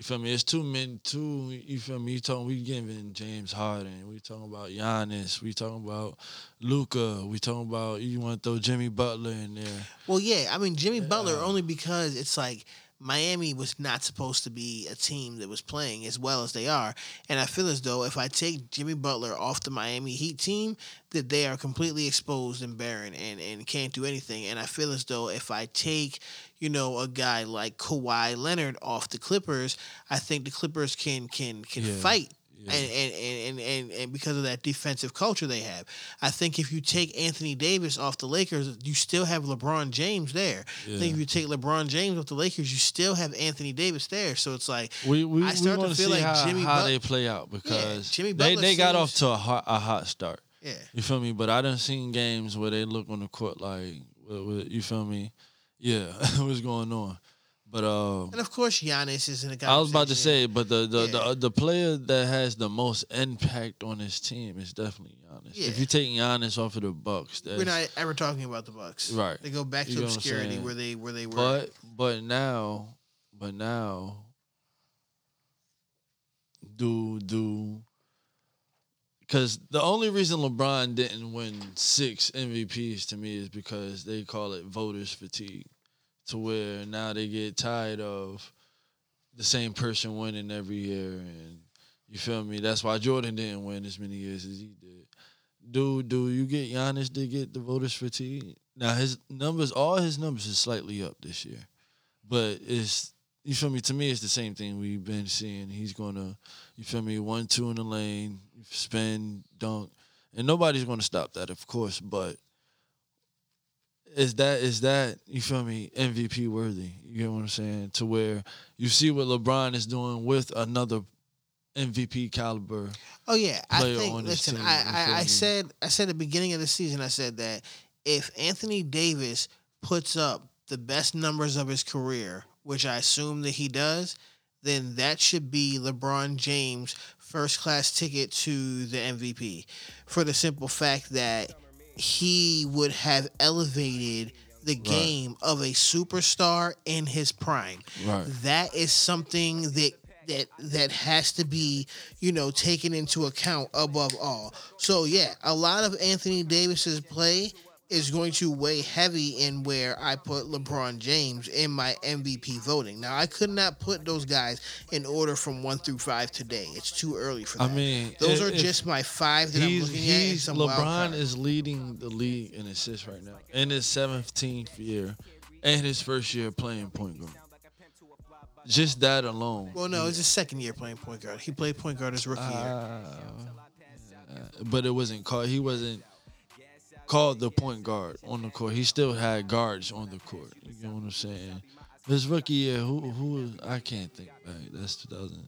You feel me? It's two men, two. You feel me? You talking? We giving James Harden. We talking about Giannis. We talking about Luka. We talking about you want to throw Jimmy Butler in there. Well, yeah, I mean Jimmy Butler only because it's like Miami was not supposed to be a team that was playing as well as they are, and I feel as though if I take Jimmy Butler off the Miami Heat team, that they are completely exposed and barren and and can't do anything. And I feel as though if I take you know a guy like Kawhi Leonard off the Clippers, I think the Clippers can can can Yeah. fight. And, and, and, and, and because of that defensive culture they have. I think if you take Anthony Davis off the Lakers, you still have LeBron James there. I think if you take LeBron James off the Lakers, you still have Anthony Davis there. So it's like We we, I start want to feel like how, Jimmy how But- they play out because Jimmy they, Butler they got off to a hot a hot start. Yeah. You feel me? But I done seen games where they look on the court like, you feel me? Yeah, what's going on? But uh, and of course Giannis is in the I was about to say, but the the, Yeah. the the player that has the most impact on his team is definitely Giannis. Yeah. If you take Giannis off of the Bucks, that's, We're not ever talking about the Bucks. Right. They go back You to know what I'm obscurity where they where they were. But but now, but now, do do because the only reason LeBron didn't win six MVPs to me is because they call it voters fatigue, to where now they get tired of the same person winning every year, and you feel me. That's why Jordan didn't win as many years as he did. Do do you get Giannis to get the voters fatigue? Now his numbers, all his numbers is slightly up this year, but it's you feel me. To me, it's the same thing we've been seeing. He's gonna, you feel me, one two in the lane, spin, dunk, and nobody's going to stop that, of course. But is that is that you feel me MVP worthy? You get what I'm saying? To where you see what LeBron is doing with another MVP caliber. Oh yeah, I think. Listen, team, I, I, I said I said at the beginning of the season, I said that if Anthony Davis puts up the best numbers of his career, which I assume that he does, then that should be LeBron James' first class ticket to the MVP. For the simple fact that he would have elevated the game of a superstar in his prime Right. that is something that that that has to be you know taken into account above all so yeah a lot of anthony davis's play is going to weigh heavy in where i put lebron james in my mvp voting. Now i could not put those guys in order from one through five today. It's too early for that. I mean, those are just my five that i'm looking at he's LeBron is leading the league in assists right now. In his 17th year and his first year playing point guard. Just that alone. well no it's his second year playing point guard. He played point guard his rookie year. Uh, but it wasn't called. He wasn't called the point guard on the court. He still had guards on the court. You get what I'm saying? His rookie year, who who I can't think back. That's 2000.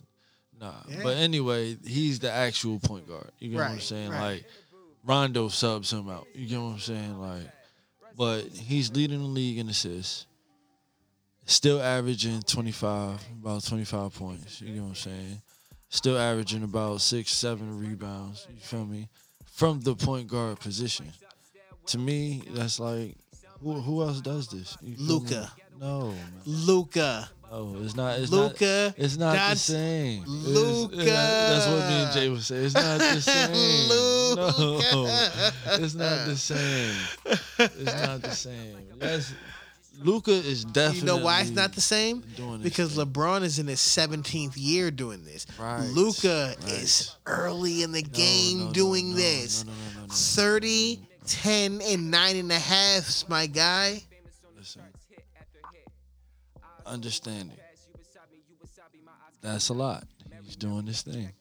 Nah, Yeah. but anyway, he's the actual point guard. You get what I'm saying? right. Like Rondo subs him out. You get what I'm saying? Like, but he's leading the league in assists. Still averaging 25, about 25 points. You get what I'm saying? Still averaging about six, seven rebounds. You feel me? From the point guard position. To me, that's like, who, who else does this? You feel me? Luka. No, Luka No, it's not. It's Luka Not, it's not the same. It's- Luka. that's what me and Jay would say. It's not the same. No, it's not the same. It's not the same. Yes, Luka is definitely. You know why it's not the same? Because thing. LeBron is in his 17th year doing this. Right, Luka right. is early in the game no, doing this. no, no, no, no, no. 30, 10, and 9 and a half, my guy. Listen. Understanding. That's a lot. He's doing this thing.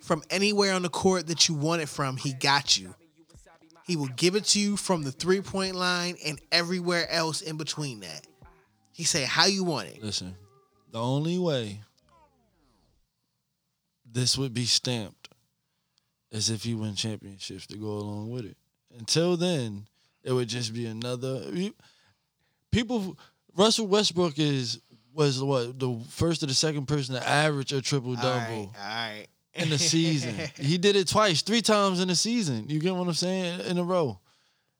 From anywhere on the court that you want it from, he got you. He will give it to you from the three point line and everywhere else in between that. He say how you want it. Listen, the only way this would be stamped is if he win championships to go along with it. Until then, it would just be another. People, Russell Westbrook is was what the first or the second person to average a triple double All right, all right. in the season. he did it twice, three times in the season. You get what I'm saying? In a row.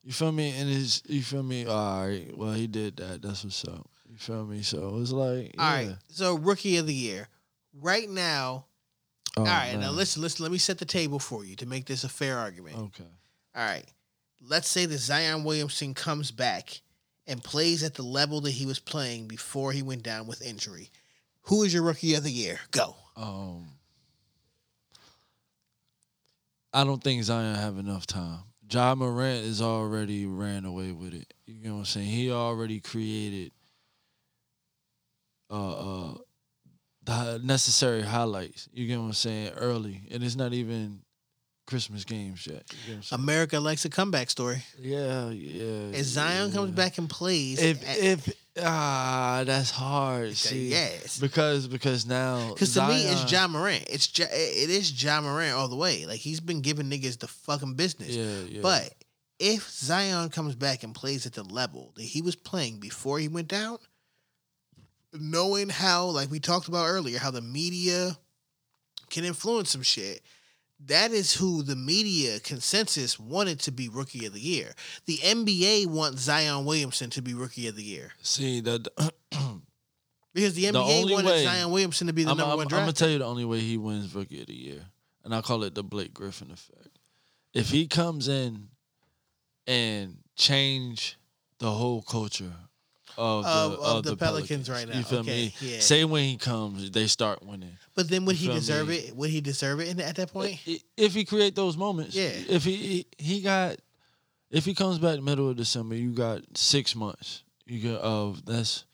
You feel me? And his, you feel me? All right. Well, he did that. That's what's up. You feel me? So it's like, All yeah. right. So rookie of the year. Right now, Oh, all right, now man. listen, listen, let me set the table for you to make this a fair argument. Okay. All right. Let's say that Zion Williamson comes back and plays at the level that he was playing before he went down with injury. Who is your rookie of the year? Go. Um, I don't think Zion have enough time. Ja Morant is already ran away with it. You know what I'm saying? He already created uh uh necessary highlights. You get what I'm saying? Early. And it's not even Christmas games yet. You get what I'm? America likes a comeback story. yeah, yeah. If Zion comes back and plays, if at- if ah, that's hard. See, yes. because because now Because to me, it's Ja Morant. It's ja, it is Ja Morant all the way. Like he's been giving niggas the fucking business. Yeah, yeah. But if Zion comes back and plays at the level that he was playing before he went down, knowing how, like we talked about earlier, how the media can influence some shit. That is who the media consensus wanted to be rookie of the year. The NBA wants Zion Williamson to be rookie of the year see that because the The NBA only wanted way- Zion Williamson to be the I'm, number I'm, one I'm gonna tell you the only way he wins Rookie of the Year, and I call it the Blake Griffin effect. If he comes in and change the whole culture of the, Of- of the the Pelicans right now. you feel Okay, me? yeah. Say when he comes, they start winning. But then would You he deserve me? it? Would he deserve it in, at that point? If he create those moments, Yeah. If he he, got, if he comes back middle of December, you got six months. You get of that's.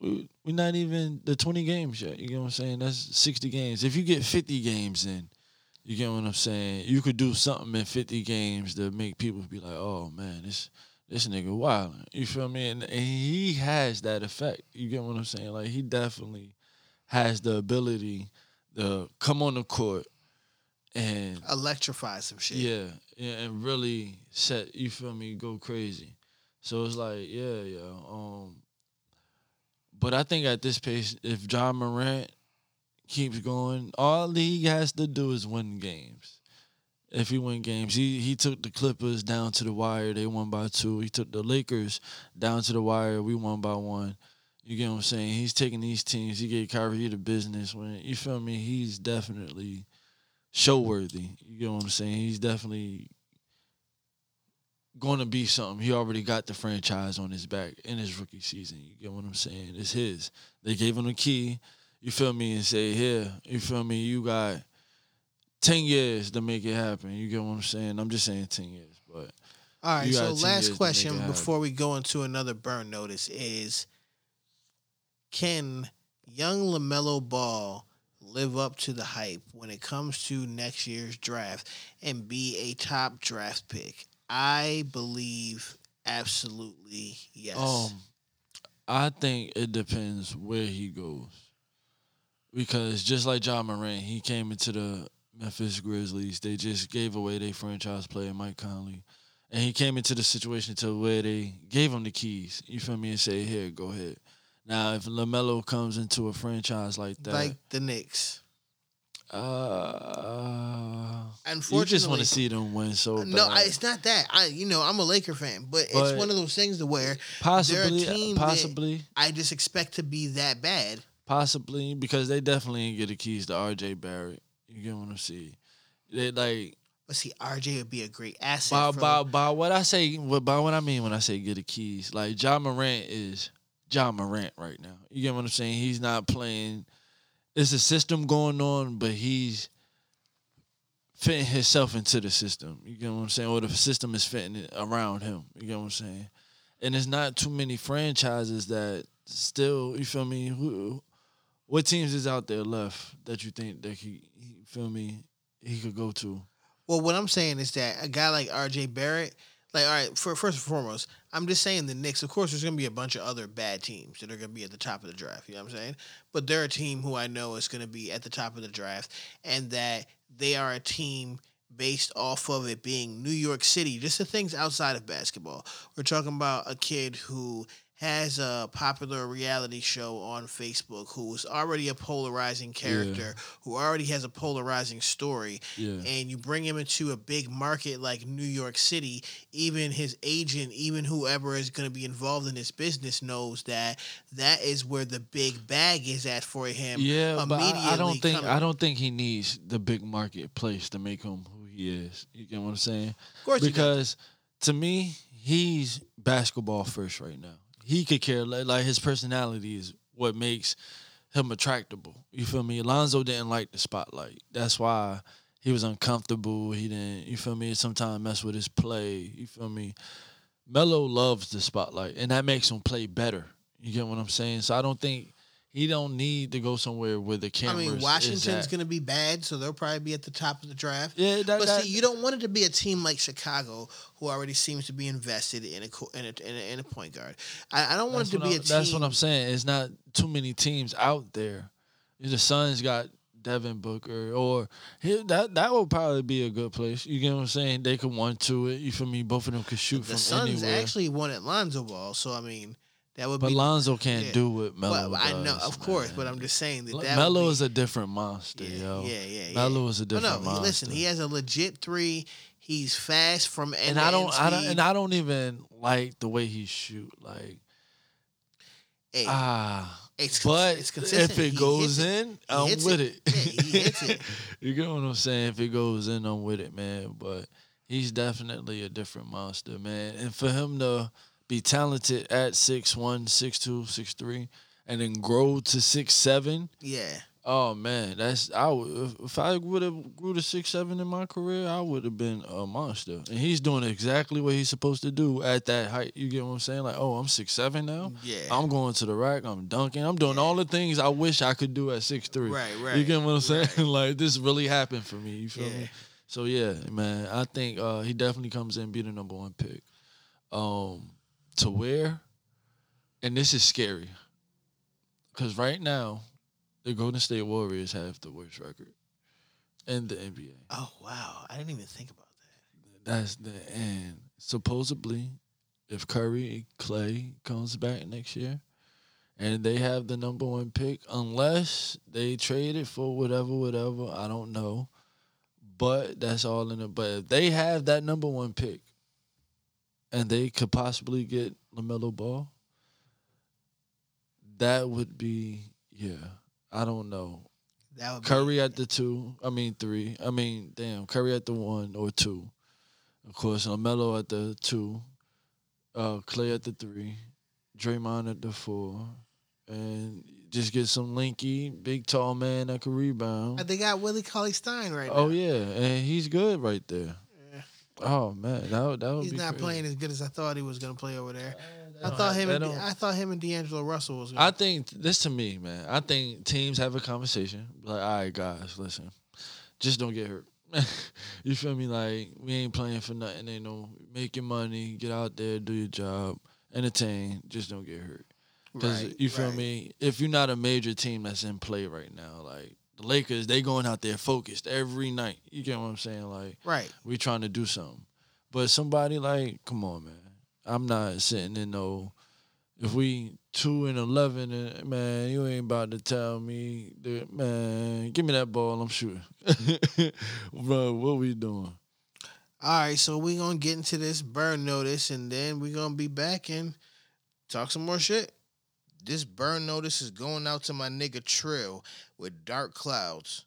we- We're not even the twenty games yet. You know what I'm saying? That's sixty games. If you get fifty games in, You get what I'm saying? You could do something in 50 games to make people be like, "Oh man, this this nigga wild." You feel me? And, and he has that effect. You get what I'm saying? Like he definitely has the ability to come on the court and Electrify some shit. yeah, yeah, and really set you feel me go crazy. So it's like yeah, yeah. Um, but I think at this pace, if Ja Morant keeps going, all he has to do is win games. If he win games, he he took the Clippers down to the wire. They won by two. He took the Lakers down to the wire. We won by one. You get what I'm saying? He's taking these teams. He gave Kyrie the business. When you feel me, he's definitely show worthy. You get what I'm saying? He's definitely going to be something. He already got the franchise on his back in his rookie season. You get what I'm saying? It's his. They gave him the key. You feel me? And say, here, you feel me? You got 10 years to make it happen. You get what I'm saying? I'm just saying 10 years, but. All right. So 10 last question before we go into another burn notice is: Can young LaMelo Ball live up to the hype when it comes to next year's draft and be a top draft pick? I believe absolutely yes. Um, I think it depends where he goes. Because just like Ja Morant, he came into the Memphis Grizzlies. They just gave away their franchise player, Mike Conley. And he came into the situation to where they gave him the keys. You feel me? And say, here, go ahead. Now, if LaMelo comes into a franchise like that, like the Knicks. uh, you Unfortunately, just want to see them win so bad. No, I, it's not that. I, you know, I'm a Laker fan, but, But it's one of those things to where possibly, a team that possibly. I just expect to be that bad. Possibly because they definitely ain't get the keys to RJ Barrett. You get what I'm saying? They like But see, RJ would be a great asset. by, for by, by what I say, by what I mean when I say get the keys. Like Ja Morant is Ja Morant right now. You get what I'm saying? He's not playing. It's a system going on, but he's fitting himself into the system. You get what I'm saying? Or the system is fitting it around him. You get what I'm saying? And there's not too many franchises that still, you feel me? Who, what teams is out there left that you think that he feel me, he could go to? Well, what I'm saying is that a guy like RJ Barrett, like, all right, for first and foremost, I'm just saying the Knicks. Of course, there's going to be a bunch of other bad teams that are going to be at the top of the draft. You know what I'm saying? But they're a team who I know is going to be at the top of the draft, and that they are a team based off of it being New York City. Just the things outside of basketball. We're talking about a kid who has a popular reality show on Facebook who is already a polarizing character, who already has a polarizing story Yeah. and you bring him into a big market like New York City, even his agent, even whoever is going to be involved in this business knows that that is where the big bag is at for him. Yeah, but I, I don't think coming- I don't think he needs the big marketplace to make him who he is. You get what I'm saying? Of course because to me, he's basketball first right now. He could care li- like his personality is what makes him attractable. You feel me? Alonzo didn't like the spotlight. That's why he was uncomfortable. He didn't. You feel me? Sometimes mess with his play. You feel me? Melo loves the spotlight, and that makes him play better. You get what I'm saying? So I don't think he don't need to go somewhere with the cameras. I mean, Washington's going to be bad, so they'll probably be at the top of the draft. Yeah, that- but that- see, you don't want it to be a team like Chicago, who already seems to be invested in a in a, in a, in a point guard. I, I don't want it to be I'm- a team. That's what I'm saying. It's not too many teams out there. The Suns got Devin Booker, or he, that that would probably be a good place. You get what I'm saying? They could one to it. You feel me? Both of them could shoot the from Suns anywhere. actually wanted Lonzo Ball, so I mean, that would but be. Lonzo can't yeah. do what Melo Well, I know, does, of course, but I'm just saying that that Melo is a different monster, yo. Yeah, yeah, yeah. Melo is a different no, monster. he- listen, he has a legit three. He's fast from end and I don't, I don't, and I don't even like the way he shoot. Like, Hey, ah, it's, but it's consistent. if it He goes hits it. in, I'm with it. it. Yeah, it. you get what I'm saying? If it goes in, I'm with it, man. But he's definitely a different monster, man. And for him to be talented at 6'1", 6'2", 6'3", and then grow to six seven. Yeah. Oh man, that's I. would- If, I would have grew to six seven in my career, I would have been a monster. And he's doing exactly what he's supposed to do at that height. You get what I'm saying? Like, oh, I'm six seven now. Yeah. I'm going to the rack. I'm dunking. I'm doing all the things I wish I could do at six three. Right, right. You get what I'm saying? like this really happened for me. You feel Yeah. me? So yeah, man, I think uh, he definitely comes in be the number one pick. Um, to where, and this is scary, because right now, the Golden State Warriors have the worst record in the NBA. Oh wow, I didn't even think about that. That's the and supposedly, if Curry Clay comes back next year, and they have the number one pick, unless they trade it for whatever, whatever, I don't know. But that's all in it. But if they have that number one pick, and they could possibly get LaMelo Ball, that would be yeah. I don't know. that. Would be Curry at the two. I mean three. I mean, damn, Curry at the one or two. Of course, LaMelo at the two. Uh, Clay at the three. Draymond at the four. And just get some linky, big tall man that can rebound. They got Willie Cauley Stein right now. Oh yeah, and he's good right there. Oh man, that would, that would He's be not crazy. playing as good as I thought he was gonna play over there. I thought have- him. And, don't- I thought him and D'Angelo Russell was. Gonna, I think this to me, man. I think teams have a conversation. Like, all right, guys, listen, just don't get hurt. you feel me? Like, we ain't playing for nothing. Ain't no make your money, get out there, do your job, entertain. Just don't get hurt. Because Right, you feel right. me? If you're not a major team that's in play right now, like the Lakers, they going out there focused every night. You get what I'm saying? Like, Right. we trying to do something. But somebody like, come on, man. I'm not sitting in no. If we two and eleven, and man, you ain't about to tell me, that, man, give me that ball, I'm shooting. Bro, what we doing? All right, so we gonna get into this burn notice, and then we gonna be back and talk some more shit. This burn notice is going out to my nigga Trill with Dark Clouds.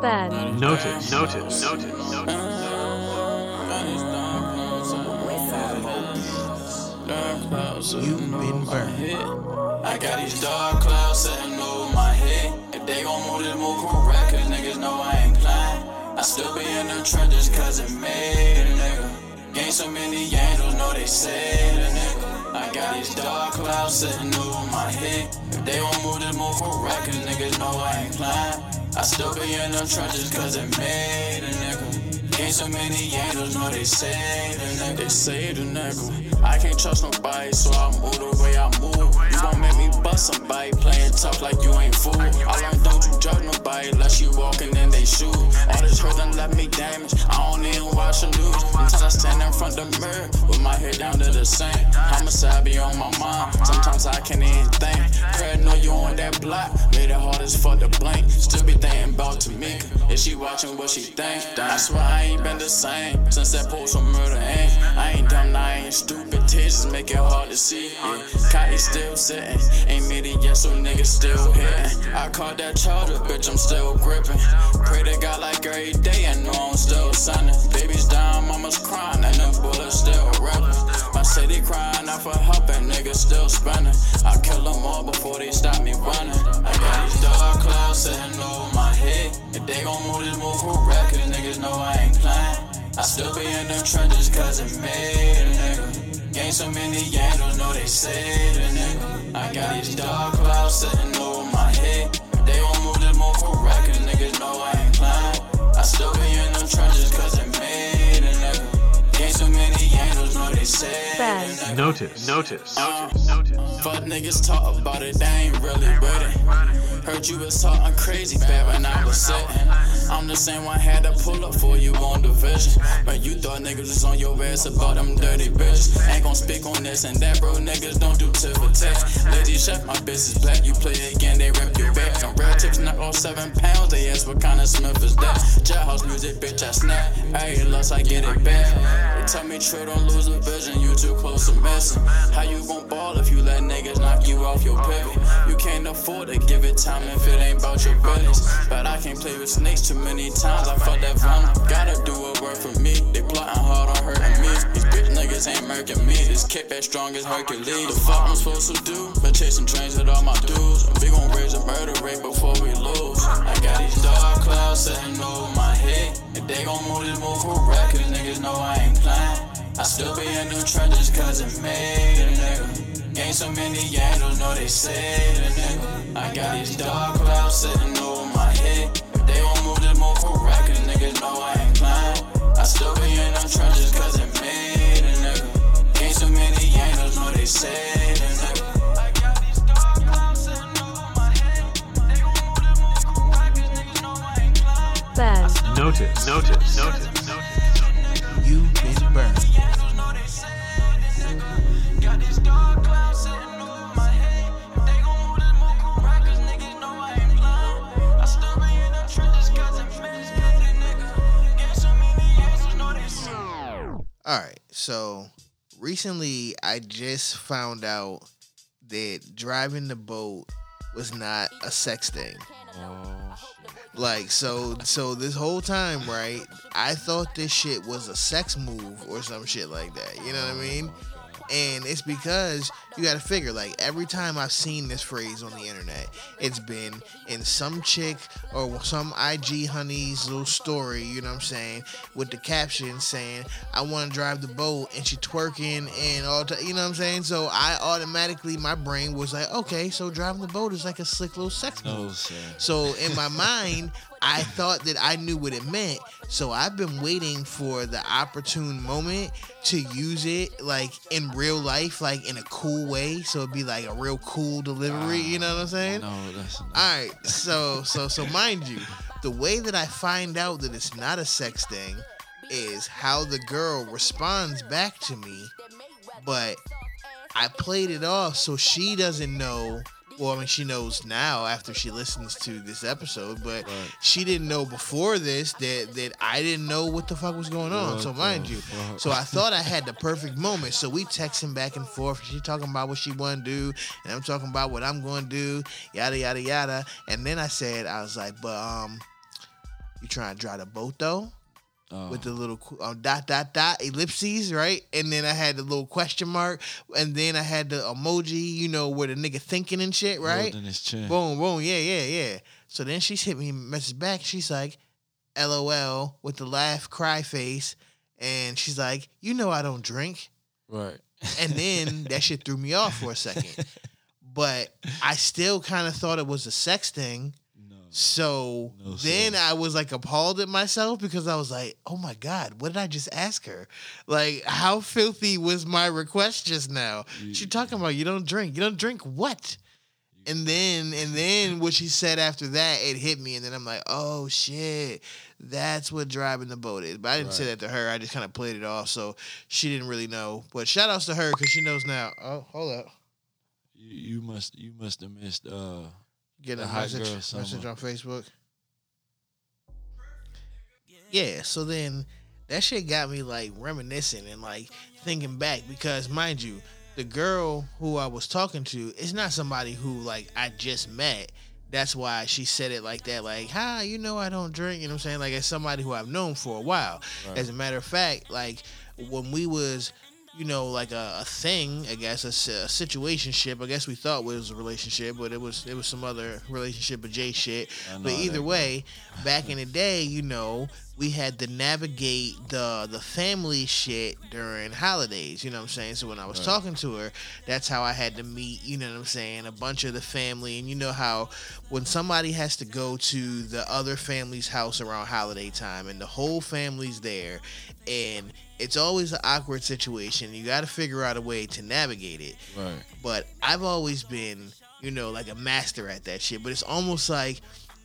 Ben. Notice, notice, notice, notice. You've been burned. I got these dark clouds sitting over my head. If they gon' move this move correct, cause niggas know I ain't playing. I still be in the trenches cause it made a nigga. Ain't so many angels, know they say the nigga. I got these dark clouds sitting over my head. If they gon' move this move correct, cause niggas know I ain't playing. I still be in the trenches cause it made a nigga. Ain't so many angels, know they say the nigga. They say the nigga. I can't trust nobody, so I move the way I move. You gon' make me bust somebody playing tough like you ain't fool. I learned don't you judge nobody unless you walking in they shoes. All this hurt done left me damaged. I don't even watch the news. Sometimes I stand in front of the mirror with my head down to the sink. I'm a be on my mind. Sometimes I can't even think. Craig know you on that block. Made it hard as fuck to blink. Still be thinking about Tamika. Is she watching what she think? I swear I ain't been the same since that post on murder ain't. I ain't dumb, I ain't stupid. Tears make it hard to see. Yeah. Cotty still sitting. Ain't made it yet, so niggas still hitting. I caught that charger, bitch, I'm still gripping. Pray to God like every day, I know I'm still sunning. Baby's down, mama's crying, and the bullets still ripping. City crying out for help, and niggas still spinning. I kill them all before they stop me running. I got these dark clouds sitting over my head. If they gon' move this move correct, cause niggas know I ain't playing. I still be in them trenches cause it made a nigga. Ain't so many angels, know they say the nigga. I got these dark clouds sitting over my head. They gon' move this move correct cause niggas know I ain't playing. I still angels, know they say the nigga. Notice, notice, Uh, notice, notice. Fuck niggas talk about it, they ain't really with it. Heard you was talking crazy back when I was sitting. I'm the same one had to pull up for you on the vision. But you thought niggas was on your ass about them dirty bitches. Ain't gon' speak on this and that, bro. Niggas don't do tit for tat. Lady chef, my bitch is black. You play again, they rip you back. Some rare tips, knock off seven pounds. They ask what kind of Smith is that. Jailhouse music, bitch, I snap. Hey, lost, I get it back. They tell me true, don't lose a vision. You too close to missing. How you gon' ball if you let niggas knock you off your pivot? You can't afford to give it time if it ain't about your business. But I can't play with snakes too many times. I felt that venom. Gotta do a word for me. They plotting hard on hurting me. These bitch niggas ain't murking me. This kick back strong as Hercules. The fuck I'm supposed to do? Been chasing trains with all my dudes. We gon' raise a murder rate before we lose. I got these dark clouds sitting over my head. If they gon' move this move correct, cause niggas know I ain't playing. I still be in them trenches cause it made a nigga. Ain't so many angels, know they say the nigga. I got these dark clouds sitting over my head. If they gon' move this move correct, cause niggas know I ain't playing. I still be in them trenches cause it made a nigga. Ain't so many angels, know they say I got these dark clouds sitting over my head. They won't move the nigga. Ben. Notice, notice, notice, been burned. All right, so recently I just found out that driving the boat was not a sex thing. Oh, like so so this whole time, right? I thought this shit was a sex move or some shit like that. You know what I mean? Oh. And it's because you got to figure like every time I've seen this phrase on the internet, it's been in some chick or some IG honey's little story, you know what I'm saying, with the caption saying, "I want to drive the boat," and she twerking and all, t- you know what I'm saying. So I automatically, my brain was like, okay, so driving the boat is like a slick little sex move. Oh, Sir. So in my mind, I thought that I knew what it meant. So I've been waiting for the opportune moment to use it like in real life, like in a cool way. So it'd be like a real cool delivery. You know what I'm saying? No, that's not. All right. So so so mind you, the way that I find out that it's not a sex thing is how the girl responds back to me, but I played it off so she doesn't know. Well, I mean, she knows now after she listens to this episode, but she didn't know before this that that I didn't know what the fuck was going on. So mind you, so I thought I had the perfect moment. So we texting back and forth. She talking about what she want to do, and I'm talking about what I'm going to do, yada yada yada. And then I said, I was like, but um, you trying to drive the boat though? Oh. with the little uh, dot dot dot ellipses, right? And then I had the little question mark, and then I had the emoji, you know, where the nigga thinking and shit, right? Holding his chin. Boom, boom, yeah, yeah, yeah. So then she's hit me message back. She's like, "LOL" with the laugh cry face, and she's like, "You know I don't drink." Right. And then that shit threw me off for a second. But I still kind of thought it was a sex thing. So No, then I was like appalled at myself because I was like, oh my God, what did I just ask her? Like, how filthy was my request just now? she talking about you don't drink. You don't drink what? And then and then what she said after that, it hit me, and then I'm like, oh shit, that's what driving the boat is. But I didn't say that to her. I just kind of played it off, so she didn't really know. But shout outs to her because she knows now. Oh, hold up. You, you must you must have missed uh Get a message, message on Facebook. Yeah, so then that shit got me like reminiscing and like thinking back because mind you, the girl who I was talking to is not somebody who like I just met. That's why she said it like that, like, hi, you know I don't drink, you know what I'm saying? Like it's somebody who I've known for a while. Right. As a matter of fact, like when we was you know, like a, a thing, I guess, a, a situationship. I guess we thought was a relationship, but it was it was some other relationship of Jay shit. But either way, back in the day, you know, we had to navigate the the family shit during holidays. You know what I'm saying? So when I was Right. talking to her, that's how I had to meet. You know what I'm saying? A bunch of the family, and you know how when somebody has to go to the other family's house around holiday time, and the whole family's there, and it's always an awkward situation. You got to figure out a way to navigate it Right. but I've always been, you know, like a master at that shit. But it's almost like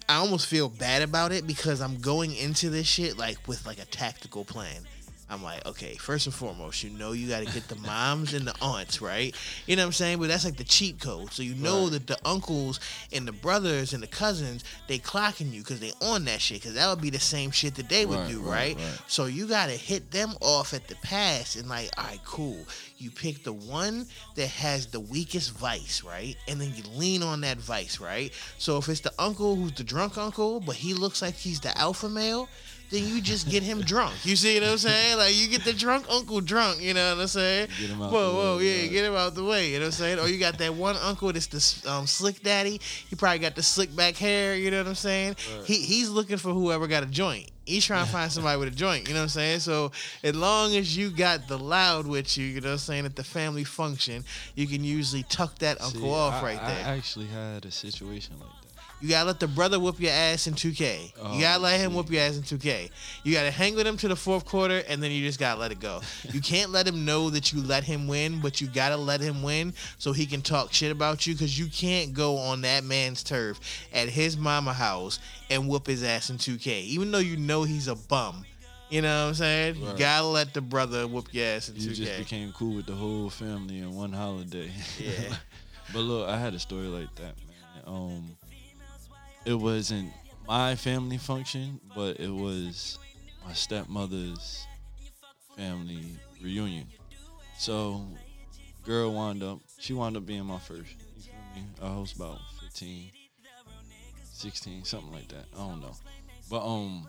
I almost feel bad about it because I'm going into this shit like with like a tactical plan. I'm like, okay, first and foremost, you know you got to get the moms and the aunts, right? You know what I'm saying? But that's like the cheat code. So you know Right. that the uncles and the brothers and the cousins, they clocking you because they on that shit. Because that would be the same shit that they would Right, do, right, right? right. So you gotta hit them off at the pass and like, all right, cool. You pick the one that has the weakest vice, right? And then you lean on that vice, right? So if it's the uncle who's the drunk uncle, but he looks like he's the alpha male, then you just get him drunk. You see what I'm saying? Like you get the drunk uncle drunk. You know what I'm saying? Get him out whoa, the whoa, way, yeah, right. get him out the way. You know what I'm saying? Or you got that one uncle that's the um, slick daddy. He probably got the slick back hair. You know what I'm saying? Right. He he's looking for whoever got a joint. He's trying to find somebody with a joint. You know what I'm saying? So as long as you got the loud with you, you know what I'm saying, at the family function, you can usually tuck that uncle See, off I- right there. I actually had a situation like that. You gotta let the brother whoop your ass in 2K. Oh, you gotta let him whoop your ass in 2K. You gotta hang with him to the fourth quarter, and then you just gotta let it go. you can't let him know that you let him win, but you gotta let him win so he can talk shit about you. Cause you can't go on that man's turf at his mama house and whoop his ass in 2K, even though you know he's a bum. You know what I'm saying? You gotta let the brother whoop your ass in You 2K. You just became cool with the whole family in one holiday. Yeah. but look, I had a story like that, man. Um, it wasn't my family function, but it was my stepmother's family reunion. So, girl wound up, she wound up being my first. You feel me? I was about 15, 16, something like that. I don't know. But, um,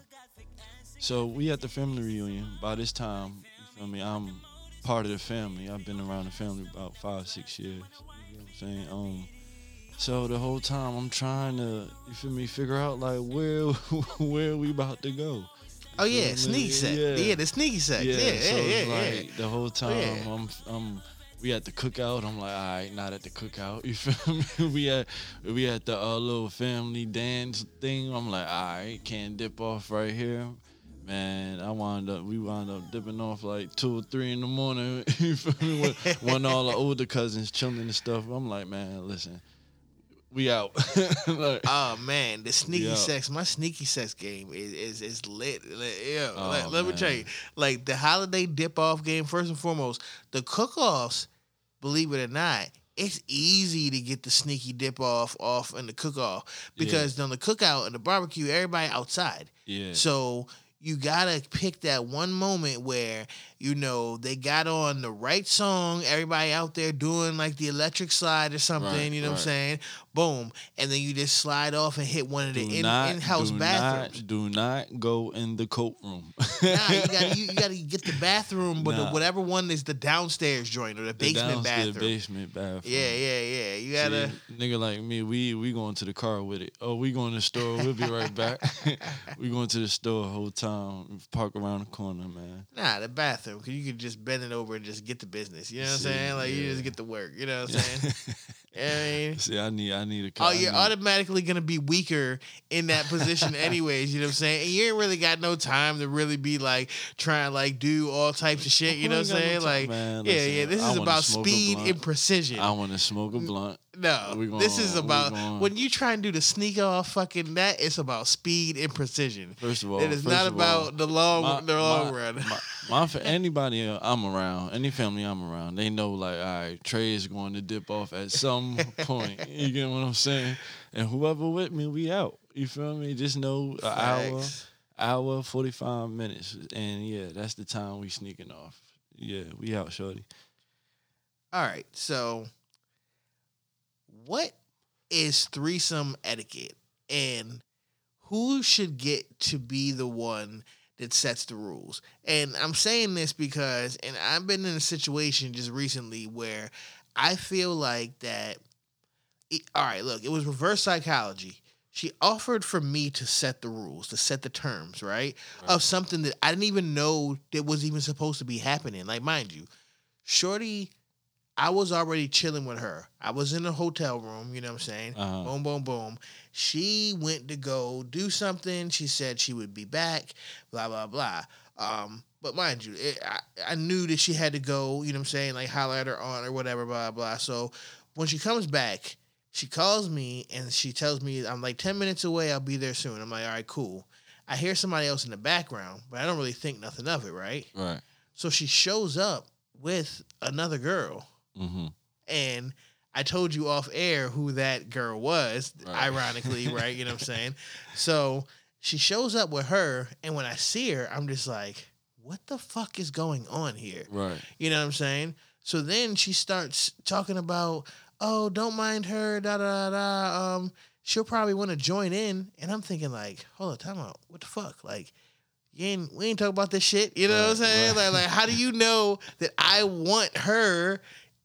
so we at the family reunion. By this time, you feel me? I'm part of the family. I've been around the family about five, six years. You know what I'm saying? Um, so the whole time I'm trying to, you feel me, figure out like where where we about to go. Oh yeah, feel sneak me? sex. Yeah. the sneaky sex. Yeah, yeah, so yeah, it's yeah. like the whole time yeah. I'm I'm we at the cookout. I'm like, all right, not at the cookout. You feel me? we at we at the uh, little family dance thing. I'm like, all right, can't dip off right here. Man, I wound up, we wound up dipping off like two or three in the morning. you feel me? When, when all the older cousins chilling and stuff. I'm like, man, listen, we out. like, Oh man, the sneaky sex. My sneaky sex game is is, is lit. Yeah, Oh, let, let me tell you, like the holiday dip off game. First and foremost, the cook offs. Believe it or not, it's easy to get the sneaky dip off off in the cook off because on the cookout and the barbecue, everybody outside. yeah. So you gotta pick that one moment where you know they got on the right song, everybody out there doing like the electric slide or something, Right, you know what I'm saying? Boom. And then you just slide off and hit one of the in, do bathrooms. Not, do not go in the coat room. nah, you gotta you, you gotta get the bathroom, but the, whatever one is the downstairs joint or the The basement downstairs bathroom. basement bathroom. Yeah, yeah, yeah. You gotta See, nigga like me, we we going to the car with it. Oh, we going to the store. We'll be right back. we going to the store whole time. Park around the corner, man. Nah, the bathroom, because you could just bend it over and just get the business. You know what I'm saying? Like, you just get the work. You know what I'm saying? I mean? See, I need I need a Oh, you're automatically gonna be weaker in that position, anyways. You know what I'm saying? And you ain't really got no time to really be like trying like do all types of shit. You know what I'm got no saying? time, Like, man. yeah, Listen, yeah. This I is about speed and precision. I want to smoke a mm. blunt. No, We this is about when you try and do the sneak off fucking that. It's about speed and precision. First of all, it is not about all, the long, my- the long my- run. My, my for anybody uh, I'm around, any family I'm around, they know like, all right, Trey is going to dip off at some point. You get what I'm saying? And whoever with me, we out. You feel me? Just know an hour, hour, forty five minutes, and yeah, that's the time we sneaking off. Yeah, we out, shorty. All right, so what is threesome etiquette and who should get to be the one that sets the rules? And I'm saying this because and I've been in a situation just recently where I feel like that it- all right, look, it was reverse psychology. She offered for me to set the rules, to set the terms, right? Of something that I didn't even know that was even supposed to be happening. Like, mind you, Shorty, I was already chilling with her. I was in a hotel room, you know what I'm saying? Uh-huh. Boom, boom, boom. She went to go do something. She said she would be back, blah, blah, blah. Um, but mind you, it, I, I knew that she had to go, you know what I'm saying? Like, holler at her aunt or whatever, blah, blah. So when she comes back, she calls me and she tells me, I'm like 10 minutes away. I'll be there soon. I'm like, all right, cool. I hear somebody else in the background, but I don't really think nothing of it, right? Right. So she shows up with another girl. Mm-hmm. And I told you off air who that girl was, Right. ironically, right? You know what I'm saying? So she shows up with her, and when I see her, I'm just like, what the fuck is going on here? Right. You know what I'm saying? So then she starts talking about, oh, don't mind her, da da da. Um, she'll probably want to join in, and I'm thinking like, hold on, time out. What the fuck? Like, you ain't we ain't talking about this shit. You know what I'm saying? Like like how do you know that I want her?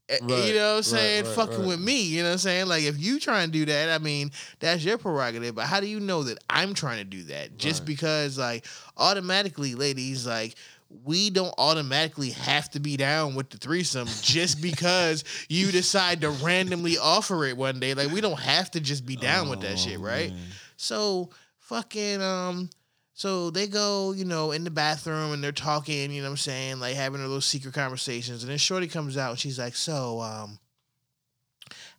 Eh, Right, you know what I'm saying? right, Fucking right. with me. You know what I'm saying? Like if you try and do that, I mean, that's your prerogative. But how do you know that I'm trying to do that? Just because like automatically, ladies, like we don't automatically have to be down with the threesome just because you decide to randomly offer it one day. Like we don't have to just be down with that shit, right? So fucking um so they go, you know, in the bathroom and they're talking, you know what I'm saying, like having their little secret conversations. And then Shorty comes out and she's like, So, um,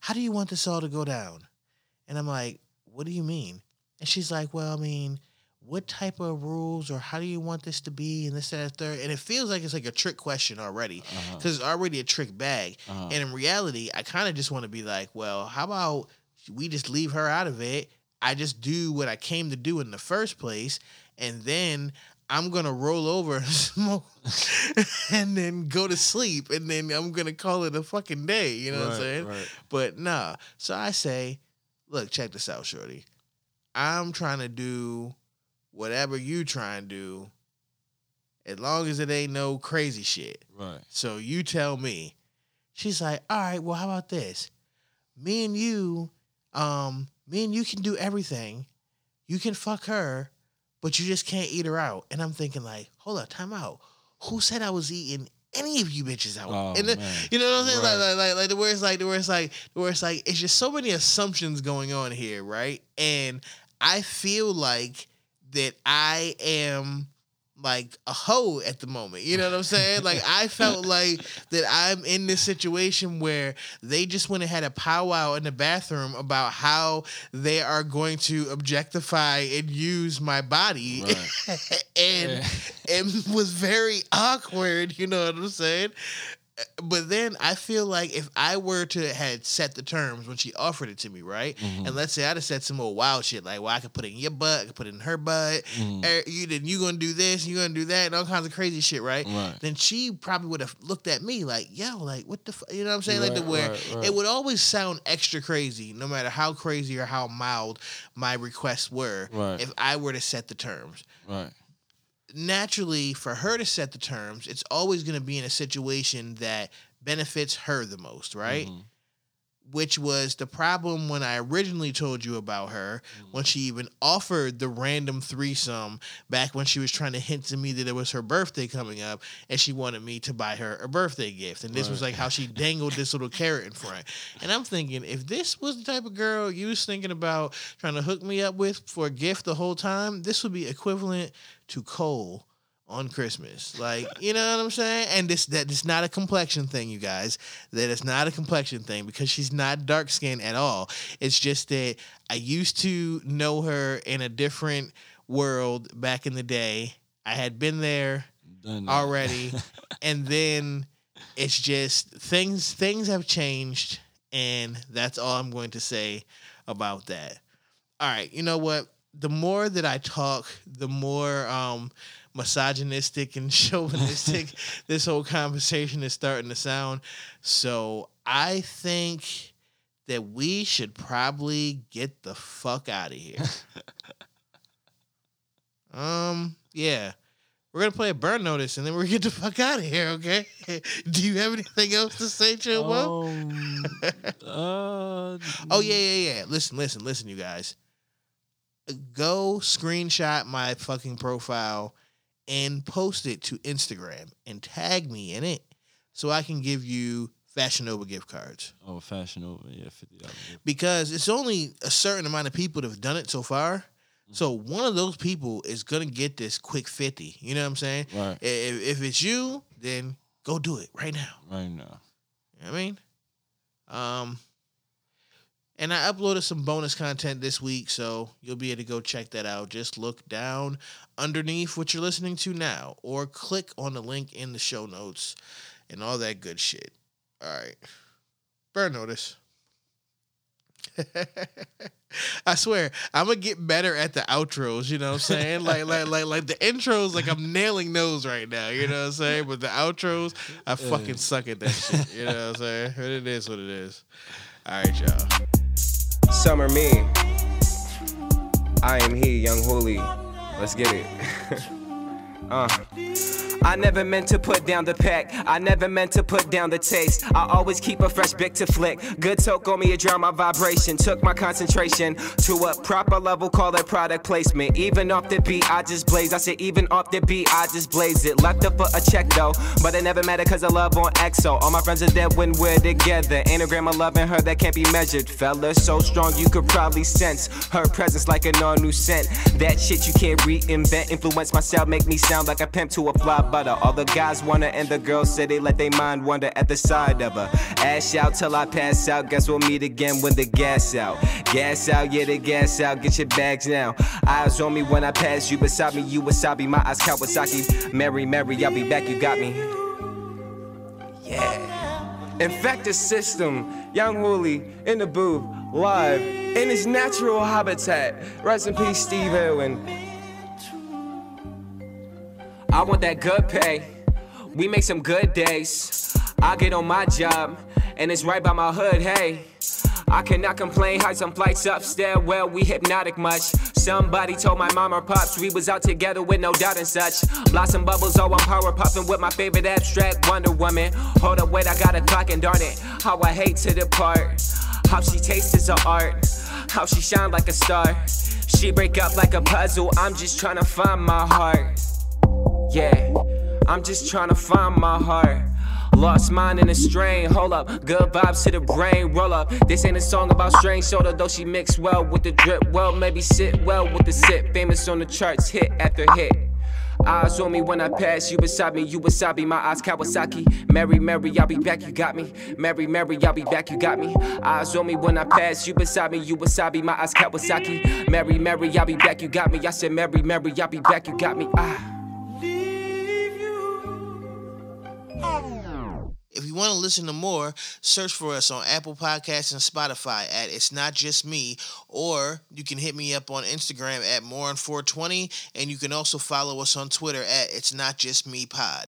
how do you want this all to go down? And I'm like, What do you mean? And she's like, Well, I mean, what type of rules or how do you want this to be and this that and third and it feels like it's like a trick question already Uh-huh. because it's already a trick bag Uh-huh. and in reality i kind of just want to be like well how about we just leave her out of it i just do what i came to do in the first place and then i'm gonna roll over and smoke and then go to sleep and then i'm gonna call it a fucking day you know what i'm saying right. but nah so i say look check this out shorty i'm trying to do whatever you try and do, as long as it ain't no crazy shit. Right. So you tell me. She's like, all right, well, how about this? Me and you, um, me and you can do everything. You can fuck her, but you just can't eat her out. And I'm thinking, like, hold up, time out. Who said I was eating any of you bitches out? Oh, and you know what I'm saying? Like, Right. like, like, like the where it's like, the where it's like, the where it's like, it's just so many assumptions going on here, right? And I feel like that I am like a hoe at the moment. You know what I'm saying? Like I felt like that I'm in this situation where they just went and had a powwow in the bathroom about how they are going to objectify and use my body. and it was very awkward, you know what I'm saying? But then I feel like if I were to had set the terms when she offered it to me, right? Mhm. And let's say I'd have said some more wild shit like, "Well, I could put it in your butt, I could put it in her butt. Mhm. Er, you then you gonna do this, you gonna do that, and all kinds of crazy shit, right? Right. Then she probably would have looked at me like, "Yo, like what the, f-? you know what I'm saying? like the where right, right. it would always sound extra crazy, no matter how crazy or how mild my requests were. Right. If I were to set the terms, Right. Naturally for her to set the terms, it's always going to be in a situation that benefits her the most, right? Mm-hmm. Which was the problem when I originally told you about her, when she even offered the random threesome back when she was trying to hint to me that it was her birthday coming up and she wanted me to buy her a birthday gift. And this was like how she dangled this little carrot in front. And I'm thinking, if this was the type of girl you was thinking about trying to hook me up with for a gift the whole time, this would be equivalent to Cole on Christmas. Like, you know what I'm saying? And this that it's not a complexion thing, you guys. That it's not a complexion thing because she's not dark skinned at all. It's just that I used to know her in a different world back in the day. I had been there already. and then it's just things things have changed and that's all I'm going to say about that. All right, you know what? The more that I talk, the more um misogynistic and chauvinistic this whole conversation is starting to sound. So I think that we should probably get the fuck out of here. um, yeah. We're gonna play a burn notice and then we're gonna get the fuck out of here, okay? Do you have anything else to say, Chilwell? Um, uh, Oh yeah, yeah, yeah. Listen, listen, listen, you guys. Go screenshot my fucking profile and post it to Instagram and tag me in it so I can give you Fashion Nova gift cards. Oh, Fashion Nova. Yeah, fifty dollars. Because it's only a certain amount of people that have done it so far. So one of those people is gonna get this quick fifty. You know what I'm saying? Right. If, if it's you, then go do it right now. Right now. You know what I mean? Um, and I uploaded some bonus content this week, so you'll be able to go check that out. Just look down underneath what you're listening to now, or click on the link in the show notes and all that good shit. All right. Burn notice. I swear, I'm gonna get better at the outros, you know what I'm saying? like like like like the intros, like I'm nailing those right now, you know what I'm saying? But the outros, I fucking suck at that shit. You know what I'm saying? But it is what it is. All right, y'all. Summer me. I am he, young Hooli. Let's get it. Uh. I never meant to put down the pack. I never meant to put down the taste. I always keep a fresh bic to flick. Good talk on me, it drowned my vibration. Took my concentration to a proper level, call it product placement. Even off the beat, I just blaze. I said, even off the beat, I just blaze it. Left up for a check though, but it never mattered cause I love on EXO. All my friends are dead when we're together. Anagram of loving her that can't be measured. Fella so strong you could probably sense her presence like an all new scent. That shit you can't reinvent. Influence myself, make me sound like a pimp to a fly butter. All the guys wanna and the girls say they let their mind wander at the side of her. Ash out till I pass out. Guess we'll meet again when the gas out. Gas out, yeah, the gas out. Get your bags now. Eyes on me when I pass you beside me. You wasabi, my eyes Kawasaki. Mary, Mary, I'll be back. You got me. Yeah. Infect the system. Young Wooly in the booth, live in his natural habitat. Rest in peace, Steve Irwin. I want that good pay. We make some good days. I get on my job, and it's right by my hood, hey. I cannot complain, hide some flights upstairs, well, we hypnotic much. Somebody told my mom or pops we was out together with no doubt and such. Blossom bubbles, oh, I'm power puffing with my favorite abstract Wonder Woman. Hold up, wait, I got a clock and darn it, how I hate to depart. How she tastes is a art, how she shine like a star. She break up like a puzzle, I'm just trying to find my heart. Yeah, I'm just trying to find my heart. Lost mind in a strain, hold up, good vibes to the brain, roll up. This ain't a song about strange soda, though she mixed well with the drip, well, maybe sit well with the sip. Famous on the charts, hit after hit. Eyes on me when I pass, you beside me, you wasabi, my eyes Kawasaki. Mary, Mary, I'll be back, you got me. Mary, Mary, I'll be back, you got me. Eyes on me when I pass, you beside me, you wasabi, my eyes Kawasaki. Mary, Mary, I'll be back, you got me. I said, Mary, Mary, I'll be back, you got me. Ah. If you want to listen to more, search for us on Apple Podcasts and Spotify at It's Not Just Me, or you can hit me up on Instagram at More on 420, and you can also follow us on Twitter at It's Not Just Me Pod.